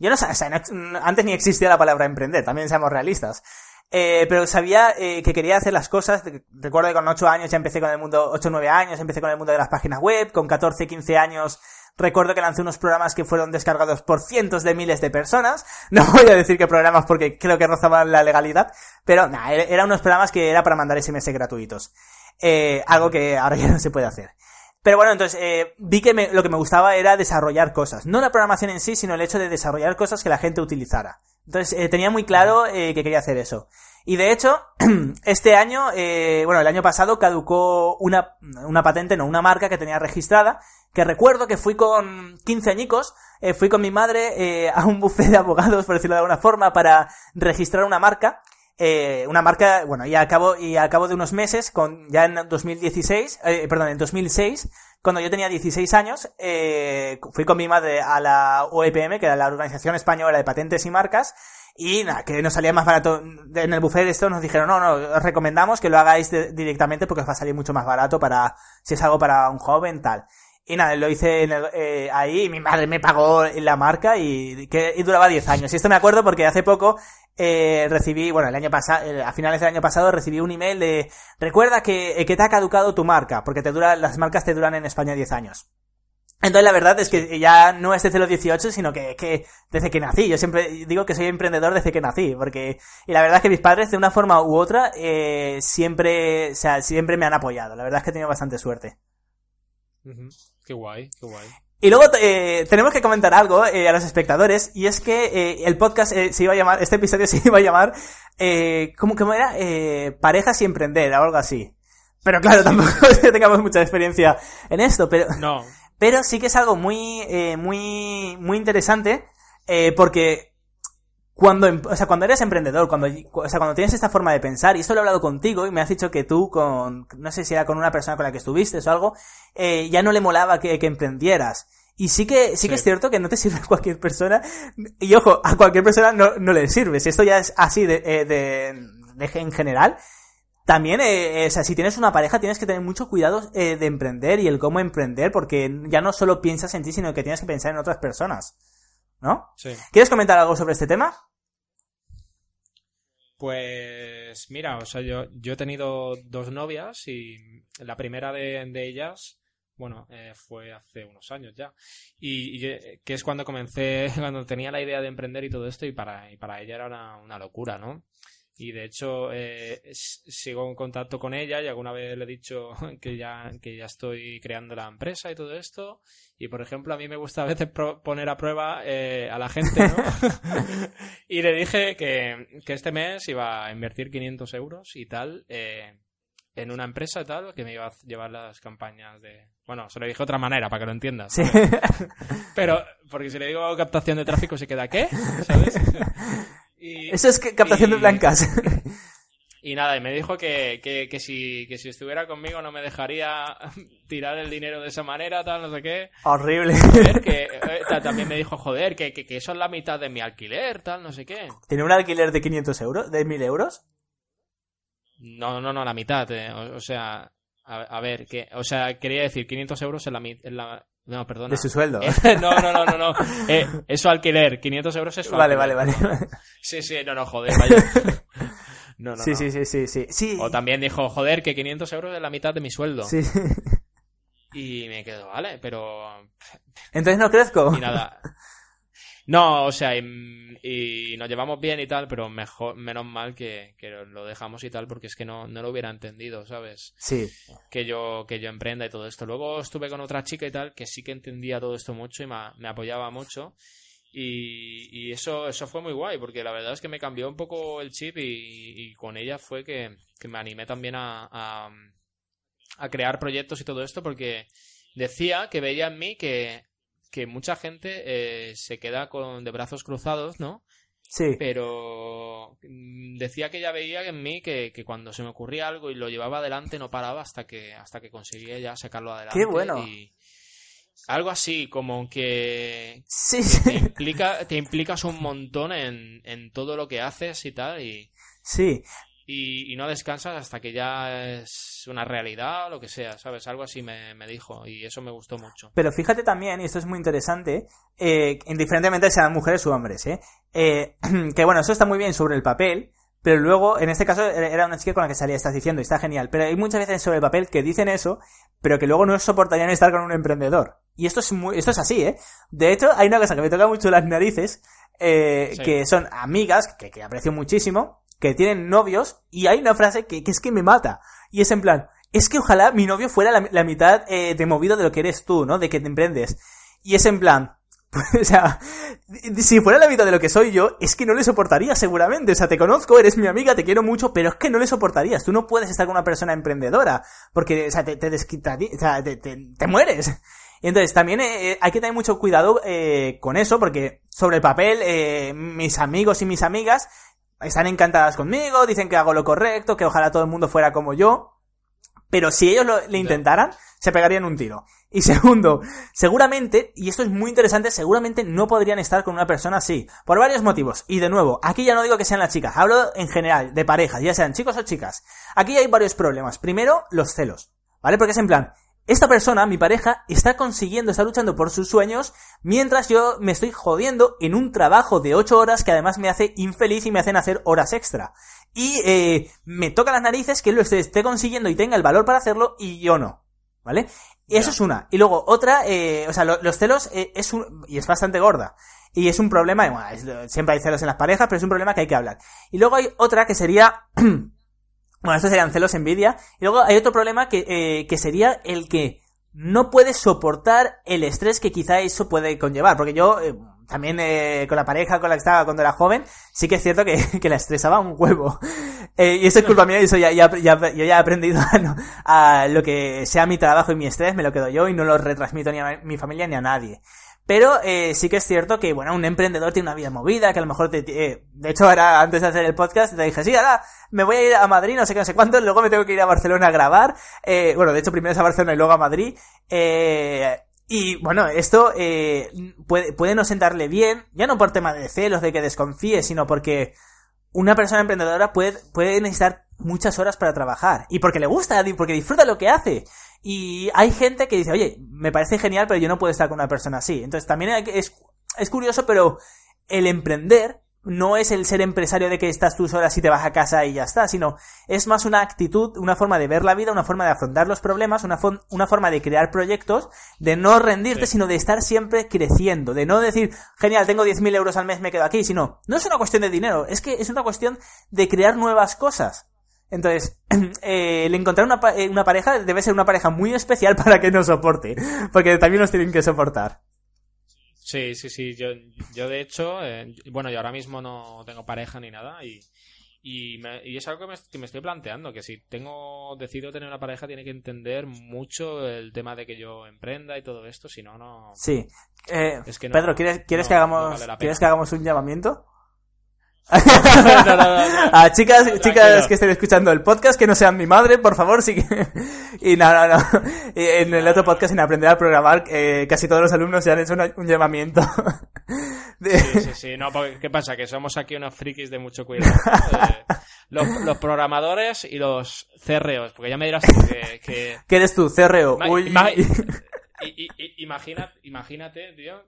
Yo no o sea, antes ni existía la palabra emprender, también seamos realistas. Eh, pero sabía eh, que quería hacer las cosas. Recuerdo que con 8 años ya empecé con el mundo, 8 o 9 años, empecé con el mundo de las páginas web. Con 14, 15 años recuerdo que lancé unos programas que fueron descargados por cientos de miles de personas. No voy a decir que programas porque creo que rozaban la legalidad. Pero nada, eran unos programas que era para mandar SMS gratuitos. Eh, algo que ahora ya no se puede hacer. Pero bueno, entonces eh, vi que lo que me gustaba era desarrollar cosas. No la programación en sí, sino el hecho de desarrollar cosas que la gente utilizara. Entonces eh, tenía muy claro eh, que quería hacer eso. Y de hecho, este año, eh, bueno, el año pasado caducó una, una patente, no, una marca que tenía registrada, que recuerdo que fui con 15 añicos, eh, fui con mi madre eh, a un buffet de abogados, por decirlo de alguna forma, para registrar una marca. Eh, una marca, bueno, y al cabo, y al cabo de unos meses, con, ya en 2016, eh, perdón, en 2006, cuando yo tenía 16 años, eh, fui con mi madre a la OEPM, que era la Organización Española de Patentes y Marcas, y nada, que nos salía más barato. En el buffet de esto nos dijeron, no, no, os recomendamos que lo hagáis directamente porque os va a salir mucho más barato para, si es algo para un joven, tal. Y nada, lo hice en el, eh, ahí mi madre me pagó la marca y, que, y duraba 10 años. Y esto me acuerdo porque hace poco eh, recibí, bueno, el año pasado, eh, a finales del año pasado recibí un email de, recuerda que, eh, que te ha caducado tu marca, porque te dura, las marcas te duran en España 10 años. Entonces la verdad es que ya no es desde los 18, sino que, que desde que nací. Yo siempre digo que soy emprendedor desde que nací, porque y la verdad es que mis padres de una forma u otra siempre, o sea, siempre me han apoyado. La verdad es que he tenido bastante suerte. Qué guay, qué guay. Y luego eh, tenemos que comentar algo eh, a los espectadores, y es que eh, el podcast eh, se iba a llamar, este episodio se iba a llamar, eh, ¿cómo, cómo era? Eh, parejas y emprender, o algo así. Pero claro, tampoco es que tengamos mucha experiencia en esto, pero... No. Pero sí que es algo muy, eh, muy, muy interesante, eh, porque cuando, em, o sea, cuando eres emprendedor, cuando, o sea, cuando tienes esta forma de pensar, y esto lo he hablado contigo y me has dicho que tú con, no sé si era con una persona con la que estuviste o algo, eh, ya no le molaba que, que emprendieras. Y sí que, sí, que es cierto que no te sirve cualquier persona, y ojo, a cualquier persona no, no le sirve, si esto ya es así de, eh, de, de, en general, también, eh, o sea, si tienes una pareja tienes que tener mucho cuidado eh, de emprender y el cómo emprender, porque ya no solo piensas en ti, sino que tienes que pensar en otras personas. ¿No? Sí. ¿Quieres comentar algo sobre este tema? Pues mira, o sea, yo, yo he tenido dos novias y la primera de, de ellas, bueno, eh, fue hace unos años ya. Y, y, eh, que es cuando comencé, cuando tenía la idea de emprender y todo esto, y para, y para ella era una, una locura, ¿no? Y de hecho, eh, sigo en contacto con ella y alguna vez le he dicho que ya, que ya estoy creando la empresa y todo esto. Y por ejemplo, a mí me gusta a veces poner a prueba eh, a la gente, ¿no? y le dije que, que este mes iba a invertir 500 euros y tal. eh, en una empresa y tal, que me iba a llevar las campañas de... Bueno, se lo dije de otra manera, para que lo entiendas. Sí. Pero, porque si le digo captación de tráfico, se queda ¿qué? ¿Sabes? Y, Eso es que- captación de blancas. y nada, y me dijo que, que, que si, que si estuviera conmigo no me dejaría tirar el dinero de esa manera, tal, no sé qué. Horrible. Joder, que, eh, ta- también me dijo, joder, que, que, que eso es la mitad de mi alquiler, tal, no sé qué. ¿Tiene un alquiler de 500 euros? ¿De 1000 euros? No, no, no, la mitad. eh, O, o sea, a, a ver, que, o sea, quería decir 500 euros en la, en la no, perdona. De su sueldo. Eh, no, no, no, no, no. Eh, es su alquiler. 500 euros es su Vale, alquiler. vale, vale. Sí, sí, no, no, joder, vaya. No, no, sí, no. sí, sí, sí, sí. Sí. O también dijo, joder, que 500 euros es la mitad de mi sueldo. Sí. Y me quedo, vale, pero... Entonces no crezco. Y nada. No, o sea, y, y nos llevamos bien y tal, pero mejor, menos mal que, que lo dejamos y tal, porque es que no, no lo hubiera entendido, ¿sabes? Sí. que yo, que yo emprenda y todo esto. Luego estuve con otra chica y tal, que sí que entendía todo esto mucho y me, me apoyaba mucho. Y, y eso, eso fue muy guay, porque la verdad es que me cambió un poco el chip y, y con ella fue que, que me animé también a, a, a crear proyectos y todo esto, porque decía que veía en mí que, que mucha gente eh, se queda con de brazos cruzados, ¿no? Sí. pero mm, decía que ella veía en mí que, que cuando se me ocurría algo y lo llevaba adelante no paraba hasta que hasta que conseguía ya sacarlo adelante Qué bueno. y algo así como que Sí, te sí. implica te implicas un montón en, en todo lo que haces y tal y, Sí. Y, y no descansas hasta que ya es una realidad o lo que sea sabes algo así me, me dijo y eso me gustó mucho Pero fíjate también, y esto es muy interesante, eh, indiferentemente sean mujeres u hombres, ¿eh? Eh, que bueno, eso está muy bien sobre el papel, pero luego, en este caso, era una chica con la que salía, estás diciendo, y está genial. Pero hay muchas veces sobre el papel que dicen eso, pero que luego no soportarían estar con un emprendedor. Y esto es muy, esto es así, ¿eh? De hecho, hay una cosa que me toca mucho las narices, eh, Sí. que son amigas, que, que aprecio muchísimo, que tienen novios, y hay una frase que, que es que me mata. Y es en plan, es que ojalá mi novio fuera la, la mitad eh, de movido de lo que eres tú, ¿no? De que te emprendes. Y es en plan, o sea, si fuera la mitad de lo que soy yo, es que no le soportaría seguramente. O sea, te conozco, eres mi amiga, te quiero mucho, pero es que no le soportarías. Tú no puedes estar con una persona emprendedora, porque, o sea, te, te o sea, te, te- te mueres. Entonces también eh, hay que tener mucho cuidado eh, con eso, porque sobre el papel, eh, mis amigos y mis amigas están encantadas conmigo, dicen que hago lo correcto, que ojalá todo el mundo fuera como yo. Pero si ellos lo- le intentaran, se pegarían un tiro. Y segundo, seguramente, y esto es muy interesante, seguramente no podrían estar con una persona así. Por varios motivos. Y de nuevo, aquí ya no digo que sean las chicas, hablo en general, de parejas, ya sean chicos o chicas. Aquí hay varios problemas. Primero, los celos. ¿Vale? Porque es en plan, esta persona, mi pareja, está consiguiendo, está luchando por sus sueños, mientras yo me estoy jodiendo en un trabajo de 8 horas que además me hace infeliz y me hacen hacer horas extra. Y eh, me toca las narices que él lo esté, consiguiendo y tenga el valor para hacerlo y yo no. ¿Vale? Y eso es una. Y luego otra, eh, o sea, lo- los celos eh, es un, y es bastante gorda. Y es un problema, bueno, es- siempre hay celos en las parejas, pero es un problema que hay que hablar. Y luego hay otra que sería, bueno, estos serían celos, envidia. Y luego hay otro problema que, eh, que sería el que no puedes soportar el estrés que quizá eso puede conllevar. Porque yo, eh, también eh, con la pareja con la que estaba cuando era joven, sí que es cierto que, que la estresaba un huevo. Eh, y eso es culpa mía, eso ya, ya, ya- yo ya he aprendido a lo que sea mi trabajo y mi estrés, me lo quedo yo y no lo retransmito ni a mi familia ni a nadie. Pero eh, sí que es cierto que, bueno, un emprendedor tiene una vida movida, que a lo mejor te... eh, de hecho, ahora, antes de hacer el podcast, te dije, sí, ahora me voy a ir a Madrid, no sé qué, no sé cuánto, luego me tengo que ir a Barcelona a grabar. Eh, bueno, de hecho, primero es a Barcelona y luego a Madrid. Eh, y, bueno, esto eh, puede, puede no sentarle bien, ya no por tema de celos, de que desconfíe, sino porque una persona emprendedora puede, puede necesitar muchas horas para trabajar. Y porque le gusta, porque disfruta lo que hace. Y hay gente que dice, oye, me parece genial, pero yo no puedo estar con una persona así. Entonces también es, es curioso, pero el emprender no es el ser empresario de que estás tus horas y te vas a casa y ya está, sino es más una actitud, una forma de ver la vida, una forma de afrontar los problemas, una, una forma de crear proyectos, de no rendirte, Sí. sino de estar siempre creciendo, de no decir, genial, tengo 10.000 euros al mes, me quedo aquí, sino, no es una cuestión de dinero, es que es una cuestión de crear nuevas cosas. Entonces, eh, el encontrar una, eh, una pareja debe ser una pareja muy especial para que nos soporte, porque también nos tienen que soportar. Sí, sí, sí. Yo, yo de hecho, eh, bueno, yo ahora mismo no tengo pareja ni nada y, y, me- y es algo que me, que me estoy planteando, que si tengo decido tener una pareja tiene que entender mucho el tema de que yo emprenda y todo esto, si no, no... Sí. Eh, Es que no- Pedro, ¿quieres, ¿quieres, no- que no hagamos, vale. ¿quieres que hagamos un llamamiento? No, no, no, no. A chicas, Tranquilo. chicas que estén escuchando el podcast, que no sean mi madre, por favor, sí que... Y no, no, no. En el otro podcast, en Aprender a Programar, eh, casi todos los alumnos ya han hecho un llamamiento. De- Sí, sí, sí. No, porque, ¿qué pasa? Que somos aquí unos frikis de mucho cuidado. Eh, los, los programadores y los CREOs, porque ya me dirás tú que... que- ¿Qué eres tú? Ma- Uy. imagínate, tío,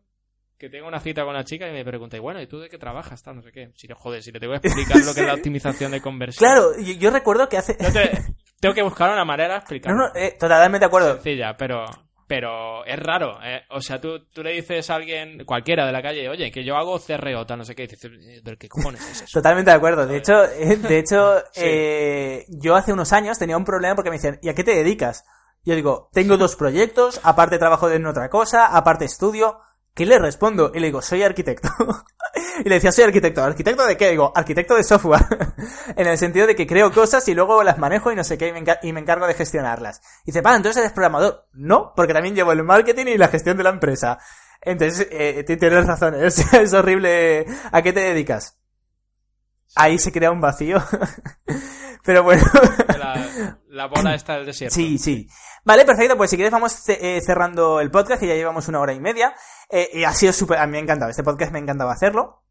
que tengo una cita con una chica y me pregunta, y bueno, ¿y tú de qué trabajas? Tal, no sé qué. Si le joder, si le tengo que explicar lo que es la optimización de conversión. Claro, yo, yo recuerdo que hace... Te- tengo que buscar una manera de explicarlo. No, no, eh, totalmente de acuerdo. Sencilla, pero, pero es raro. eh. O sea, tú, tú le dices a alguien, cualquiera de la calle, oye, que yo hago CRO, tal, no sé qué, y dices, "Eh, pero ¿qué cojones es eso? Totalmente de acuerdo. De hecho, eh, de hecho, Sí. yo hace unos años tenía un problema porque me decían, ¿y a qué te dedicas? Yo digo, tengo dos proyectos, aparte trabajo en otra cosa, aparte estudio. ¿Qué le respondo? Y le digo, soy arquitecto. y le decía, soy arquitecto. ¿Arquitecto de qué? Digo, arquitecto de software. en el sentido de que creo cosas y luego las manejo y no sé qué, y me, enca- y me encargo de gestionarlas. Y dice, pa, entonces eres programador. No, porque también llevo el marketing y la gestión de la empresa. Entonces, eh, ti- tienes razón, es, es horrible. ¿A qué te dedicas? Ahí se crea un vacío. Pero bueno. La, la bola está del desierto. Sí, sí. Vale, perfecto. Pues si quieres vamos ce- eh, cerrando el podcast, que ya llevamos una hora y media. Eh, y ha sido súper... A mí me ha encantado. Este podcast me ha encantado hacerlo.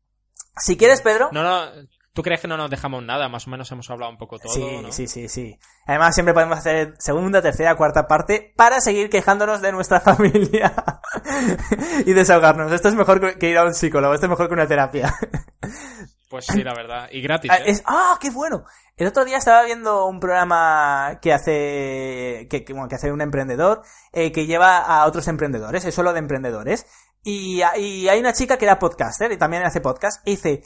Si quieres, Pedro... No, no, ¿tú crees que no nos dejamos nada? Más o menos hemos hablado un poco todo, sí, ¿no? sí, sí, sí. Además, siempre podemos hacer segunda, tercera, cuarta parte para seguir quejándonos de nuestra familia y desahogarnos. Esto es mejor que ir a un psicólogo, esto es mejor que una terapia. Pues sí, la verdad. Y gratis, Ah, ¿eh? es- ¡Ah, qué bueno! El otro día estaba viendo un programa que hace que, que, bueno, que hace un emprendedor eh, que lleva a otros emprendedores, es solo de emprendedores. Y, y hay una chica que era podcaster y también hace podcast y dice,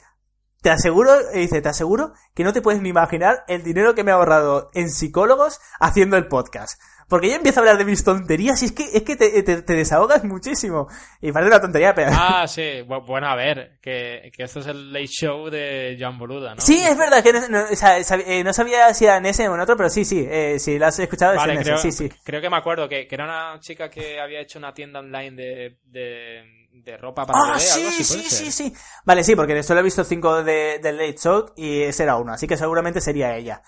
te aseguro, y dice, te aseguro que no te puedes ni imaginar el dinero que me he ahorrado en psicólogos haciendo el podcast. Porque ella empieza a hablar de mis tonterías y es que, es que te, te- te desahogas muchísimo. Y parece una tontería, pero... Ah, sí. Bu- Bueno, a ver, que, que esto es el late show de Joan Boluda, ¿no? Sí, es verdad que no, no, o sea, sab- eh, no sabía si era en ese o en otro, pero sí, sí, eh, si lo has escuchado es en ese, creo, sí, sí. creo que me acuerdo que, que era una chica que había hecho una tienda online de, de, de ropa para Ah, bebé, sí, algo así, sí, ¿puede sí, sí. Vale, sí, porque solo he visto cinco de, del Late Show y ese era uno, así que seguramente sería ella.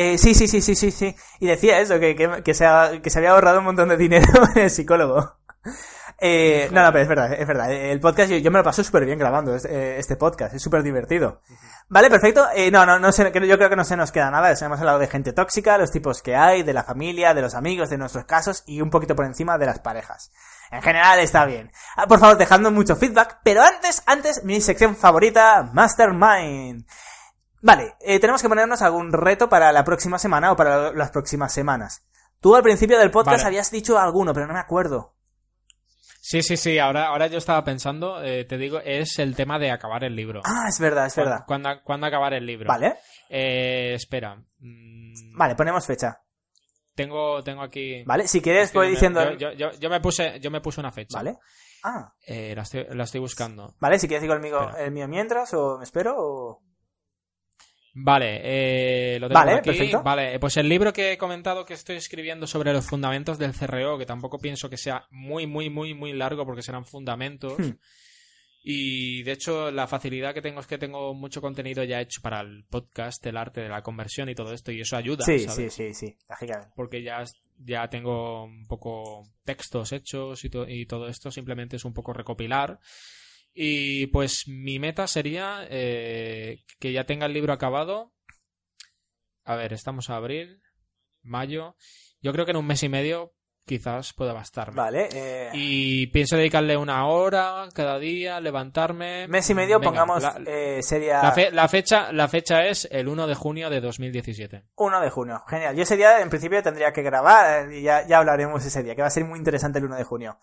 Eh, sí, sí, sí, sí, sí, sí. Y decía eso, que, que, que se, ha- que se había ahorrado un montón de dinero en el psicólogo. Eh, no, no, pero es verdad, es verdad. El podcast, yo, yo me lo paso súper bien grabando es- eh, este podcast, es súper divertido. Vale, perfecto. Eh, no, no, no sé, yo creo que no se nos queda nada. Hemos hablado de gente tóxica, los tipos que hay, de la familia, de los amigos, de nuestros casos y un poquito por encima de las parejas. En general está bien. Ah, por favor, dejadnos mucho feedback. Pero antes, antes, mi sección favorita, Mastermind. Vale, eh, tenemos que ponernos algún reto para la próxima semana o para las próximas semanas. Tú al principio del podcast Vale. habías dicho alguno, pero no me acuerdo. Sí, sí, sí. Ahora, ahora yo estaba pensando, eh, te digo, es el tema de acabar el libro. Ah, es verdad, es verdad. ¿Cuándo, cuándo acabar el libro? Vale, Eh, espera. Mm, vale, ponemos fecha. Tengo, tengo aquí. Vale, si quieres voy diciendo... Yo, yo- yo- yo me puse, yo me puse una fecha. Vale. Ah, Eh, la, estoy, la estoy buscando. vale, si quieres digo el mío, Espera. el mío mientras o me espero o... Vale, eh, lo tengo Vale, aquí. perfecto. Vale, eh, pues el libro que he comentado que estoy escribiendo sobre los fundamentos del CRO, que tampoco pienso que sea muy, muy, muy, muy largo porque serán fundamentos. Hmm. Y de hecho, la facilidad que tengo es que tengo mucho contenido ya hecho para el podcast, el arte de la conversión y todo esto, y eso ayuda. Sí, ¿sabes? sí, sí, sí, lógicamente. Porque ya, ya tengo un poco textos hechos y, to- y todo esto, simplemente es un poco recopilar. Y pues mi meta sería eh, que ya tenga el libro acabado. A ver, estamos a abril, mayo. Yo creo que en un mes y medio quizás pueda bastarme. Vale. eh, Y pienso dedicarle una hora cada día, levantarme. mes y medio, Venga, pongamos, La, eh, sería la fe- la fecha, la fecha es el 1 de junio de 2017. 1 de junio. Genial. Yo ese día, en principio, tendría que grabar y ya, ya hablaremos ese día, que va a ser muy interesante el 1 de junio.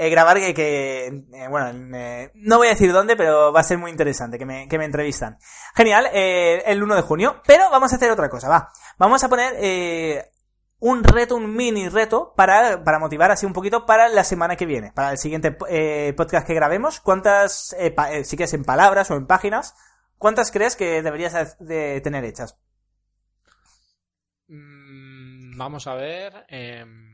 Eh, grabar que, que eh, bueno, eh, no voy a decir dónde, pero va a ser muy interesante que me, que me entrevistan. Genial, eh, el 1 de junio. Pero vamos a hacer otra cosa, va. Vamos a poner eh, un reto, un mini reto, para, para motivar así un poquito para la semana que viene, para el siguiente eh, podcast que grabemos. ¿Cuántas, eh, eh, si quieres en palabras o en páginas, cuántas crees que deberías de tener hechas? Mm, vamos a ver. em,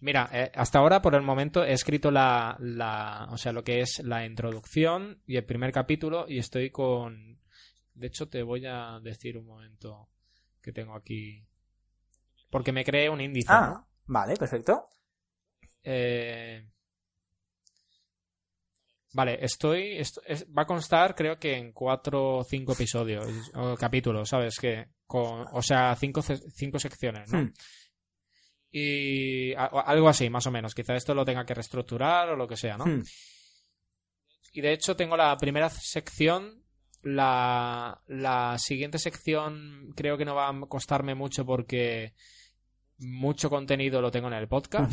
mira, eh, hasta ahora por el momento he escrito la, la, o sea, lo que es la introducción y el primer capítulo y estoy con. De hecho, te voy a decir un momento que tengo aquí. Porque me creé un índice. ¿no? Ah, vale, perfecto. Eh, Vale, estoy. esto- es- va a constar, creo que en cuatro o cinco episodios o capítulos, ¿sabes? Que con, o sea, cinco, cinco secciones, ¿no? Hmm. Y a- algo así, más o menos. Quizá esto lo tenga que reestructurar o lo que sea, ¿no? Hmm. Y de hecho tengo la primera sección. La, la siguiente sección creo que no va a costarme mucho porque mucho contenido lo tengo en el podcast.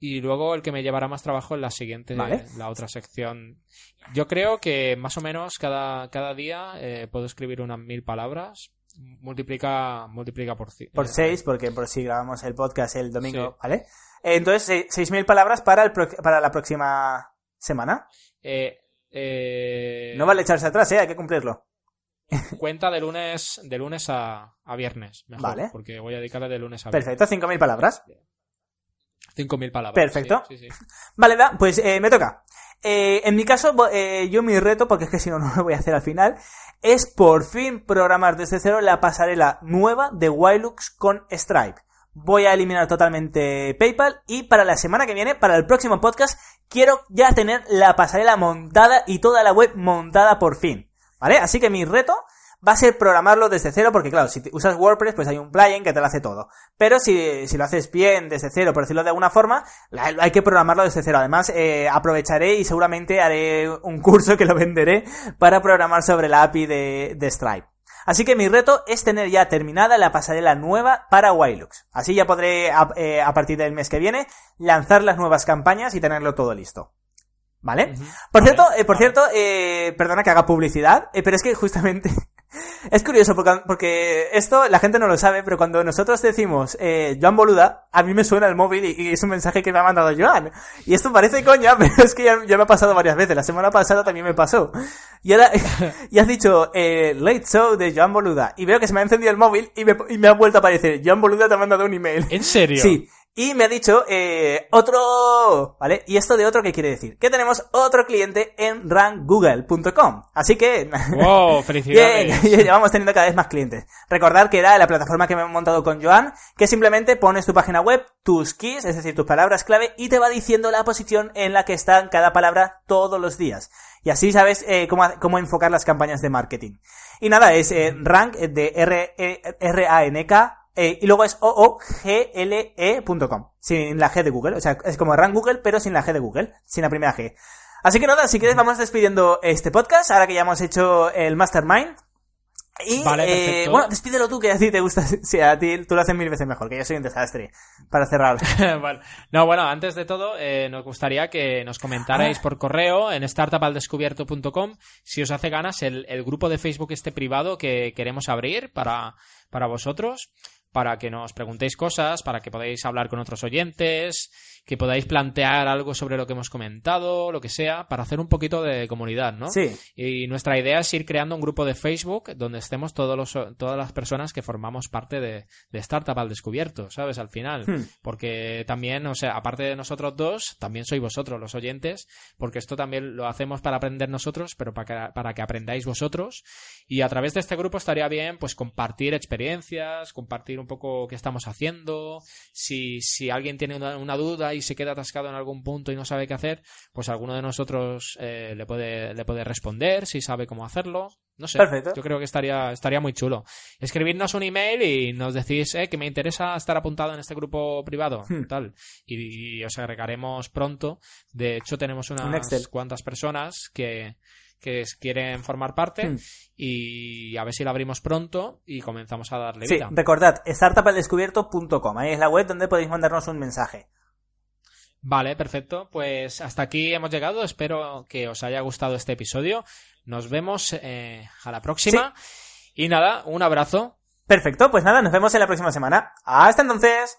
Y luego el que me llevará más trabajo es la siguiente, Vale. la otra sección. Yo creo que más o menos cada, cada día eh, puedo escribir unas mil palabras. Multiplica, multiplica por, Por eh, 6, porque por si grabamos el podcast el domingo, Sí. ¿vale? Eh, Entonces, eh, 6.000 palabras para, el pro- para la próxima semana. eh, eh, No vale echarse atrás, ¿eh? Hay que cumplirlo. Cuenta de lunes, de lunes a, a viernes, mejor, Vale. porque voy a dedicarle de lunes a viernes. Perfecto, 5.000 palabras. 5.000 palabras. Perfecto. sí, sí, sí. Vale, va, pues eh, me toca. Eh, en mi caso, eh, yo mi reto, porque es que si no, no lo voy a hacer al final, es por fin programar desde cero la pasarela nueva de Wilux con Stripe. Voy a eliminar totalmente PayPal y para la semana que viene, para el próximo podcast, quiero ya tener la pasarela montada y toda la web montada por fin. ¿Vale? Así que mi reto va a ser programarlo desde cero, porque claro, si usas WordPress, pues hay un plugin que te lo hace todo. Pero si, si lo haces bien desde cero, por decirlo de alguna forma, hay que programarlo desde cero. Además, eh, aprovecharé y seguramente haré un curso que lo venderé para programar sobre la API de, de Stripe. Así que mi reto es tener ya terminada la pasarela nueva para Wilux. Así ya podré, a, eh, a partir del mes que viene, lanzar las nuevas campañas y tenerlo todo listo. ¿Vale? Por Vale, cierto, eh, por vale. cierto, eh, perdona que haga publicidad, eh, pero es que justamente es curioso porque, porque esto la gente no lo sabe, pero cuando nosotros decimos eh, Joan Boluda, a mí me suena el móvil y, y es un mensaje que me ha mandado Joan. Y esto parece coña, pero es que ya, ya me ha pasado varias veces. La semana pasada también me pasó. Y ahora, y has dicho eh, Late Show de Joan Boluda. Y veo que se me ha encendido el móvil y me, y me ha vuelto a aparecer Joan Boluda te ha mandado un email. ¿En serio? Sí. Y me ha dicho eh, otro, ¿vale? ¿Y esto de otro qué quiere decir? Que tenemos otro cliente en ranggoogle.com. Así que... ¡Wow! Bien, ¡Felicidades! ya vamos teniendo cada vez más clientes. Recordar que era la plataforma que me he montado con Joan, que simplemente pones tu página web, tus keys, es decir, tus palabras clave, y te va diciendo la posición en la que está cada palabra todos los días. Y así sabes eh, cómo, cómo enfocar las campañas de marketing. Y nada, es eh, rank de R, E- R-A-N-K, eh, y luego es O-O-G-L-E.com, sin la G de Google. O sea, es como rank Google, pero sin la G de Google, sin la primera G. Así que nada, si quieres vamos despidiendo este podcast, ahora que ya hemos hecho el Mastermind. Y, Vale, eh, bueno, despídelo tú, que a ti te gusta. Sí, a ti tú lo haces mil veces mejor, que yo soy un desastre. Para cerrar. Vale. No, bueno, antes de todo, eh, nos gustaría que nos comentarais por correo en startupaldescubierto.com si os hace ganas el, el grupo de Facebook este privado que queremos abrir para, para vosotros, para que nos preguntéis cosas, para que podáis hablar con otros oyentes, que podáis plantear algo sobre lo que hemos comentado, lo que sea, para hacer un poquito de comunidad, ¿no? Sí. Y nuestra idea es ir creando un grupo de Facebook donde estemos todos los, todas las personas que formamos parte de, de Startup al Descubierto, ¿sabes? Al final. Hmm. Porque también, o sea, aparte de nosotros dos, también sois vosotros los oyentes, porque esto también lo hacemos para aprender nosotros, pero para que, para que aprendáis vosotros. Y a través de este grupo estaría bien, pues, compartir experiencias, compartir un poco qué estamos haciendo. Si, si alguien tiene una, una duda y se queda atascado en algún punto y no sabe qué hacer, pues alguno de nosotros eh, le, puede, le puede responder si sabe cómo hacerlo. No sé, Perfecto. yo creo que estaría, estaría muy chulo. Escribirnos un email y nos decís eh, que me interesa estar apuntado en este grupo privado, Hmm. tal. Y, y os agregaremos pronto. De hecho, tenemos Un unas cuantas personas que, que quieren formar parte Hmm. y a ver si la abrimos pronto y comenzamos a darle Sí, vida. recordad, startupaldescubierto.com. Ahí es la web donde podéis mandarnos un mensaje. Vale, perfecto. Pues hasta aquí hemos llegado. Espero que os haya gustado este episodio. Nos vemos eh, a la próxima. Y nada, un abrazo. Perfecto, pues nada, nos vemos en la próxima semana. Hasta entonces.